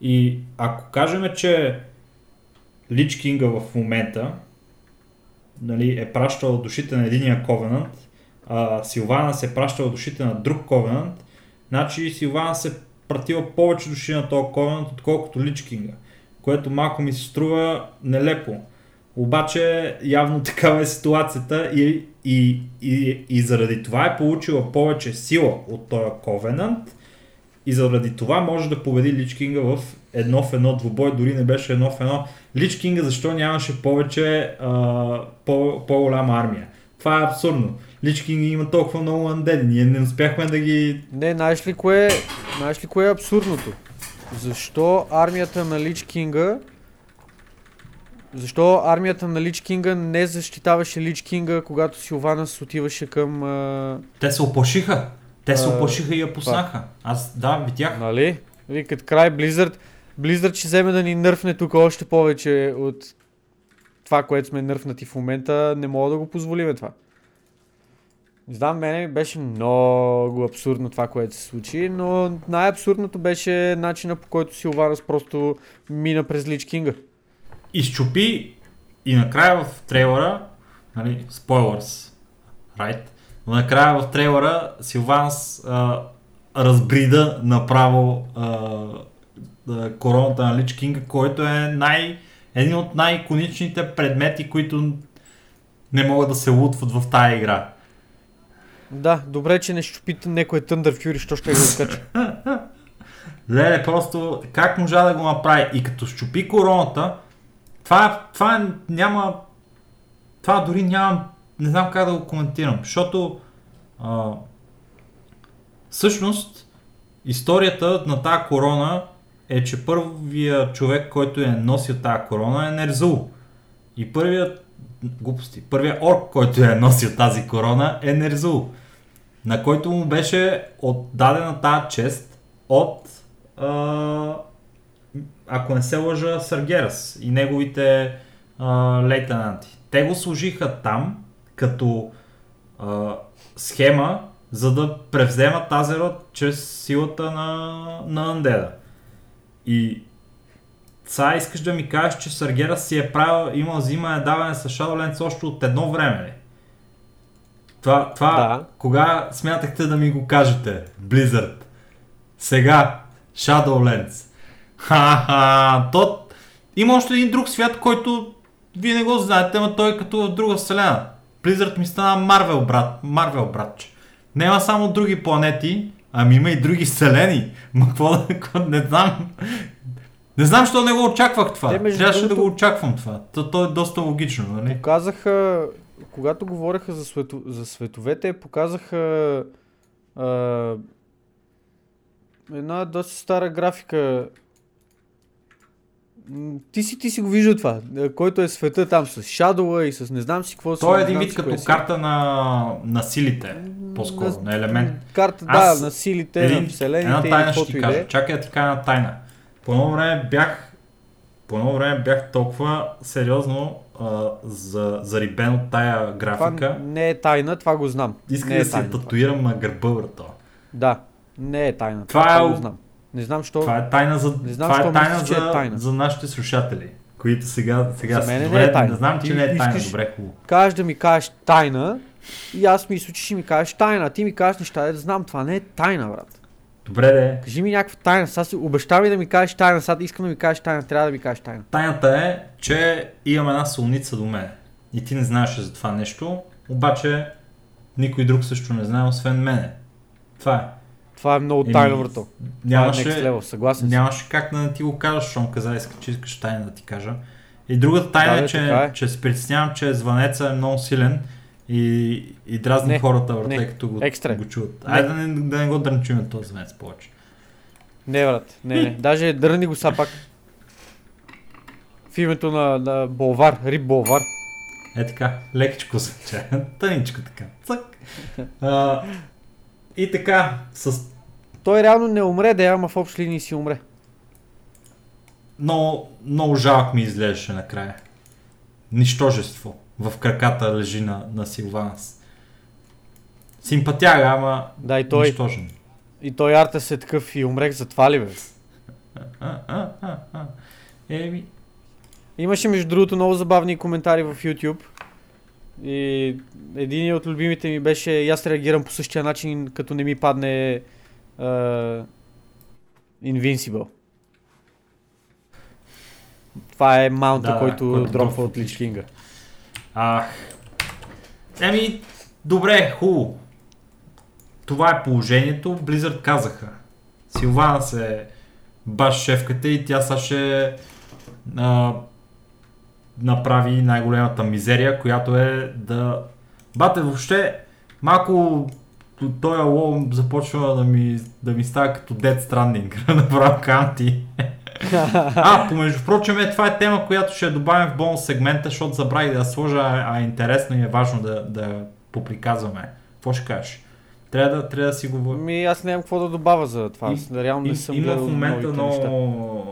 И ако кажем, че Лич Кинга в момента нали, е пращал душите на единия ковенант, а Силвана се е пращала душите на друг ковенант, значи Силвана се пратила повече души на този ковенант, отколкото Лич Кинга, което малко ми се струва нелепо. Обаче явно такава е ситуацията и, и, и, и заради това е получила повече сила от този Ковенант и заради това може да победи Лич Кинга в едно в едно двубой, дори не беше едно в едно. Лич Кинга защо нямаше повече а, по, по-голяма армия? Това е абсурдно. Лич Кинга има толкова много андеди, ние не успяхме да ги... Не, знаеш ли кое, знаеш ли кое е абсурдното? Защо армията на Лич Кинга защо армията на Лич Кинга не защитаваше Лич Кинга, когато Силванас отиваше към... А... Те се оплашиха. Те се оплашиха и я пуснаха. Аз да, видях. Нали? Викат край Blizzard. Blizzard ще вземе да ни нърфне тук още повече от това, което сме нърфнати в момента. Не мога да го позволиме това. Не знам, мене беше много абсурдно това, което се случи, но най-абсурдното беше начина по който Силванас просто мина през Лич Кинга. изчупи и накрая в трейлера, нали, spoilers, right? Но накрая в трейлера Силванс разбрида направо а, короната на Лич Кинга, който е най, един от най-иконичните предмети, които не могат да се лутват в тая игра. Да, добре, че не щупите някой Thunder Fury, що ще го откача. Леле, просто как можа да го направи? И като щупи короната, това, това няма... Това дори нямам... Не знам как да го коментирам, защото а, всъщност историята на тази корона е, че първият човек, който е носил тази корона е Нерзул. И първият глупости, първият орк, който е носил тази корона е Нерзул, на който му беше отдадена тази чест от а, ако не се лъжа, Саргерас и неговите а, лейтенанти. Те го служиха там като а, схема, за да превземат Азерот чрез силата на, на Андеда. И сега искаш да ми кажеш, че Саргерас си е правил, имал взимане даване с Shadowlands още от едно време. ли? Това, това Да. кога смятахте да ми го кажете, Blizzard? Сега, Shadowlands. Ха-ха, то има още един друг свят, който вие не го знаете, но той е като в друга вселена. Blizzard ми стана Марвел, брат. Марвел, братче. Няма само други планети, ами има и други вселени. Ма какво да... Не знам. Не знам, защо не го очаквах това. Те, Трябваше да другото- го очаквам това. То, то е доста логично, нали? Показаха, когато говореха за, свето, за световете, показаха а, една доста стара графика. Ти си, ти си го виждал това, а, който е света там с Shadow и с не знам си какво. си, Той е един вид си като си. карта на, на силите, по-скоро, на, елемент. Карта, Аз- да, на силите, на Един, една вселените и тайна ще ти да е. кажа. Чакай да ти кажа една тайна. По едно време бях по едно време бях толкова сериозно а, за, зарибен от тая Това графика. не е тайна, това го знам. Исках не е да това. татуирам на гърба, брато. Да, не е тайна. Това Това, е това о- го знам. Не знам, що. Това е тайна за, Не знам това е тайна мислиш, че е за, тайна. за нашите слушатели, които сега, сега За мен не добре, е тайна. Не знам, че Ти не е тайна. искаш- Добре, хубаво. Кажеш да ми кажеш тайна и аз мисля, че ще ми кажеш тайна. А ти ми кажеш неща, да знам. Това не е тайна, брат. Добре, де. Кажи ми някаква тайна. Сега си обещавай да ми кажеш тайна. Сега искам да ми кажеш тайна. Трябва да ми кажеш тайна. Тайната е, че имам една солница до мен. И ти не знаеш за това нещо, обаче никой друг също не знае, освен мене. Това е. Това е много тайна, брато. Това е Нямаше, next level. Съгласен нямаше как да не ти го кажа, щом каза, че искаш тайна да ти кажа. И другата тайна Да, е, че, е. че се притеснявам, че звънеца е много силен и, и дразни Не, хората, брат, тъй като го, Екстра е. го чуват. Айде да не, да не го дрънчиме този звънец повече. Не, брат. Не, не. Даже дърни го са пак. В името на, на Болвар. Рип Болвар. Е така, лекичко се че. Тъничко така. Цък. А, и така, с Той реално не умре, да ама в общи линии си умре. много, много жалък ми изглеждаше накрая. Нищожество в краката лежи на, на Силванас. Симпатяга, ама Да, и той, нищожен. и той Артес е такъв и умрех за това ли, бе? А, а, а, а. Еми, Имаше между другото много забавни коментари в YouTube. И един от любимите ми беше и аз реагирам по същия начин, като не ми падне uh, Invincible. Това е маунта, Да, който който дропва от Лич Кинга. Ах. Еми, добре, хубаво. Това е положението. Blizzard казаха. Силвана се баш шефката и тя сега ще а, направи най-големата мизерия, която е да... Бате, въобще малко той лол започва да ми, да ми става като Dead Stranding. Направо канти. А, помежду прочим, е, това е тема, която ще добавим в бонус сегмента, защото забравих да я сложа, а, е интересно и е важно да, да поприказваме. Какво ще кажеш? Трябва да, трябва да си говорим. Ми аз нямам какво да добавя за това. Аз реално не Им- съм има в момента много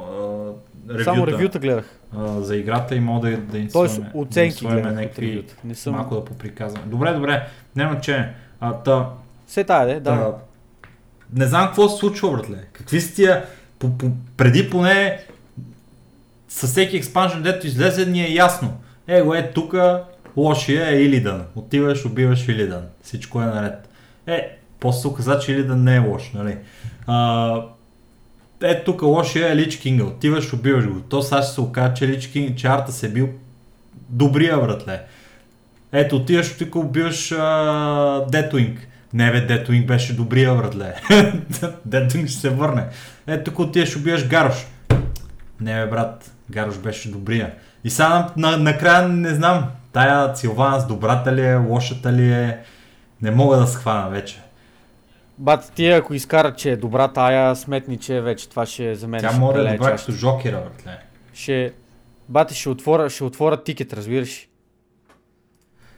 ревюта, Само ревюта гледах. а, за играта и мога да, да им Тоест оценки да гледах някакви. Не съм... малко да поприказваме. Добре, добре, няма че. А, та, Все тая, де, да. Та, не знам какво се случва, братле. Какви са тия... По, по, преди поне със всеки експанжен, дето излезе, ни е ясно. Его е тук лошия е Илидан. Отиваш, убиваш Илидан. Всичко е наред. Е, после се оказа, че Илидан не е лош, нали? А, е, тук лошия е Лич Кинга. Отиваш, убиваш го. То сега ще се окаже, че Лич Кинг, че Арта се бил добрия, братле. Ето, отиваш, тук убиваш Детуинг. Не бе, Детуинг беше добрия, братле. Детуинг ще се върне. Ето, тук отиваш, убиваш Гарош. Не бе, брат, Гарош беше добрия. И сега на, на, накрая не знам, тая Силвана с добрата ли е, лошата ли е, не мога да схвана вече. Бат, ти ако изкарат, че е добра тая, сметни, че вече това ще е за мен. Тя може да е добра като Жокера, братле. Ще... Бате, ще отворя, ще отворя тикет, разбираш.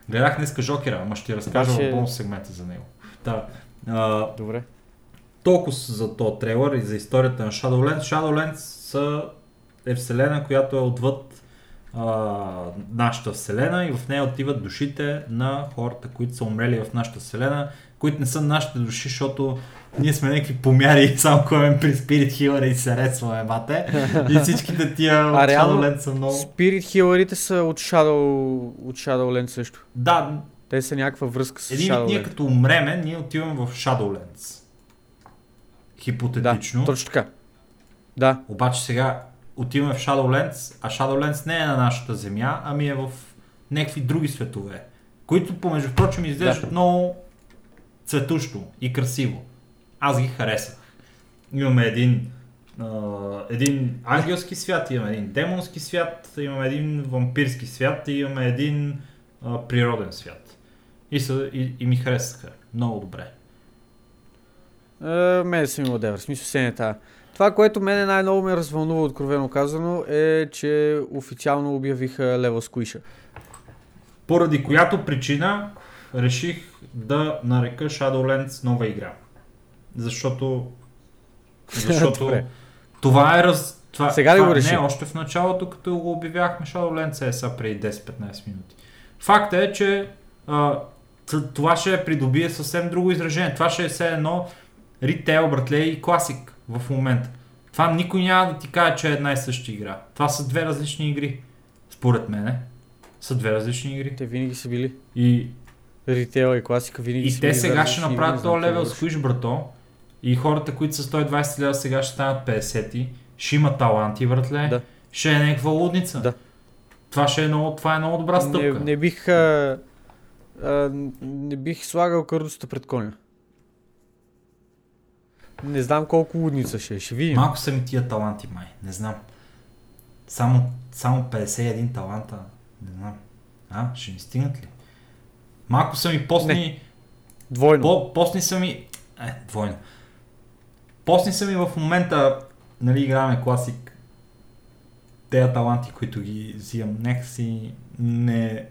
Гледах днеска Жокера, ама ще ти разкажа Ще- в бонус сегмента за него. Да. А, Добре. толкова за този трейлър и за историята на Shadowlands. Shadowlands са, е вселена, която е отвъд а, нашата вселена и в нея отиват душите на хората, които са умрели в нашата вселена, които не са нашите души, защото ние сме някакви помяри, само ходим при Spirit Healer и се ресваме, бате. И всичките тия от А, реално, Shadowlands са много... Спирит хиларите са от Shadow, от Shadowland също. Да, Те са някаква връзка с един вид ние Shadowland. като умреме, ние отиваме в Shadowlands. Хипотетично. Да, точно така. Да, Обаче сега отиваме в Shadowlands, а Shadowlands не е на нашата земя, ами е в някакви други светове, които помежду прочим изглеждат Да. много цветущо и красиво. Аз ги харесах. Имаме един, а, един ангелски свят, имаме един демонски свят, имаме един вампирски свят и имаме един а, природен свят. И, са, и, и ми харесаха. Много добре. Е, мене съм имал девър, в смисъл се не тая. Това, което мене най-много ме развълнува, откровено казано, е, че официално обявиха Level Squisha. Поради която причина реших да нарека Shadowlands нова игра. Защото... Защото това е раз... Това, Сега това, го реши? Не, още в началото, като го обявяхме Shadowlands е са преди 10-15 минути. Факт е, че а, това ще придобие съвсем друго изражение. Това ще е все едно ритейл, братле, и класик в момента. Това никой няма да ти каже, че е една и съща игра. Това са две различни игри. Според мене. Са две различни игри. Те винаги са били. И, Ритейл и класика винаги и те сега ще направят този левел говориш. сквиш, брато. И хората, които са 120 лева сега ще станат 50. Ще има таланти, братле. Да. Ще е някаква лудница. Да. Това, ще е много, това е много добра стъпка. Не, не бих... А, а, не бих слагал кърдоста пред коня. Не знам колко лудница ще е, ще видим. Малко са ми тия таланти, май. Не знам. Само, само 51 таланта. Не знам. А, ще ми стигнат ли? Малко са ми постни... Двойно. По, постни са ми... Е, двойно. Постни са ми в момента, нали, играме класик. Тея таланти, които ги взимам, някакси не...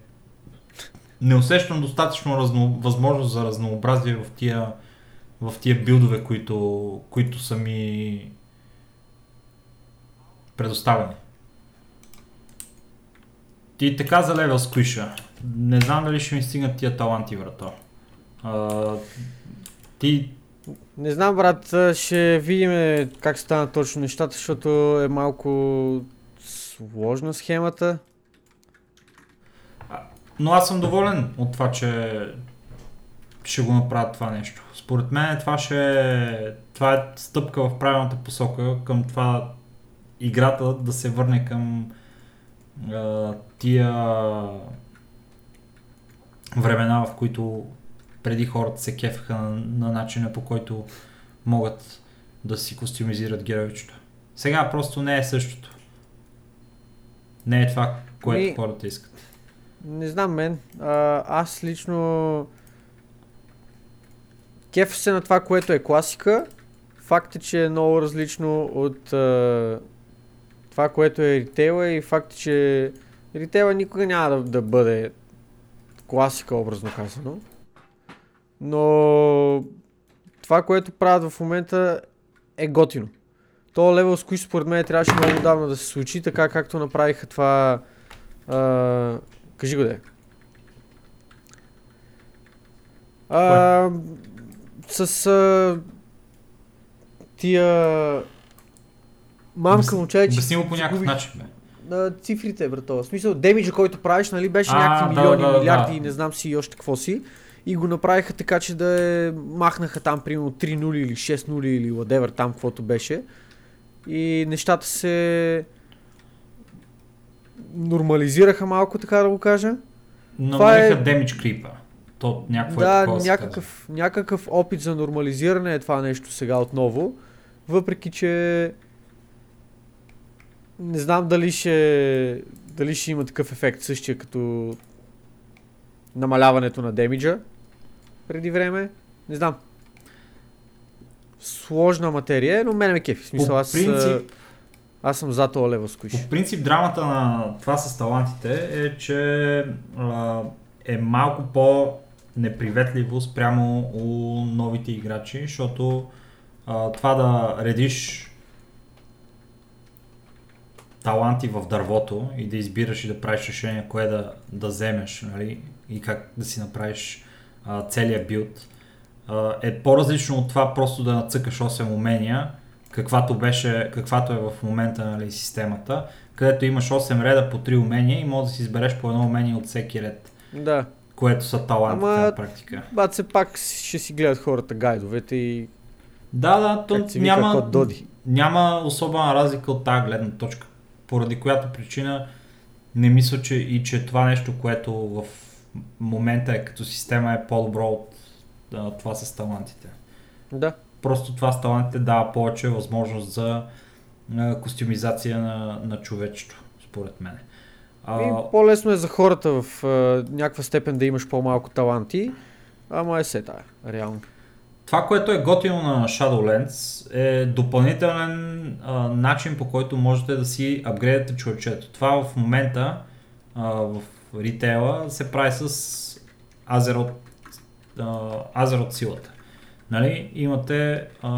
Не усещам достатъчно разно, възможност за разнообразие в тия, в тия билдове, които, които са ми предоставени. Ти така за левел сквиша. Не знам дали ще ми стигнат тия таланти, врата. А, ти Не знам, брат, ще видим как станат точно нещата, защото е малко сложна схемата. Но аз съм доволен от това, че ще го направят това нещо. Според мен това ще е, това е стъпка в правилната посока към това играта да се върне към а, тия времена, в които преди хората се кефаха на, на начина по който могат да си костюмизират героичето. Сега просто не е същото. Не е това, което Ми- хората искат. Не знам мен. А, аз лично кефа се на това, което е класика. Факт е, че е много различно от а, това, което е ритейла и факт е, че ритейла никога няма да, да бъде класика, образно казано. Но това, което правят в момента е готино. То левел с кои според мен трябваше много давно да се случи, така както направиха това а, Кажи го де. А, с а, тия мамка чай, че Обясни го по някакъв начин, бе. На цифрите, брато. В смисъл, демиджа, който правиш, нали, беше А, някакви да, милиони, да, да. милиарди и не знам си и още какво си. И го направиха така, че да е, махнаха там примерно 3 нули или 6 нули или whatever там, каквото беше. И нещата се нормализираха малко, така да го кажа. Намалиха е- демидж крипа. То някакво е да, такова се казва. някакъв, някакъв опит за нормализиране е това нещо сега отново. Въпреки, че не знам дали ще, дали ще има такъв ефект същия като намаляването на демиджа преди време. Не знам. Сложна материя, е, но мен ме кефи. В смисъл, По аз, принцип- аз съм за това лево сквиш. По принцип драмата на това с талантите е, че а, е малко по-неприветливо спрямо у новите играчи, защото а, това да редиш таланти в дървото и да избираш и да правиш решение кое да, да вземеш нали, и как да си направиш а, целият билд а, е по-различно от това просто да нацъкаш 8 умения, каквато, беше, каквато е в момента нали, системата, където имаш 8 реда по 3 умения и можеш да си избереш по едно умение от всеки ред, Да. което са талантите Ама- на практика. Бат се пак ще си гледат хората гайдовете и Да, да, то няма, няма особена разлика от тази гледна точка, поради която причина не мисля, че и че това нещо, което в момента е като система е по-добро от а, това с талантите. Да. Просто това с талантите дава повече възможност за а, костюмизация на, на човечето, според мен. А, И по-лесно е за хората в а, някаква степен да имаш по-малко таланти, ама е се тая, реално. Това, което е готино на Shadowlands е допълнителен а, начин по който можете да си апгрейдате човечето. Това в момента а, в ритейла се прави с Азерот, силата. Нали? Имате а,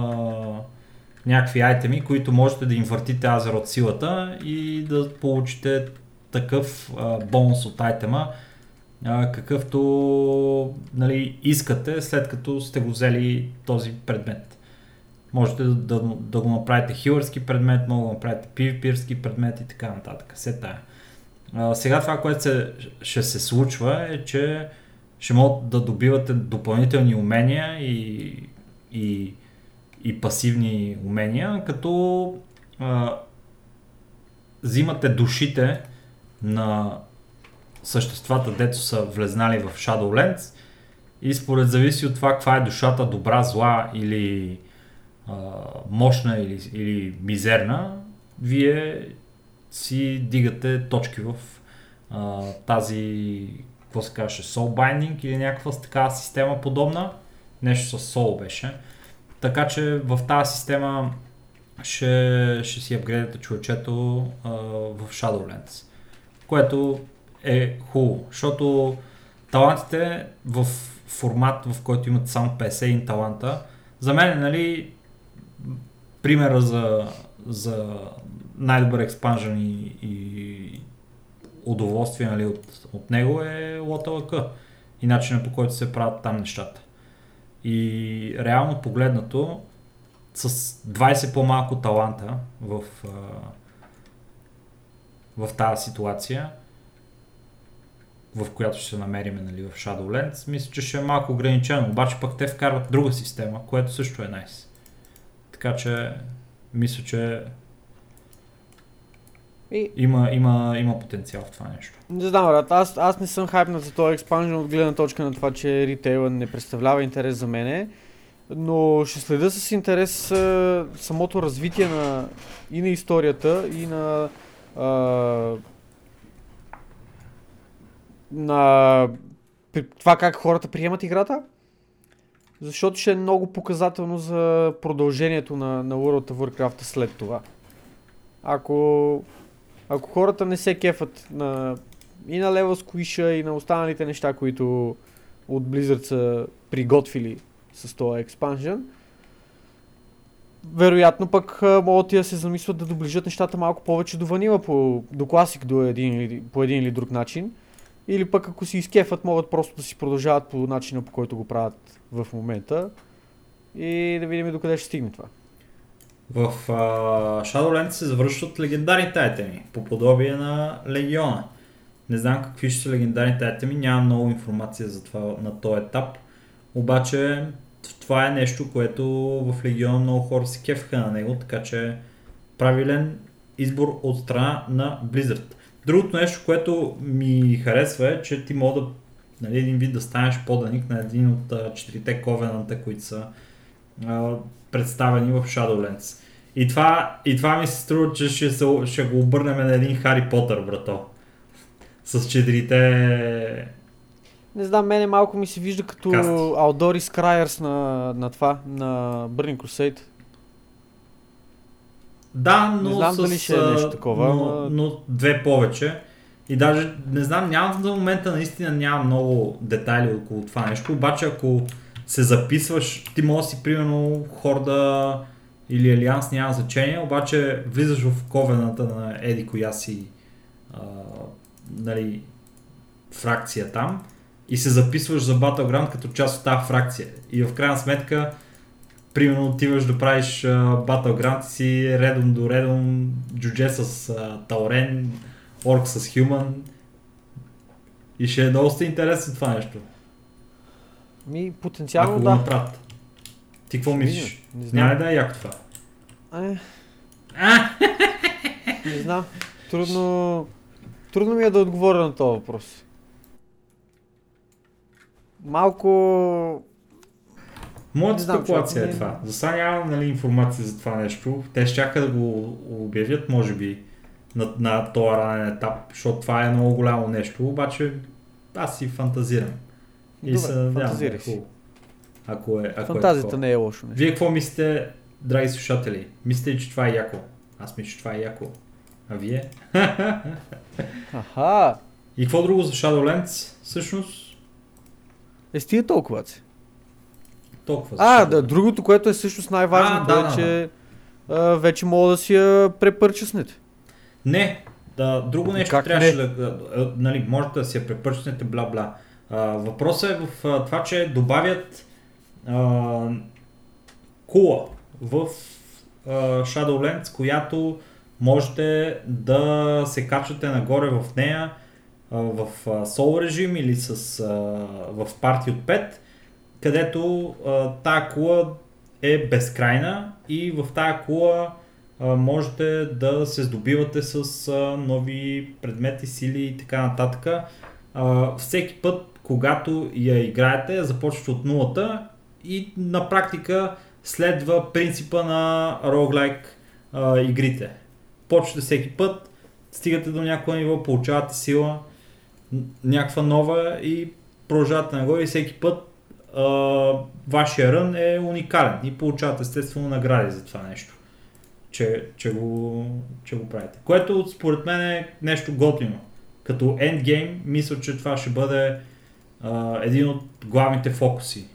някакви айтеми, които можете да инвъртите Азерот силата и да получите такъв а, бонус от айтема, какъвто нали, искате след като сте го взели този предмет. Можете да, да, да го направите хилърски предмет, може да го направите PvP-ерски предмет и така нататък. Все тая. А, сега това, което се, ще се случва е, че ще могат да добивате допълнителни умения и, и, и пасивни умения, като а, взимате душите на съществата, дето са влезнали в Shadowlands и според зависи от това каква е душата, добра, зла или а, мощна или, или мизерна, вие си дигате точки в а, тази, какво се казваше, Soul Binding или някаква такава система подобна. Нещо с Soul беше. Така че в тази система ще, ще си апгрейдате човечето а, в Shadowlands. Което е хубаво, защото талантите в формат, в който имат само 51 таланта, за мен, нали, примера за, за най-добър експанжен и, и удоволствие нали, от, от него е LOTLK и начинът по който се правят там нещата. И реално погледнато, с 20 по-малко таланта в, в тази ситуация, в която ще се намерим нали, в Shadowlands, мисля, че ще е малко ограничено. Обаче пък те вкарват друга система, което също е найс. Така че, мисля, че И, Има, има, има потенциал в това нещо. не знам, брат, аз, аз не съм хайпнат за този експанжен от гледна точка на това, че ритейла не представлява интерес за мене, но ще следя с интерес а, самото развитие на, и на историята, и на, а, на това как хората приемат играта. Защото ще е много показателно за продължението на, на World of Warcraft след това. Ако, ако хората не се кефат на, и на Level Squisha, и на останалите неща, които от Blizzard са приготвили с този експанжен, вероятно пък могат да се замислят да доближат нещата малко повече до ванила по, до класик до един, по един или друг начин. Или пък ако си изкефат, могат просто да си продължават по начина по който го правят в момента. И да видим докъде ще стигне това. В а, Shadowlands се завършват легендарните айтеми, по подобие на Легиона. Не знам какви ще са легендарните айтеми, нямам много информация за това на този етап. Обаче това е нещо, което в Легиона много хора се кефаха на него, така че правилен избор от страна на Blizzard. Другото нещо, което ми харесва е, че ти мога да нали, един вид да станеш поданик на един от а, четирите ковената, които са а, представени в Shadowlands. И това, и това ми се струва, че ще, се, ще го обърнем на един Хари Потър, брато. С четирите... Не знам, мене малко ми се вижда като Каст. Алдори Scryers на, на това, на Burning Crusade. Да, но Не знам с, дали ще е нещо такова, но, но две повече. И даже, не знам, нямам за момента наистина няма много детайли около това нещо, обаче ако се записваш, ти може да си примерно Хорда или Алианс, няма значение, обаче влизаш в ковената на Еди коя си а, нали, фракция там и се записваш за Battleground като част от тази фракция. И в крайна сметка примерно отиваш да правиш Battleground и си редом до редом, джудже с а, Таурен, орк с Хюман. И ще е доста интересно това нещо. Ми, потенциално ако го да. направят. Ти какво мислиш? Не знам. Няма да е яко това? Е, А! не знам. Трудно, трудно ми е да отговоря на този въпрос. Малко... Моята спекулация е това. За сега нямам нали, информация за това нещо. Те ще чака да го обявят, може би, на, на този ранен етап, защото това е много голямо нещо, обаче аз си фантазирам. И Добре, се надявам е хубаво. Ако е, ако е Фантазията такова. не е лошо нещо. Вие какво мислите, драги слушатели? Мислите ли, че това е яко? Аз мисля, че това е яко. А вие? Аха! И какво друго за Shadowlands? Всъщност, Е, стига толкова си. Толкова А, да, другото, което е всъщност най-важното да, е, да, че а, вече мога да си я препърчеснете. Не, да, друго нещо Как трябваше не? да, да, да, нали, можете да си я препърчнете, бла-бла. Въпросът е в а, това, че добавят а, кула в а, Shadowlands, която можете да се качвате нагоре в нея а, в Soul режим или с, а, в парти от 5, където а, тая кула е безкрайна и в тая кула можете да се здобивате с а, нови предмети, сили и така нататък. А, всеки път, когато я играете, започвате от нулата и на практика следва принципа на roguelike а, игрите. Почвате всеки път, стигате до някакво ниво, получавате сила, някаква нова и продължавате нагоре и всеки път а, вашия рън е уникален и получавате естествено награди за това нещо, че, че, го, че го правите. Което според мен е нещо готино. Като ендгейм, мисля, че това ще бъде а, един от главните фокуси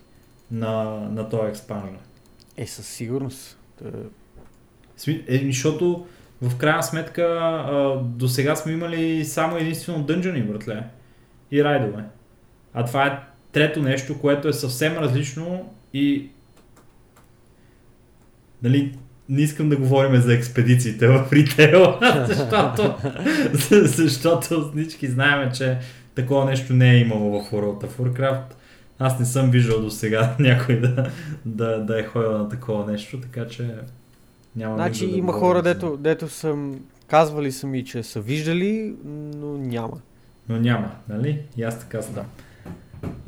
на, на този експанжен. Е, със сигурност. Е, защото в крайна сметка до сега сме имали само единствено дънжани, братле. И райдове. А това е трето нещо, което е съвсем различно и нали, не искам да говорим за експедициите в ритейла, защото, защото всички знаем, че такова нещо не е имало в World of Warcraft. Аз не съм виждал до сега някой да, да, да е ходил на такова нещо, така че няма Значи да има говорим хора, дето, дето съм Казвали са ми, че са виждали, но няма. Но няма, нали? И аз така знам.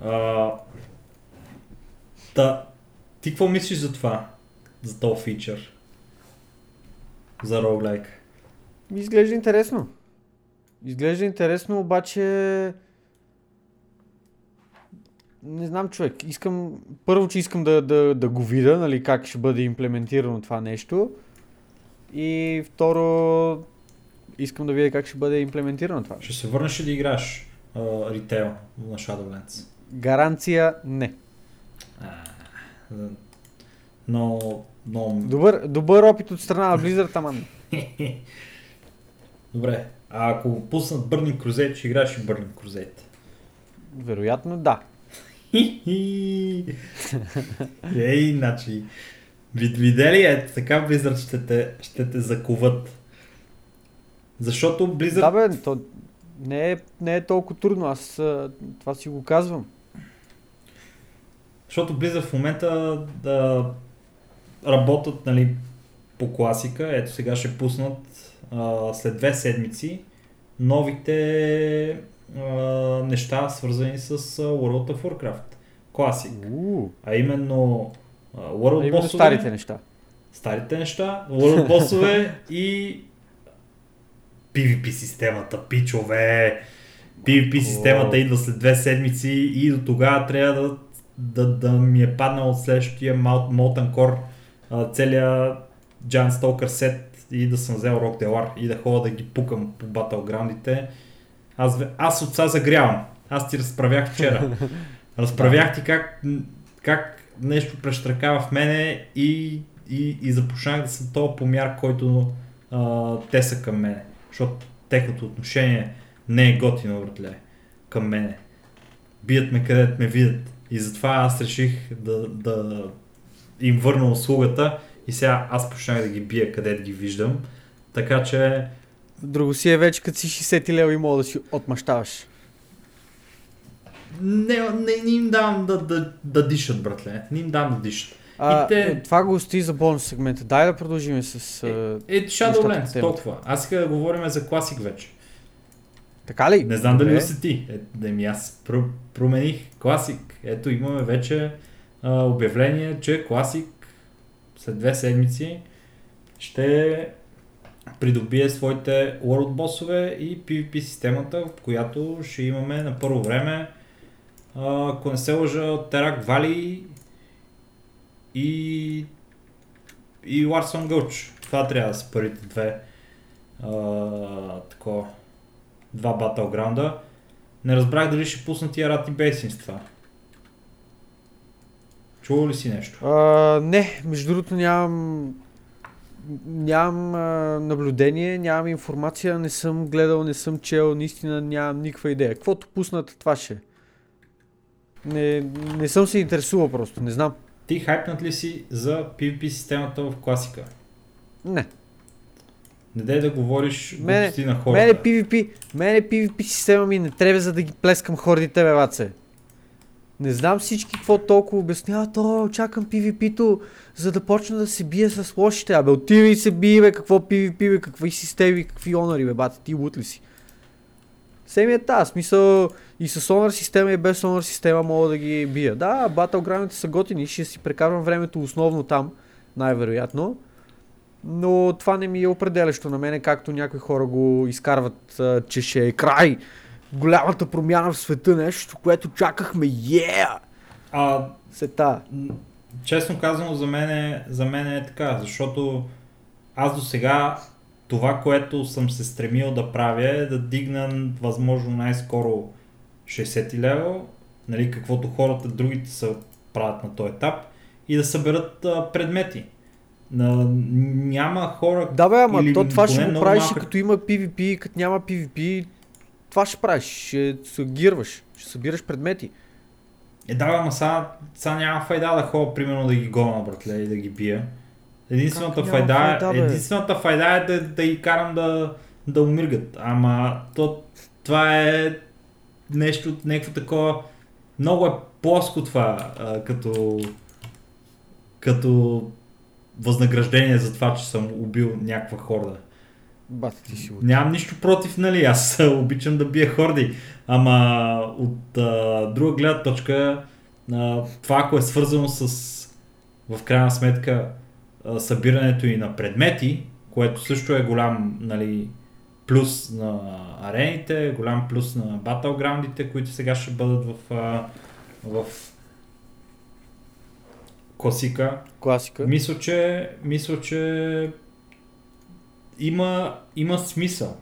А, та, ти какво мислиш за това? За този фичър? За роглайк? Изглежда интересно. Изглежда интересно, обаче... Не знам човек. Искам... Първо, че искам да, да, да го видя, нали, как ще бъде имплементирано това нещо. И второ, искам да видя как ще бъде имплементирано това. Ще се върнеш ли да играеш а, ритейл на Shadowlands? Гаранция не. А, но, но... Добър, добър опит от страна на Blizzard, ама не. Добре, а ако пуснат Burning Crusade, ще играеш и Burning Crusade. Вероятно да. Ей, значи, вид- видели е, така Blizzard ще те, ще те заковат. Защото Blizzard... Да бе, то не е, не е толкова трудно, аз това си го казвам. Защото Blizzard в момента да работят нали, по класика. Ето сега ще пуснат а, след две седмици новите а, неща, свързани с World of Warcraft. Класик. А именно а, World а именно боссове, старите неща. старите неща, World боссове и PvP системата, пичове. PvP системата идва след две седмици и до тогава трябва да, да, да ми е паднал от следващия Mol- Molten Core целият Giant Stalker сет и да съм взел Rock Delar и да ходя да ги пукам по батлграундите. Аз, аз от сега загрявам. Аз ти разправях вчера. Разправях ти как, как нещо прещракава в мене и, и, и започнах да съм този помяр, който а, те са към мене. Защото техното отношение не е готино, братле, към мене. Бият ме където ме видят. И затова аз реших да, да им върна услугата и сега аз почнах да ги бия където ги виждам. Така че Друго си е вече, като си 60 лева и мога да си отмъщаваш. не, не, не им давам да, да, да дишат, братле. Не им давам да дишат. А, И те- Това го стои за бонус сегмента. Дай да продължим с... Е, нещата Shadowlands, толкова. Аз иска да говорим за класик вече. Така ли? Не знам дали усети. Е, да ми аз про- промених класик. Ето имаме вече а, обявление, че класик след две седмици ще придобие своите World босове и PvP системата, в която ще имаме на първо време, ако не се лъжа, Terrak Valley и, и Warsong Gulch. Това трябва да са първите две а, такова, два батлграунда. Не разбрах дали ще пуснат тия Рати Бейсинс това. Чувал ли си нещо? А, не, между другото нямам... Нямам а, наблюдение, нямам информация, не съм гледал, не съм чел, наистина нямам никаква идея. Каквото пуснат, това ще. Не, не съм се интересувал просто, не знам. Ти хайпнат ли си за PvP системата в класика? Не. Не дай да говориш Мене- на хората. Мене PvP, мене PvP система ми не трябва за да ги плескам хордите, бе, баце. Не знам всички какво толкова обясняват, о, чакам PvP-то, за да почна да се бия с лошите. Абе, отивай и се бие, бе, какво PvP, бе, какви системи, какви онари, бе, бате, ти лут ли си? Семи е тази, смисъл и с Honor система и без Honor система мога да ги бия. Да, Battleground са готини, ще си прекарвам времето основно там, най-вероятно. Но това не ми е определящо на мене, както някои хора го изкарват, че ще е край. Голямата промяна в света, нещо, което чакахме, yeah! А, Сета. честно казано, за мен, е, за мен е така, защото аз до сега това, което съм се стремил да правя е да дигна възможно най-скоро 60 лева, нали, каквото хората другите са правят на този етап и да съберат а, предмети. На, няма хора, Да бе, ама Или то това ще го правиш малка- като има PvP, и като няма PvP. Това ще правиш, ще гирваш, ще събираш предмети. Е, да, ама сега, сега няма файда да ходя, примерно, да ги гона, братле, и да ги бия. Единствената Как файда, файда, е, бе? единствената файда е да, да ги карам да, да умиргат. Ама то, това е нещо, някакво такова, много е плоско това, а, като, като възнаграждение за това, че съм убил някаква хорда. Бата ти си. Нямам нищо против, нали, аз обичам да бия хорди, ама от а, друга гледна точка, а, това ако е свързано с, в крайна сметка, а, събирането и на предмети, което също е голям, нали, плюс на арените, голям плюс на батлграундите, които сега ще бъдат в, в класика. Класика. Мисля, че, мисля, че има, има смисъл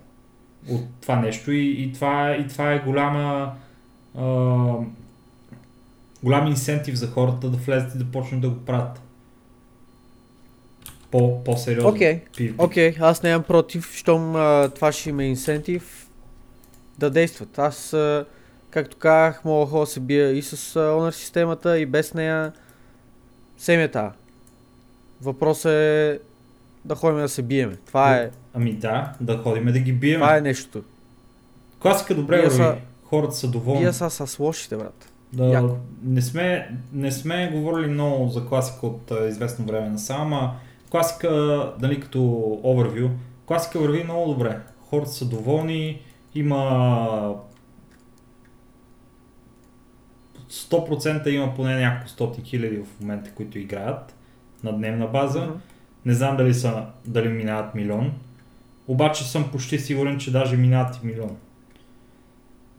от това нещо и, и, това, и това е голяма а, голям инсентив за хората да влезат и да почнат да го правят. По, по-сериозно. Окей, PvP. окей, аз нямам против, щом а, това ще има инсентив да действат. Аз, а, както казах, мога да се бия и с а, Honor системата, и без нея. Семята. Въпросът е да ходим да се биеме. Това е, Ами да, да ходим да ги бием. това е нещото. Класика добре върви. са- Хората са доволни. Вие са с лошите, брат. Да, Яко. не, сме, не сме говорили много за класика от а, известно време насам, ама класика, дали като overview, класика върви много добре. Хората са доволни, има 100% има поне няколко стотни хиляди в момента, които играят на дневна база. Мгм. Не знам дали, са, дали минават милион. Обаче съм почти сигурен, че даже минават и милион.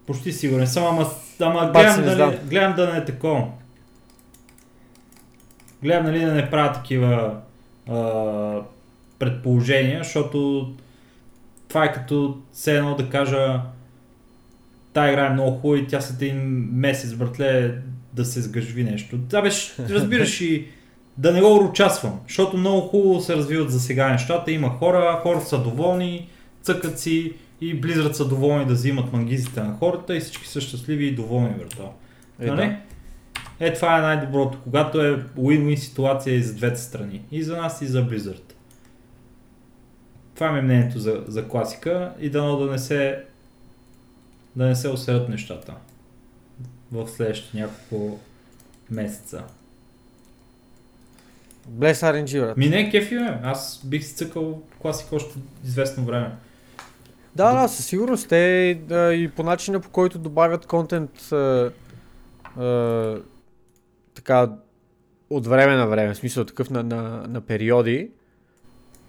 Почти сигурен съм, ама, ама гледам, да не, гледам да не е такова. Гледам нали да не правя такива а, предположения, защото това е като все едно да кажа тая игра е много хубава и тя след един месец, братле, да се сгъжви нещо. Да, беше, разбираш и да не го участвам, защото много хубаво се развиват за сега нещата. Има хора, хората са доволни, цъкат си и Blizzard са доволни да взимат мангизите на хората и всички са щастливи и доволни, брато. Е, нали? да. Е, това е най-доброто, когато е win-win ситуация и за двете страни. И за нас, и за Blizzard. Това ми е мнението за, за класика и дано да не се да не се усерят нещата в следващите няколко месеца. Bless RNG, брат. Ми не, кефи ме. Аз бих си цъкал класика още известно време. Да, да, със сигурност. Те а, и по начина по който добавят контент а, а, така от време на време, в смисъл такъв на, на, на периоди,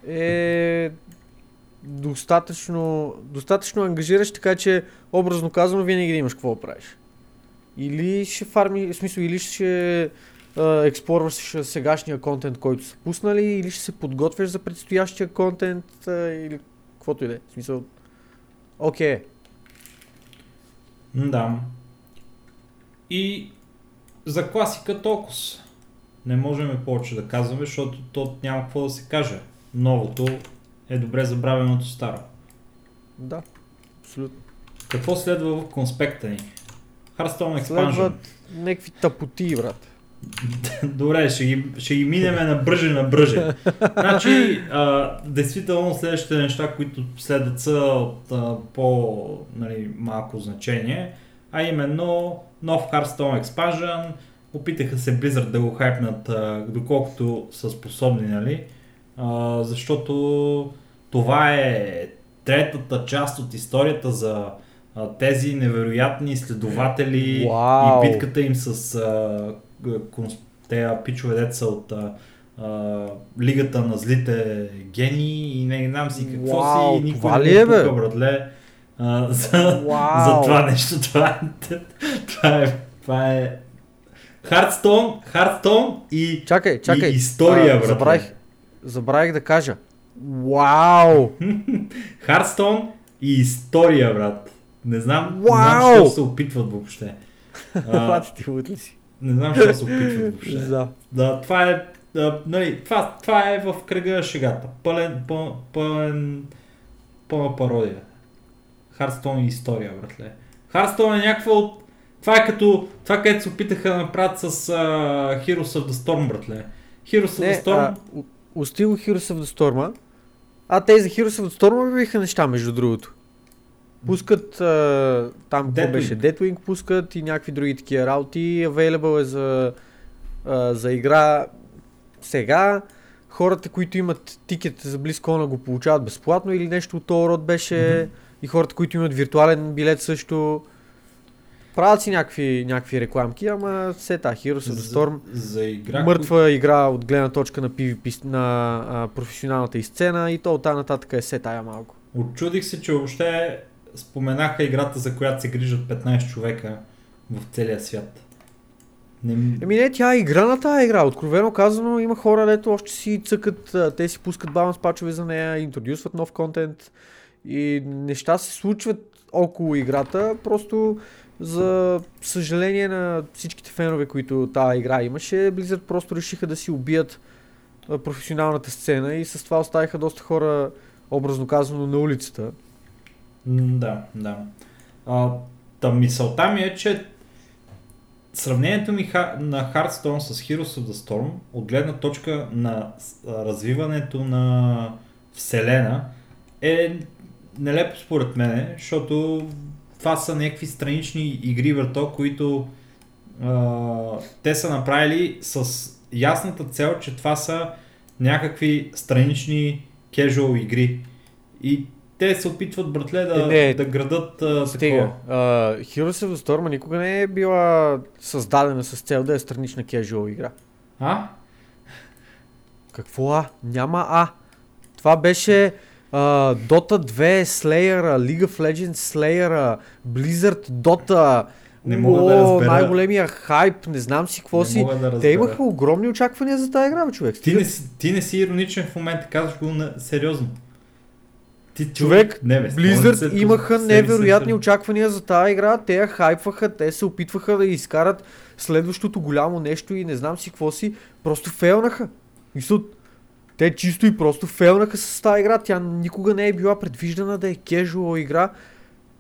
е достатъчно, достатъчно ангажиращ, така че образно казано винаги да имаш какво да правиш. Или ще фарми, в смисъл, или ще експлорваш сегашния контент, който са пуснали, или ще се подготвяш за предстоящия контент, а, или каквото и да е. В смисъл, окей. М, Да. И за класика толкова. Не можем повече да казваме, защото то няма какво да се каже. Новото е добре забравеното старо. Да, абсолютно. Какво следва в конспекта ни? Hearthstone Expansion. Следват някакви тъпоти, брат. Добре, ще ги, ще ги минеме на бръже на бръже. значи, а, действително следващите неща, които следват са от а, по нали, малко значение, а именно нов Hearthstone Expansion, опитаха се Blizzard да го хайпнат доколкото са способни, нали? А, защото това е третата част от историята за а, тези невероятни изследователи Вау! и битката им с а, конс- те пичове деца от а, а, Лигата на злите гении и не знам си какво Вау, си, никой това не е, го бе? братле, а, за, Вау! за това нещо. Това, е- това е, това е Хардстон, Хардстон и, Чакай, чакай. и история, А, брат. забравих, забравих да кажа. Вау! Хардстон и история, брат. Не знам, не Вау! знам, защо се опитват въобще. А, Брат, ти ли си? не знам, защо се опитват въобще. Да. Да, това е, да, нали, това, това е в кръга шегата. Пълен, пълен, пълен, пълна пародия. Хардстон и история, братле. Хардстон е някаква от... Това е като... Това, където се опитаха да направят с uh, Heroes of the Storm, братле. Heroes of the Storm... а, устил Heroes of the Storm, а те за Heroes of the Storm биха неща, между другото. Пускат а, там, какво беше, Deathwing пускат и някакви други такива работи. Available е за, а, за игра сега. хората, които имат тикет за BlizzCon го получават безплатно или нещо от този род беше mm-hmm. И хората, които имат виртуален билет също. Правят си някакви, някакви рекламки, ама все та, Heroes of the Storm, За, за игра, мъртва игра от гледна точка на PvP, на а, професионалната и сцена и то от нататък е все тая малко. Очудих се, че въобще споменаха играта, за която се грижат 15 човека в целия свят. Не... Еми не, тя е игра на тази игра. Откровено казано, има хора, дето още си цъкат, те си пускат баланс пачове за нея, интродюсват нов контент и неща се случват около играта, просто за съжаление на всичките фенове, които тази игра имаше, Blizzard просто решиха да си убият професионалната сцена и с това оставиха доста хора, образно казано, на улицата. Да, да. А, та мисълта ми е, че сравнението ми на Hearthstone с Heroes of the Storm от гледна точка на развиването на Вселена е нелепо според мен, защото това са някакви странични игри върто, които а, те са направили с ясната цел, че това са някакви странични casual игри. И те се опитват, братле, да, Е, не, да градат а, Стига. такова. Uh, Heroes of the Storm никога не е била създадена с цел да е странична casual игра. А? Какво А? Няма А. Това беше uh, Dota 2, Slayer, League of Legends, Slayer, Blizzard, Dota. Не мога да О, разбера. най-големия хайп, не знам си какво Не си. да Те имаха огромни очаквания за тази игра, бе, човек. Ти не, си, ти не си ироничен в момента, казваш го на, сериозно. Ти, Човек, не, бе, Blizzard се- имаха невероятни очаквания за тази игра, те я хайпваха, те се опитваха да изкарат следващото голямо нещо и не знам си какво си, просто фейлнаха. Мисля, те чисто и просто фейлнаха с тази игра, тя никога не е била предвиждана да е кежуал игра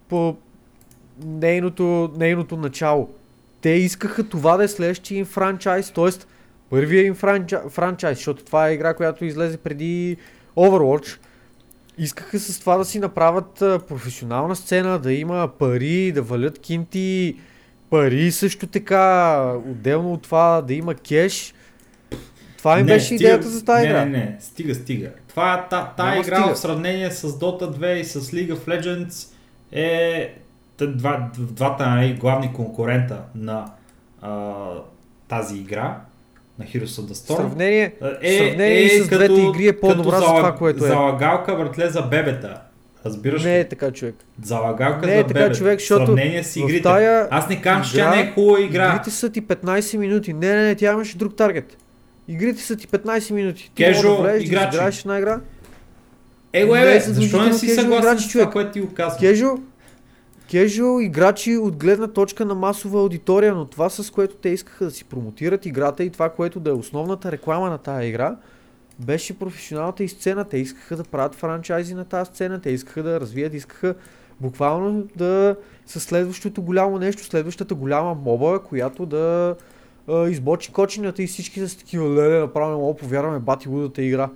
по нейното, нейното начало. Те искаха това да е следващия им франчайз, т.е. първия им франча, франчайз, защото това е игра, която излезе преди Overwatch. Искаха с това да си направят професионална сцена, да има пари, да валят кинти, пари също така, отделно от това да има кеш. Това им Не, беше стига- идеята за тази не, игра. Не, не, стига, стига. Това, та, та Няма игра стига. в сравнение с Dota 2 и с League of Legends е два, двата нали, главни конкурента на а, тази игра, на Heroes of the Storm. сравнение, е, сравнение и с двете игри е по-добра като за това, което е. Залагалка, братле, за бебета. Разбираш не ли? е така човек. Залагалка Не за е така, бебета. човек, защото сравнение с игрите. тая Аз не казвам, че тя не е хубава игра. Игрите са ти 15 минути. Не, не, не, тя имаше друг таргет. Игрите са ти 15 минути. Ти мога да влезеш, да играчи. играеш една игра. Его, е, е защо не си съгласен играчи, с това, което ти го казвам? Кежуал, кежуал играчи от гледна точка на масова аудитория, но това с което те искаха да си промотират играта и това, което да е основната реклама на тази игра, беше професионалната и сцена. Те искаха да правят франчайзи на тази сцена, те искаха да развият, искаха буквално да със следващото голямо нещо, следващата голяма моба, която да избочи кочината и всички са такива леле, направо мога повярваме бати лудата игра.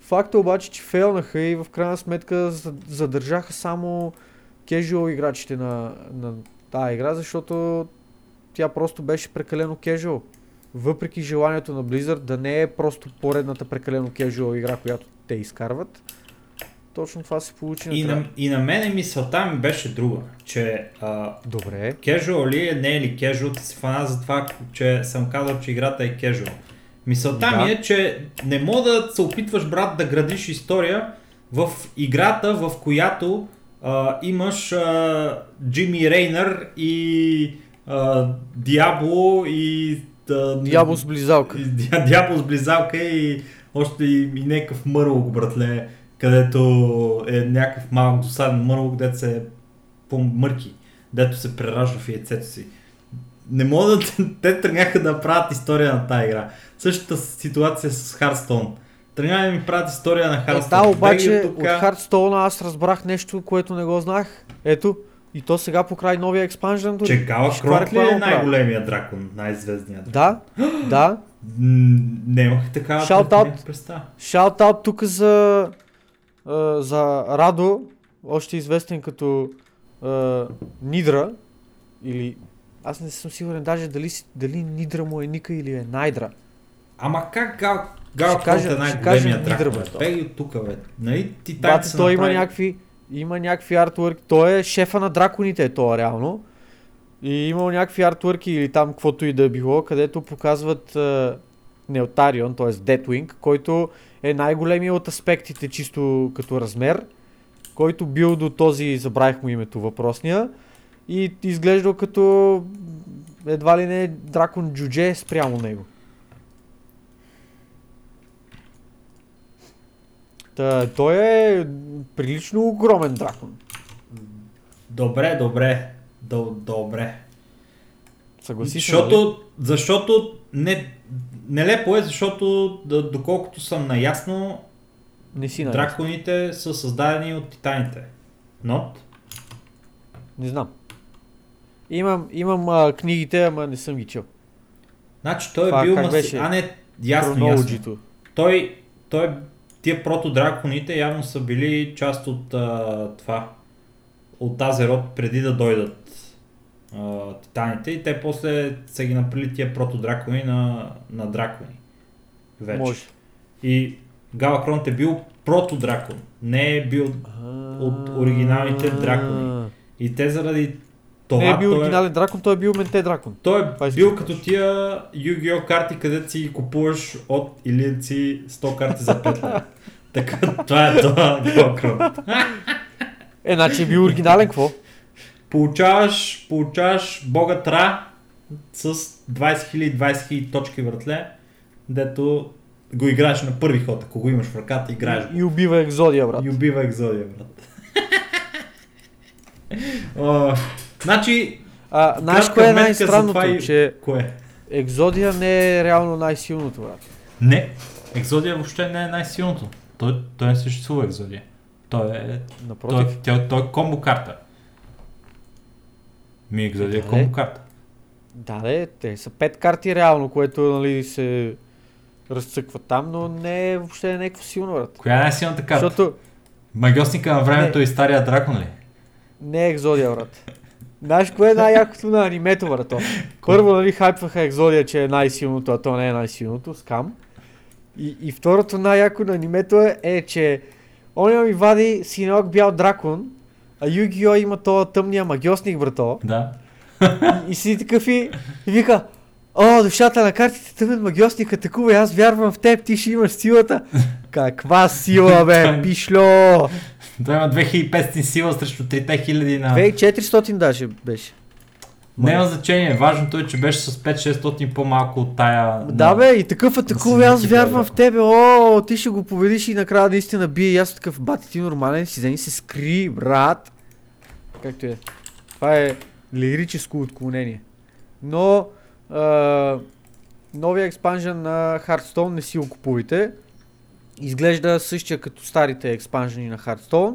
Факт е обаче, че фейлнаха и в крайна сметка за- задържаха само кежуал играчите на, на тази игра, защото тя просто беше прекалено кежуал. Въпреки желанието на Blizzard да не е просто поредната прекалено кежуал игра, която те изкарват, точно това се получи И на, и на мене мисълта ми беше друга, че а, Добре. casual ли е, не е ли casual, ти си фана за това, че съм казал, че играта е casual. Мисълта Да. ми е, че не мога да се опитваш, брат, да градиш история в играта, в която а, имаш а, Джимми Рейнър и а, Диабло и... А, Дявол с близалка. Дявол с близалка и още и, и някакъв мърлок, братле, където е някакъв малък досаден мърлок, дето се по-мърки, дето се преражда в яйцето си. Не мога да... Те тръгнаха да правят история на тази игра. Същата ситуация с Hearthstone. Тръгнаха да ми правят история на Е, Hearthstone. да, обаче Беги от тук. Hearthstone аз разбрах нещо, което не го знах. Ето, и то сега покрай новия експанжен дори. Че Гала Виж каква Крок ли е най-големия дракон, най-звездният дракон? Да, да. Нямах така Shout out. представа. Шаут-аут тук за, а, за Радо, още известен като а, Нидра. Или аз не съм сигурен даже дали, дали Нидра му е Ника или е Найдра. Ама как Гал... Кажа- е най-големия. Нидра, бе. Беги от тук, бе. Нали Бате, са той има направили- някакви, има някакви артворки. Той е шефа на драконите, то реално. И имал някакви артворки или там каквото и да е било, където показват е, Неотарион, т.е. Deathwing, който е най-големият от аспектите чисто като размер, който бил до този, забравих му името въпросния, и изглеждал като едва ли не дракон джудже спрямо него. Та, той е прилично огромен дракон. Добре, добре. До, добре. Съгласи се, нали? Защото, защото не, нелепо е, защото да, доколкото съм наясно, Не си на драконите са създадени от титаните. Not? Не знам. Имам, имам а, книгите, ама не съм ги чел. Значи той Това е бил маси... беше? А не, ясно, ясно. Той, той, тия протодраконите явно са били част от а, това, от тази род преди да дойдат а, титаните и те после са ги направили тия протодракони на, на дракони. Вече. Може. И Галакронт е бил протодракон, не е бил от оригиналните дракони. И те заради това... Не е бил той оригинален дракон, той е бил менте дракон. той е бил като тия Yu-Gi-Oh карти, където си купуваш от илиенци 100 карти за 5 лева. Така, това е това Галакронт. Е, значи е бил оригинален, какво? Получаваш, получаваш бога Тра с 20 000, 20 000 точки въртле, дето го играеш на първи ход, ако го имаш в ръката, играеш го. И убива екзодия, брат. И убива Екзодия, брат. О, значи, А, знаеш кое е най-странното? и- Че кое? екзодия не е реално най-силното, брат. Не, Екзодия въобще не е най-силното. Той, той не съществува Екзодия. Той е, той, Напротив. той, той е комбо карта. Ми Екзодия е Да, комбо карта. Да, де, те са пет карти реално, което нали, се разцъква там, но не е въобще някакво силно, брат. Коя е най-силната карта? Защото Магиосника на времето Не. и стария дракон ли? не е екзодия, брат. Знаеш кое е най-якото на анимето, брат? Първо, нали, хайпваха екзодия, че е най-силното, а то не е най-силното, скам. И, и второто най-яко на анимето е, е че оня ми вади синок бял дракон, а Yu-Gi-Oh има този тъмния магиосник, брато. Да. И, и си такъв и, и вика, о, душата на картите тъмен магиосник атакува и аз вярвам в теб, ти ще имаш силата. Каква сила, бе, пишло! Той има 2500 сила срещу 3000 на... 2400 даже беше. Няма значение, важното е, че беше с 5-600 по-малко от тая... Да бе, и такъв атакува, и аз вярвам в тебе, о, ти ще го победиш и накрая наистина бие и аз такъв, бати ти нормален, си вземи се скри, брат. Както е. Това е лирическо отклонение. Но, а, новия експанжен на Hearthstone не си го купувайте. Изглежда същия като старите експанжени на Hearthstone,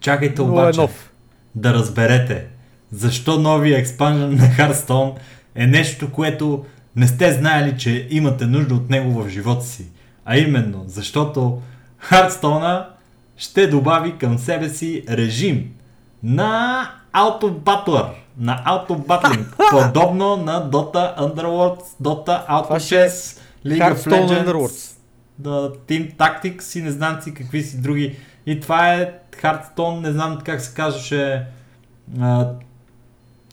Чакайте но обаче е нов. да разберете защо новия експанжен на Hearthstone е нещо, което не сте знаели, че имате нужда от него в живота си. А именно, защото Hearthstone ще добави към себе си режим на Auto на Auto подобно на Dota Underworlds, Dota Auto е Chess, League of Legends, Underworlds. да, Team Tactics и не знам си какви си други. И това е Hearthstone, не знам как се казваше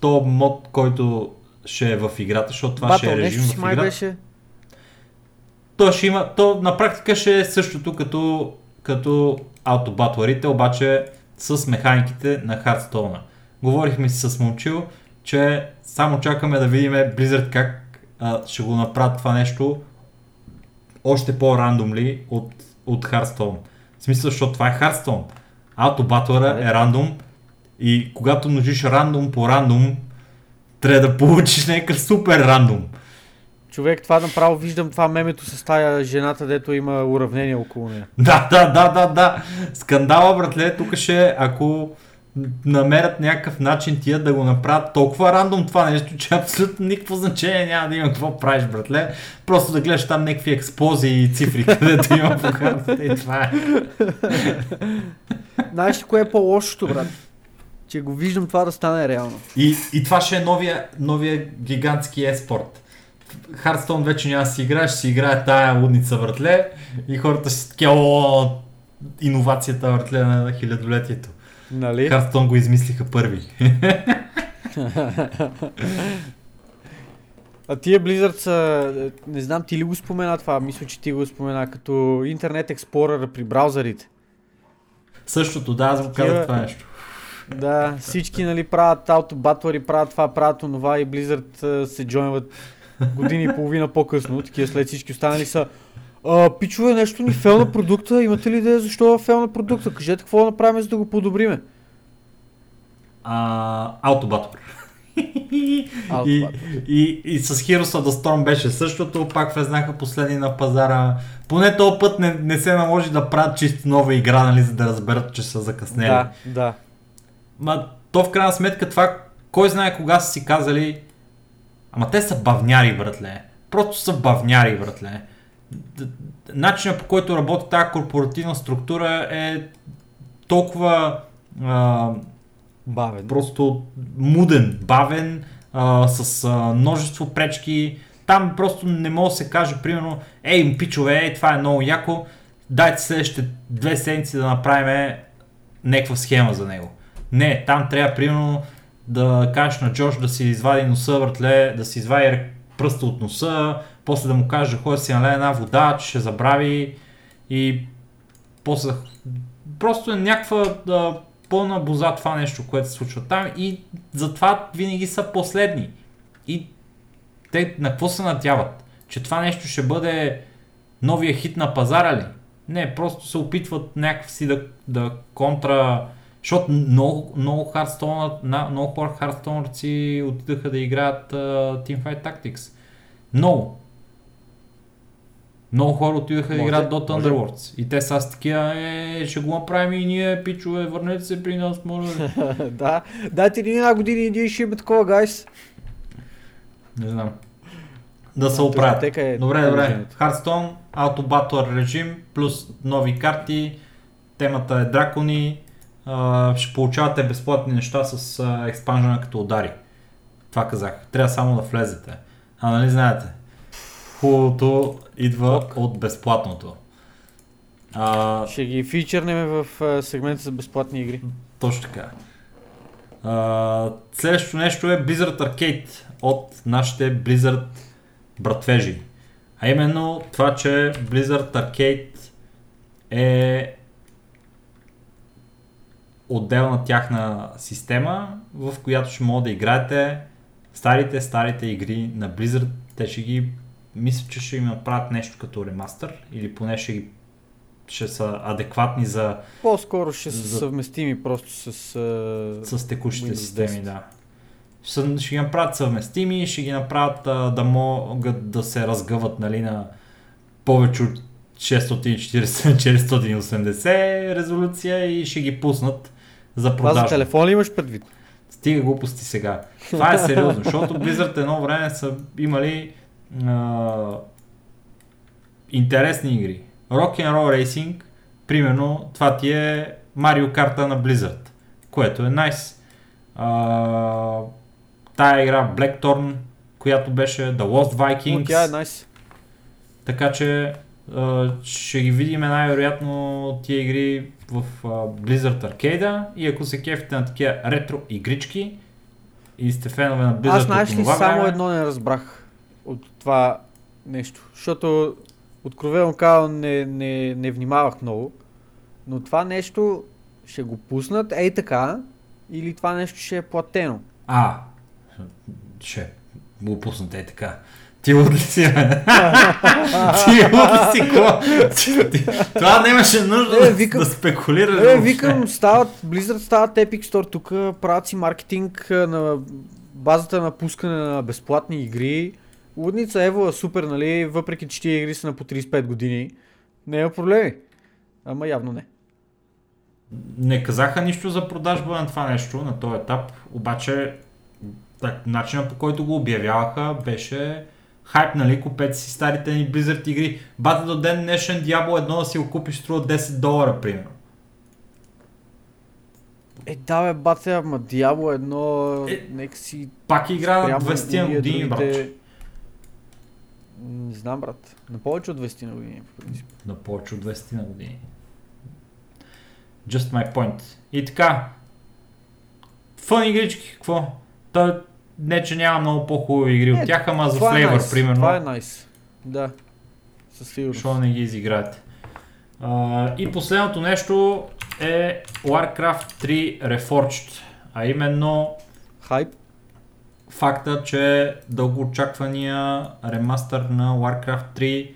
то мод, който ще е в играта, защото това ще е режим нещо си в май играта. беше. То ще има, то на практика ще е същото като, като аутобатлерите, обаче с механиките на Hearthstone. Говорихме си с Момчил, че само чакаме да видим Blizzard как а, ще го направят това нещо още по-рандомли от, от Hearthstone. В смисъл, защото това е Hearthstone. Аутобатлера е рандом и когато множиш рандом по рандом, трябва да получиш някакъв супер рандом. Човек, това направо виждам това мемето с тая жената, дето има уравнение около нея. Да, да, да, да, да. Скандала, братле, тук ще, ако намерят някакъв начин тия да го направят толкова рандом това нещо, че абсолютно никакво значение няма да има какво правиш, братле. Просто да гледаш там някакви експлозии и цифри, където има по и това е. Знаеш ли кое е по-лошото, брат? Че го виждам това да стане реално. И, и това ще е новия, новия гигантски еспорт. Хардстоун вече няма да си играеш, ще си играе тая лудница въртле и хората ще са такива, о, иновацията въртле на хилядолетието. Нали? Хардстоун го измислиха първи. А тия Blizzard са, не знам ти ли го спомена това, мисля, че ти го спомена, като Internet Explorer при браузърите. Същото, да, аз го казах това нещо. Да, всички нали правят аутобатвари, правят това, правят онова и Blizzard се джойнват години и половина по-късно, такива след всички останали са а, пичове, нещо ни фел на продукта, имате ли идея защо е фел на продукта? Кажете какво да направим, за да го подобриме. А, Аутобатор. и, Autobattle. и, и с Heroes of the Storm беше същото, пак влезнаха последни на пазара. Поне този път не, не се наложи да правят чисто нова игра, нали, за да разберат, че са закъснели. Да, да. Ма, то в крайна сметка това, кой знае кога са си казали, ама те са бавняри, братле. Просто са бавняри, братле. Начинът по който работи тази корпоративна структура е толкова а, Бавен. просто муден, бавен, а, с а, множество пречки. Там просто не може да се каже, примерно, ей, пичове, ей, това е много яко, дайте следващите две седмици да направим някаква схема за него. Не, там трябва, примерно, да кажеш на Джош да си извади носа въртле, да си извади пръста от носа, после да му кажеш да ходи си налее една вода, че ще забрави и после просто е някаква да, пълна боза това нещо, което се случва там и затова винаги са последни. И те на какво се надяват? Че това нещо ще бъде новия хит на пазара ли? Не, просто се опитват някакси да, да контра... Защото много, много, хора хардстоунърци отидаха да играят uh, Teamfight Tactics. Много. Много хора отидаха да Може, играят Dota може. Underworlds. И те са с такива, е, ще го направим и ние, пичове, върнете се при нас, ви». да, дайте ни една година и ние ще имаме такова, гайс. Не знам. Да се Да, оправят. е Добре, добре. Hearthstone, Auto Battle режим, плюс нови карти. Темата е дракони. А, ще получавате безплатни неща с а, експанжена като удари. Това казах. Трябва само да влезете. А нали знаете? Хубавото идва Ок. от безплатното. А, Ще ги фичърнем в а, сегмента за безплатни игри. Точно така. А, следващото нещо е Blizzard Arcade от нашите Blizzard братвежи. А именно това, че Blizzard Arcade е отделна тяхна система, в която ще могат да играете старите, старите игри на Blizzard. Те ще ги, мисля, че ще им направят нещо като ремастър или поне ще ги ще са адекватни за По-скоро ще са За- съвместими просто с... С текущите Windows системи, 10. да. Ще, ще ги направят съвместими, ще ги направят а, да могат да се разгъват нали, на повече от 640-480 резолюция и ще ги пуснат за Това за телефон ли имаш предвид? Стига глупости сега. Това е сериозно, защото Blizzard едно време са имали а, интересни игри. Rock'n'Roll Racing, примерно, това ти е Mario карта на Blizzard, което е найс. А, тая игра Blackthorn, която беше The Lost Но Vikings. тя е найс. Така че а, ще ги видим най-вероятно тия игри в а, Blizzard Arcade и ако се кефите на такива ретро игрички и сте фенове на Blizzard Аз знаеш ли това само време, едно не разбрах от това нещо, защото откровено казвам не, не, не внимавах много, но това нещо ще го пуснат ей така или това нещо ще е платено. А, ще го пуснете е така. Ти луд ли си, бе? Ти луд ли си, ко? Това нямаше нужда Е, викам- да спекулираш. Е, викам, стават, Blizzard стават Epic Store тук, правят си маркетинг на базата на пускане на безплатни игри. Лудница Ево е супер, нали, въпреки че тия игри са на по 35 години. Не има проблеми. Ама явно не. Не казаха нищо за продажба на това нещо на този етап, обаче так, начинът по който го обявяваха беше хайп, нали, купете си старите ни Blizzard игри. Бата до ден днешен Diablo 1 да си го купиш струва 10 долара, примерно. Е, да бе, бате, ама Диабло едно, Е, нека си Пак игра на спрямо 20 уния години, другите- братче. знам, брат. На повече от 20 на години, по принцип. на повече от 20 на години. Just my point. И така, фън игрички, какво? Та, не, че няма много по-хубави игри от тях, ама за е флейвър, nice. примерно. Това е найс. Да. Със сигурност. Защо не ги изиграете? А, и последното нещо е Warcraft 3 Reforged, а именно Хайп. факта, че дългоочаквания ремастър на Warcraft 3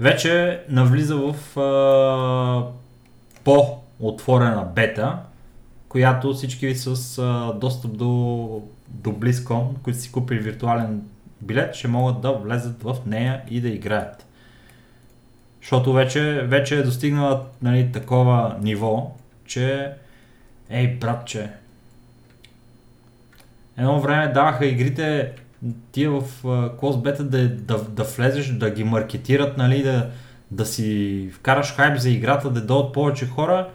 вече навлиза в а, по-отворена бета, която всички с а, достъп до, до BlizzCon, които си купили виртуален билет, ще могат да влезат в нея и да играят. Защото вече, вече е достигнала нали, такова ниво, че ей, братче, едно време даваха игрите тия в Close Beta да, да, да влезеш, да ги маркетират, нали, да, да си вкараш хайп за играта, да дойдат повече хора.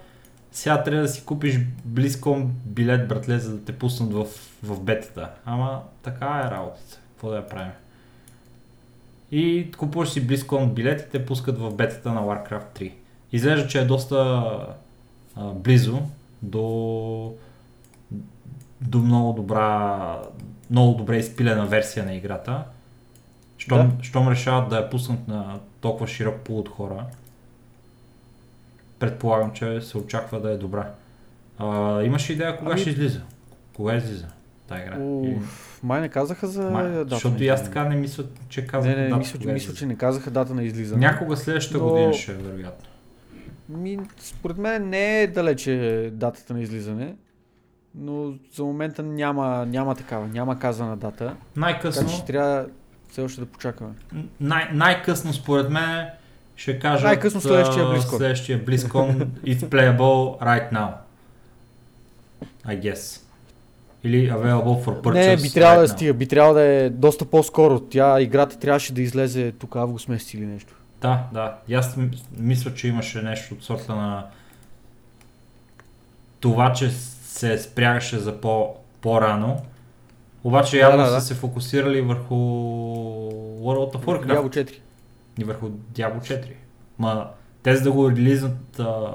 Сега трябва да си купиш BlizzCon билет, братле, за да те пуснат в, в бетата. Ама така е работата. Какво да я правим? И купуваш си BlizzCon билет и те пускат в бетата на Warcraft 3. Изглежда, че е доста а, близо до, до много добра, много добре изпилена версия на играта. Щом, Да. щом решават да я пуснат на толкова широк пул от хора, предполагам, че се очаква да е добра. А, имаш идея кога Ами- ще излиза? Кога излиза тази игра? Или- Уф, май не казаха за Май, дата защото и аз така не мисля, че казвам Не, не, дата мисля, че, мисля, че не казаха дата на излизане. Някога следващата Но- година ще е вероятно. Ми, според мен не е далече датата на излизане, но за момента няма, няма такава, няма казана дата. Така Най-късно, че ще трябва все още да почакаме. най- най-късно според мен ще кажа Най-късно следващия BlizzCon. следващия BlizzCon It's playable right now. I guess. Или available for purchase Не, би трябвало да now. стига, би трябвало да е доста по-скоро. Тя играта трябваше да излезе тук август месец или нещо. Да, да. И аз мисля, че имаше нещо от сорта на това, че се спрягаше за по, по-рано. Обаче явно да, са да. се фокусирали върху World of Warcraft Diablo 4. и върху Diablo 4. Ма те за да го релизнат а,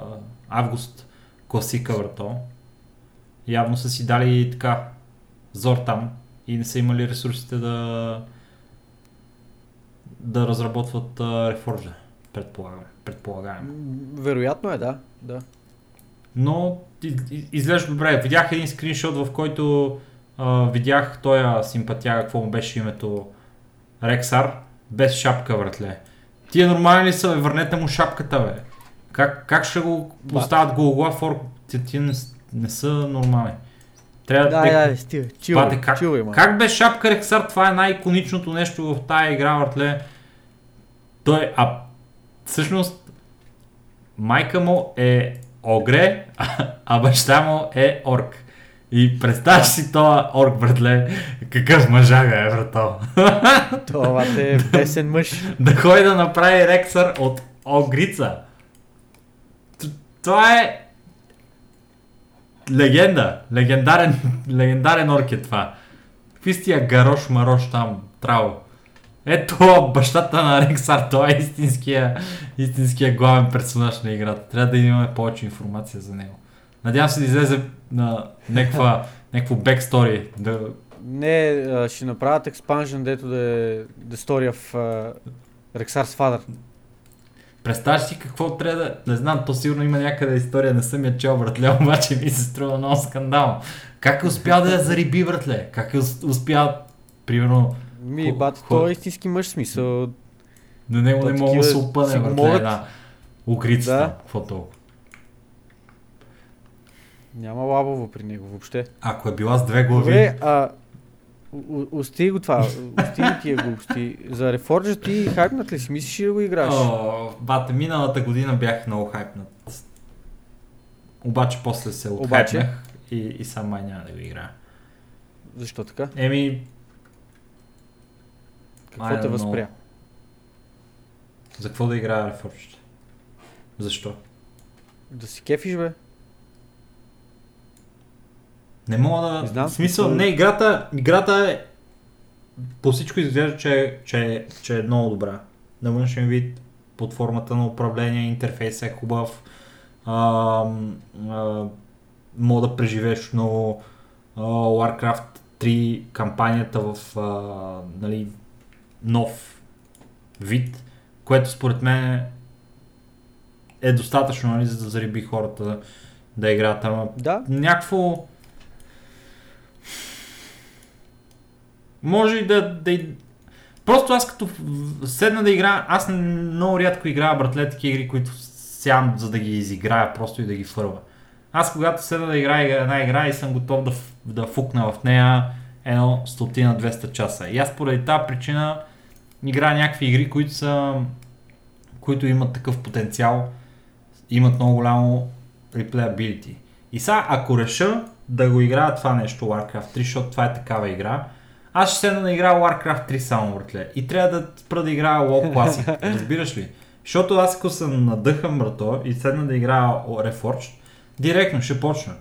август класика врато, явно са си дали така зор там и не са имали ресурсите да да разработват а, Reforged, предполагам. предполагам. М, Вероятно е, да. да. Но изглежда добре. Видях един скриншот, в който а, видях този симпатяга, какво му беше името, Рексар, без шапка, вратле. Тия нормални ли са, бе? Върнете му шапката, бе. Как, как ще го Ба. поставят голова фор? Ти, ти не, са нормални. Трябва Да, те- да, стига. Чил, Бате, как, чил, има. как без шапка Рексар? Това е най-иконичното нещо в тая игра, въртле. Той, а всъщност майка му е огре, а, а баща му е орк. И представяш си този орк, братле, какъв мъжага е, брато. Това е песен мъж. да ходи да направи Рексър от огрица. Т- Това е легенда. Легендарен, легендарен орк е това. Какви си тия гарош марош там, трао. Ето бащата на Рексар, той е истинския, истинския главен персонаж на играта. Трябва да имаме повече информация за него. Надявам се да излезе на някаква, някакво бекстори. Да... Не, ще направят експанжен, дето да е The Story of uh, Rexar's Father. Представяш си какво трябва да... Не знам, то сигурно има някъде история, не съм я чел, братле, обаче ми се струва много скандал. Как е успял да я зариби, братле? Как е ус- успял, примерно, Ми, бат, той е истински мъж, смисъл. на него То не мога да се опъне, братле, могат. една укрицата. Да. Какво толкова? Няма лабово при него въобще. Ако е била с две глави... Добре, а... Ости го това, ости ги тия глупости. За Reforged ти хайпнат ли си? Мислиш ли да го играеш? О, бате, миналата година бях много хайпнат. Обаче после се отхайпнах и, и сам май няма да го играя. Защо така? Еми, Какво I те know. възпря? за какво да играя Reforged? Защо? Да си кефиш, бе? Не мога да... Не знам, в смисъл, не, играта, играта е по всичко изглежда, че, че, че е много добра. На външен вид, под формата на управление, интерфейс е хубав. А, а, мога да преживееш много а, Warcraft 3 кампанията в а, нали, нов вид, което според мен е достатъчно, нали, за да зариби хората да, да играят. Ама Да, някакво... Може и да, да... Просто аз като седна да играя, аз много рядко играя братле такива игри, които сям за да ги изиграя просто и да ги фърва. Аз когато седна да играя една игра и съм готов да, да фукна в нея едно стотина 200 часа. И аз поради тази причина играя някакви игри, които са които имат такъв потенциал, имат много голямо replayability. И сега, ако реша да го играя това нещо Warcraft 3, защото това е такава игра, аз ще седна да играя Warcraft 3 само, братле. И трябва да спра да играя WoW Classic, разбираш ли? Защото аз ако съм надъхан, брато, и седна да играя Reforged, директно ще почна.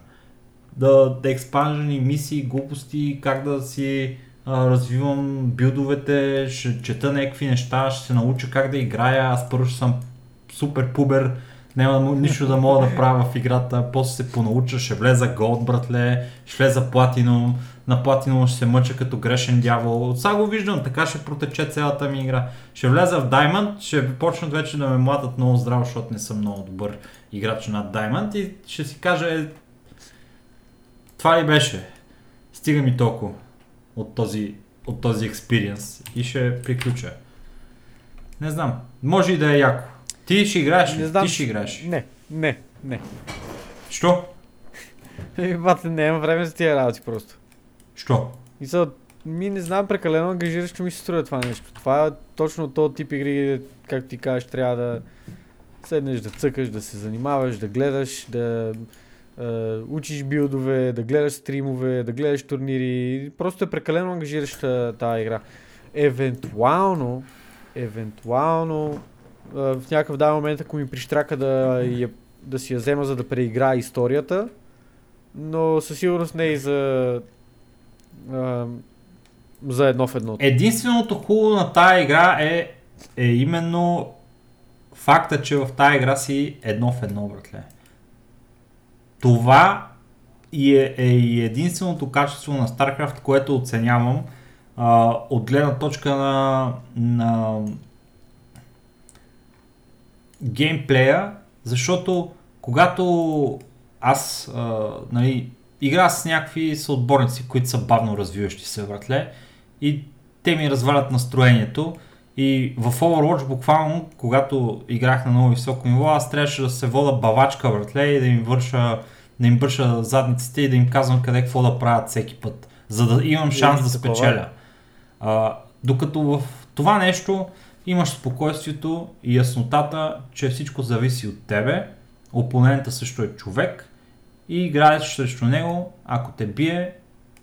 Да, да експанжени мисии, глупости, как да си а, развивам билдовете, ще чета някакви неща, ще се науча как да играя, аз първо ще съм супер пубер, няма нищо да мога да правя в играта, после се понауча, ще влеза голд, братле, ще влеза платинум, на платинум ще се мъча като грешен дявол. Сега го виждам, така ще протече цялата ми игра. Ще влеза в Diamond, ще почнат вече да ме млатат много здраво, защото не съм много добър играч над Diamond и ще си кажа, е, това ли беше? Стига ми толкова от този, от този експириенс и ще приключа. Не знам, може и да е яко. Ти ще играеш ли? Не знам. Ти ще играеш. не, не, не. Що? Бате, нямам време за тия работи просто. Що? И са, ми не знам, прекалено ангажиращо ми се струва това нещо. Това е точно този тип игри, както ти кажеш, трябва да седнеш да цъкаш, да се занимаваш, да гледаш, да е, учиш билдове, да гледаш стримове, да гледаш турнири. Просто е прекалено ангажираща тази игра. Евентуално, евентуално, е, в някакъв даден момент, ако ми прищрака да, я, да си я взема, за да преиграя историята, но със сигурност не и за за едно в едно. Единственото хубаво на тая игра е, е именно факта, че в тая игра си едно в едно, братле. Това е, е единственото качество на StarCraft, което оценявам а, от гледна точка на, на геймплея, защото когато аз а, нали, игра с някакви съотборници, които са бавно развиващи се, братле, и те ми развалят настроението. И в Overwatch буквално, когато играх на много високо ниво, аз трябваше да се вода бавачка, братле, и да им върша, да им върша задниците и да им казвам къде какво да правят всеки път, за да имам шанс да такова е. спечеля. А, докато в това нещо имаш спокойствието и яснотата, че всичко зависи от тебе, опонента също е човек и играеш срещу него, ако те бие,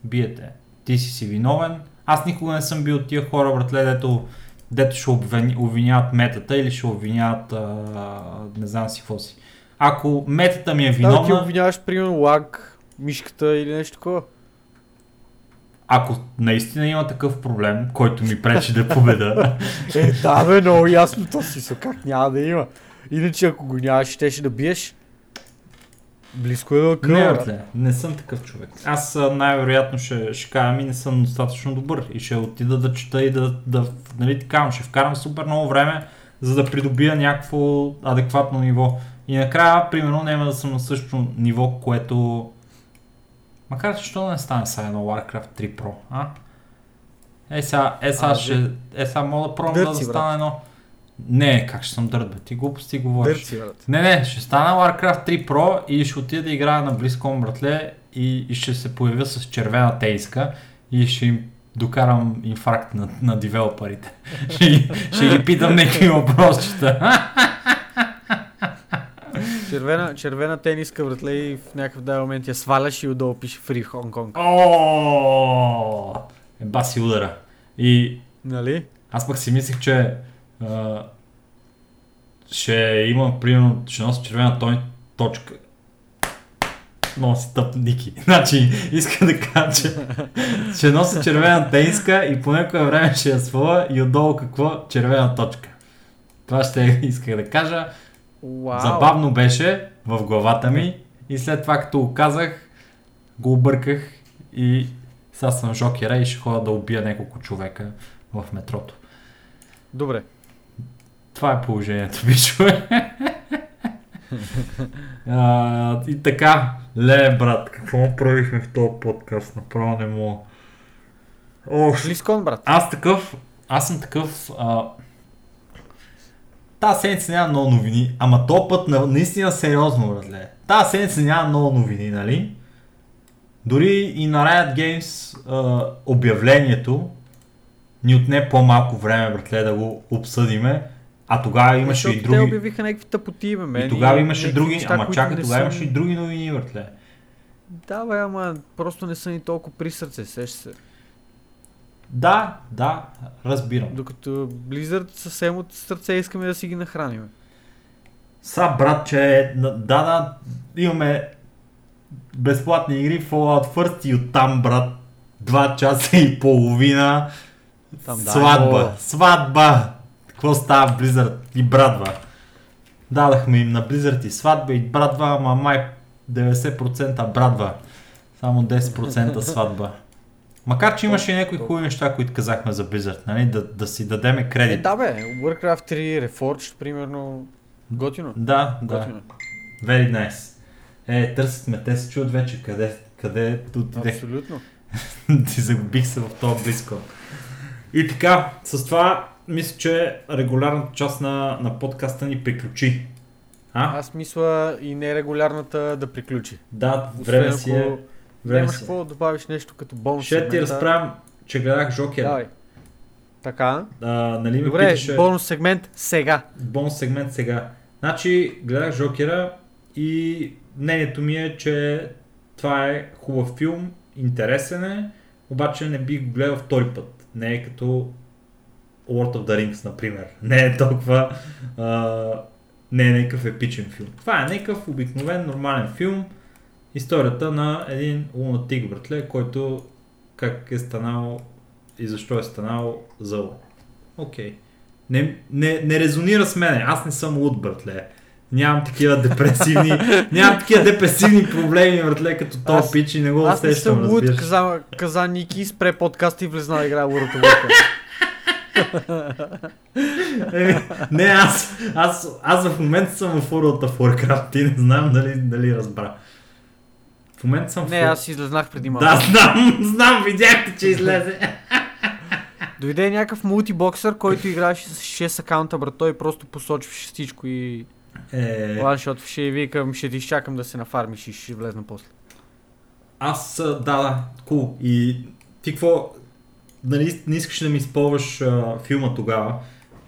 биете. Ти си си виновен. Аз никога не съм бил от тия хора, братле, дето, дето ще обвиняват метата или ще обвиняват а, не знам си какво си. Ако метата ми е Да, ти виновна, обвиняваш, примерно, лаг, мишката или нещо такова. ако наистина има такъв проблем, който ми пречи да победа, Е, да, бе, много ясно то си, как няма да има. Иначе ако го нямаш, ще да биеш. Близко е до Не, къла. братле, не съм такъв човек. Аз а, най-вероятно ще, ще кажа, ми не съм достатъчно добър и ще отида да чета и да, да нали така, ще вкарам супер много време, за да придобия някакво адекватно ниво. И накрая, примерно, няма да съм на същото ниво, което... Макар че, що да не стане сега едно Warcraft 3 Pro, а? Е, сега, е, сега А, ще... Е, сега мога да пробвам да, да стане едно... Не, как ще съм дърт, бе? Ти глупости говориш. Брат. Не, не, ще стана Warcraft 3 Pro и ще отида да играя на BlizzCon, братле, и, и ще се появя с червена тейска и ще им докарам инфаркт на, на девелоперите. ще, ги- ще ги питам някакви въпросчета. Червена, червена тениска, братле, и в някакъв даден момент я сваляш и отдолу пише Free Hong Kong. О, е баси удара. И Нали? аз пък си мислех, че а, ще имам, примерно, ще нося червена той, точка. много си тъп Ники. Значи, иска да кажа, че ще носи червена тениска и по някое време ще я своя и отдолу какво? Червена точка. Това ще исках да кажа. Вау. Забавно беше в главата ми и след това като го казах, го обърках и сега съм жокера и ще ходя да убия няколко човека в метрото. Добре. Това е положението, бичове. а, и така, ле, брат, какво правихме в този подкаст? Направо не мога. Ох, Близкон, брат. аз такъв, аз съм такъв, а... Та седмица няма много новини, ама то път на, наистина сериозно, братле. Та седмица няма много новини, нали? Дори и на Riot Games а, обявлението ни отне по-малко време, братле, да го обсъдиме. А тогава имаше Защото и Те други... обявиха някакви тъпоти, бе, мен. И тогава имаше някакви други, неща, ама чакай, тогава са- имаше и други новини, братле. Да, бе, ама просто не са ни толкова при сърце, сеща се. Да, да, разбирам. Докато Blizzard съвсем от сърце искаме да си ги нахраним. Са, брат, че да, да, имаме безплатни игри Fallout First и оттам, брат, 2 часа и половина. Там, да, сватба, но- сватба! Какво става Blizzard и братва? Дадахме им на Blizzard и сватба и братва, ама май 90% братва. Само 10% сватба. Макар, че имаше и някои хубави неща, които казахме за Blizzard, нали? Да, да си дадеме Е, кредит. да, бе, Warcraft 3, Reforged, примерно, готино. да, да. Готино. Very nice. Е, търсят ме, те се чуят вече къде, къде отидех. Абсолютно. Ти загубих се в този близко. И така, с това мисля, че регулярната част на, на подкаста ни приключи. А? Аз мисля и нерегулярната да приключи. Да, време Освен си е. Време Нямаш е. какво да добавиш нещо като бонус. Ще ти сегмента. разправям, че гледах Жокер. Давай. Така. А, нали Добре, питаше бонус сегмент сега. бонус сегмент сега. Значи, гледах Жокера и мнението ми е, че това е хубав филм, интересен е, обаче не бих го гледал втори път. Не е като Lord of the Rings, например. Не е толкова... А, не е някакъв епичен филм. Това е някакъв обикновен, нормален филм. Историята на един лунатик, братле, който как е станал и защо е станал зъл. Окей. Не, не, не резонира с мене. Аз не съм луд, братле. Нямам такива депресивни, нямам такива депресивни проблеми, братле, като Аз- пич и не го Аз не усещам, съм луд, разбираш. каза, каза Ники, спре подкаст и влезна да играе World of Не, аз, аз, аз в момента съм в World of Warcraft, ти не знам дали, дали разбра. В момента съм в Не, аз излезнах преди малко. Да, знам, знам, видяхте, че излезе. Дойде някакъв мултибоксър, който играеше с 6 акаунта, брат. Той просто посочваше всичко и Е, ланшотваше и викам, ще ти изчакам да се нафармиш и ще влезна после. аз, да, да, кул. И ти какво, нали, не искаш да ми използваш а, филма тогава,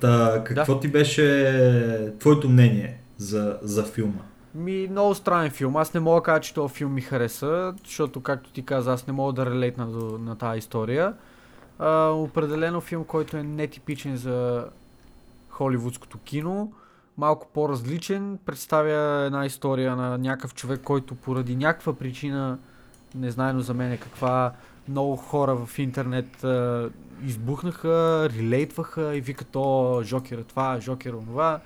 Та, какво ти беше твоето мнение за, за филма? Ми, много странен филм. Аз не мога да кажа, че този филм ми хареса, защото, както ти каза, аз не мога да релейтна до, на тази история. А, определено филм, който е нетипичен за холивудското кино. Малко по-различен. Представя една история на някакъв човек, който поради някаква причина, не знаено за мен е каква, много хора в интернет а, избухнаха, релейтваха и викат, о, Жокер е това, Жокер е онова.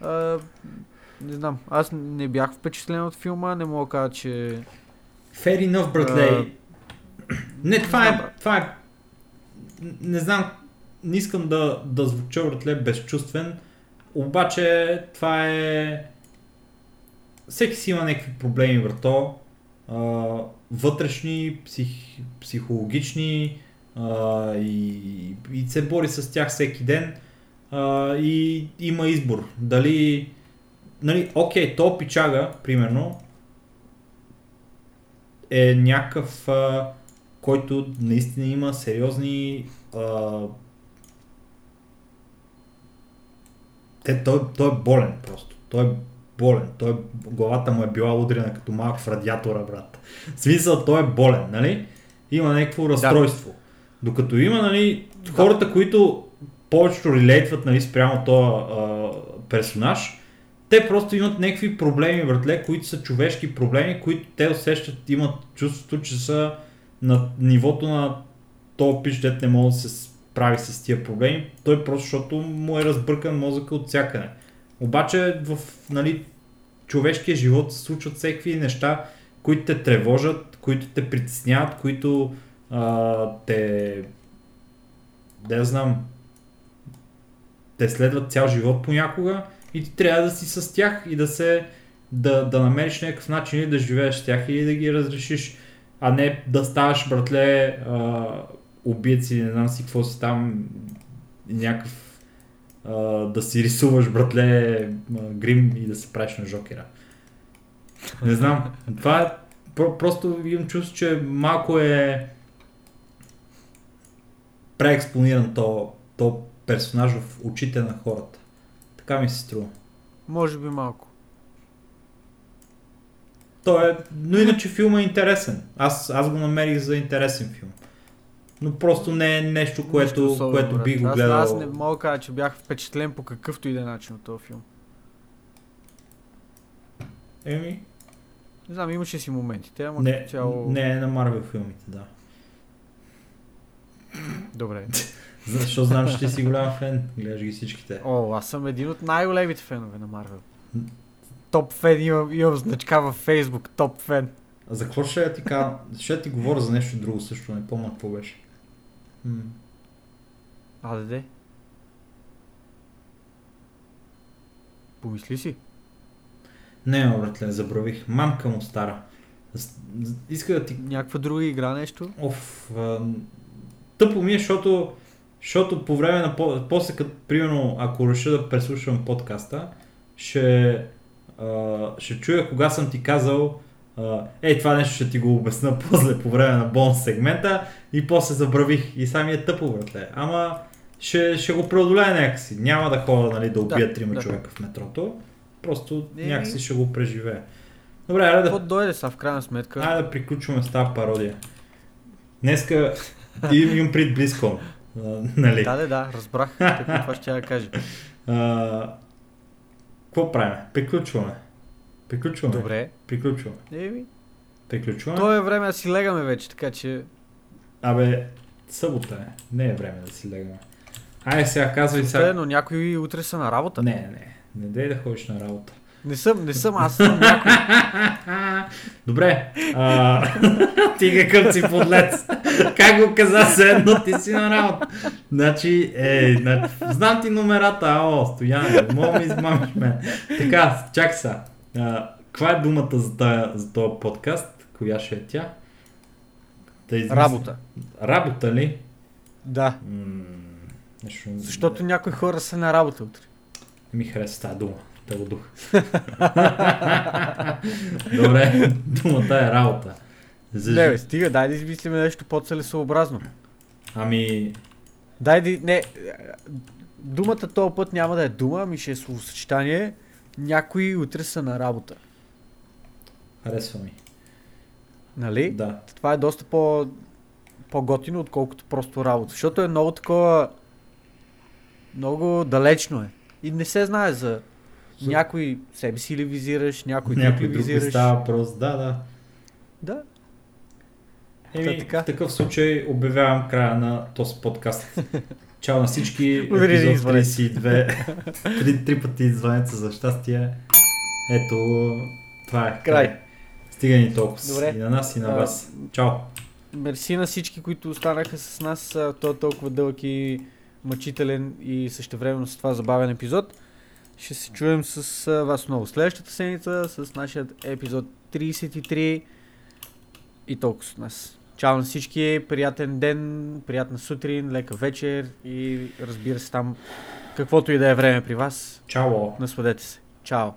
А, не знам, аз не бях впечатлен от филма, не мога да кажа, че... Fair enough, братлей. Не, това знам, е, това е, не знам, не искам да, да звуча, братле, безчувствен, обаче това е, всеки си има някакви проблеми, брато, вътрешни, псих, психологични а, и, и се бори с тях всеки ден а, и има избор. Дали, нали, окей, то пичага, примерно, е някакъв, а, който наистина има сериозни а, те, той, той е болен просто. Той е болен. Той, главата му е била удрена като малък в радиатора, брат. В смисъл, той е болен, нали? Има някакво разстройство. Докато има, нали, хората, които повечето релейтват, нали, спрямо този а, персонаж, те просто имат някакви проблеми, братле, които са човешки проблеми, които те усещат, имат чувството, че са на нивото на то пич, дет не може да се справи с тия проблеми. Той просто, защото му е разбъркан мозъка от всякъде. Обаче в нали, човешкия живот се случват всеки неща, които те тревожат, които те притесняват, които а, те... Да знам, те следват цял живот понякога и ти трябва да си с тях и да се да, да намериш някакъв начин или да живееш с тях или да ги разрешиш, а не да ставаш, братле, убиец или не знам си какво си там, някакъв а, да си рисуваш, братле, грим и да се правиш на жокера. Не знам, това е, про, просто имам чувство, че малко е преекспониран то, то персонаж в очите на хората. Така ми се струва. Може би малко. То е, но иначе филма е интересен. Аз, аз го намерих за интересен филм. Но просто не е нещо, което, особено, което би го аз, гледал. Аз не мога да кажа, че бях впечатлен по какъвто и да е начин от този филм. Еми, Не знам, имаше си моментите, ама не, цяло... не е на Марвел филмите, да. Добре. Защо знам, че ти си голям фен. Гледаш ги всичките. О, аз съм един от най-големите фенове на Марвел. Топ фен, имам, имам значка във Фейсбук, топ фен. А за какво ще ти кажа? Ще ти говоря за нещо друго също, не помня какво беше. М. А, да де. Помисли си. Не, братле, забравих. Мамка му стара. Иска да ти... Някаква друга игра, нещо? Оф, а, тъпо ми е, защото, защото по време на... по- После като, примерно, ако реша да преслушам подкаста, ще, а, ще чуя кога съм ти казал а, ей, това нещо ще ти го обясна после по време на бонус сегмента и после забравих и сами е тъпо, братле. Ама ще, ще го преодолея някакси. Няма да ходя нали, да убия Да, трима да. човека в метрото. Просто Еми. някакси ще го преживея. Добре, айде Какво да, дойде са в крайна сметка? айде да приключваме с тази пародия. Днеска имам, пред близко. нали? Да, да, да, разбрах. Това ще я кажа. Какво правим? Приключваме. Приключваме. Добре. Приключваме. Еми, Приключваме. то е време да си легаме вече, така че... Абе, събота е. Не е време да си легаме. Айде сега казвай Сега... сега. но някои утре са на работа. Не, не. Не дей да ходиш на работа. Не съм, не съм, аз съм някой. Добре. А, ти какъв си подлец. как го каза се едно, ти си на работа. Значи, е, значи, знам ти номерата, ао, стояне, мога ми измамиш мен. Така, чак са. Каква е думата за, тая, за този подкаст? Коя ще е тя? Да измисля. Работа. Работа ли? Да. М, нещо- Защото някои хора са на работа утре. Ми хареса тази дума. Те го дух. Добре, думата е работа. За... Не, бе, стига, дай да измислим нещо по-целесообразно. Ами, Дай да... Не, думата този път няма да е дума, ами ще е словосъчетание. Някои утре са на работа. харесва ми. Нали? Да. Това е доста по, по-готино, отколкото просто работа. Защото е много такова... Много далечно е. И не се знае за... За- Някой себе си ли визираш, някой, Някой друг ли визираш. става просто. Да, да. Да. Еми, така. в такъв случай обявявам края на този подкаст. Чао на всички. Епизод извънец. 32. три, три пъти извънеца за щастие. Ето, това е. Край. Стига ни толкова. Добре. И на нас, и на А, вас. Чао. Мерси на всички, които останаха с нас. а, Той е толкова дълъг и мъчителен и същевременно с това забавен епизод. Ще се чуем с а, вас много следващата седмица с нашия епизод 33 и толкова с нас. Чао на всички, приятен ден, приятна сутрин, лека вечер и разбира се там каквото и да е време при вас. Чао. Насладете се. Чао.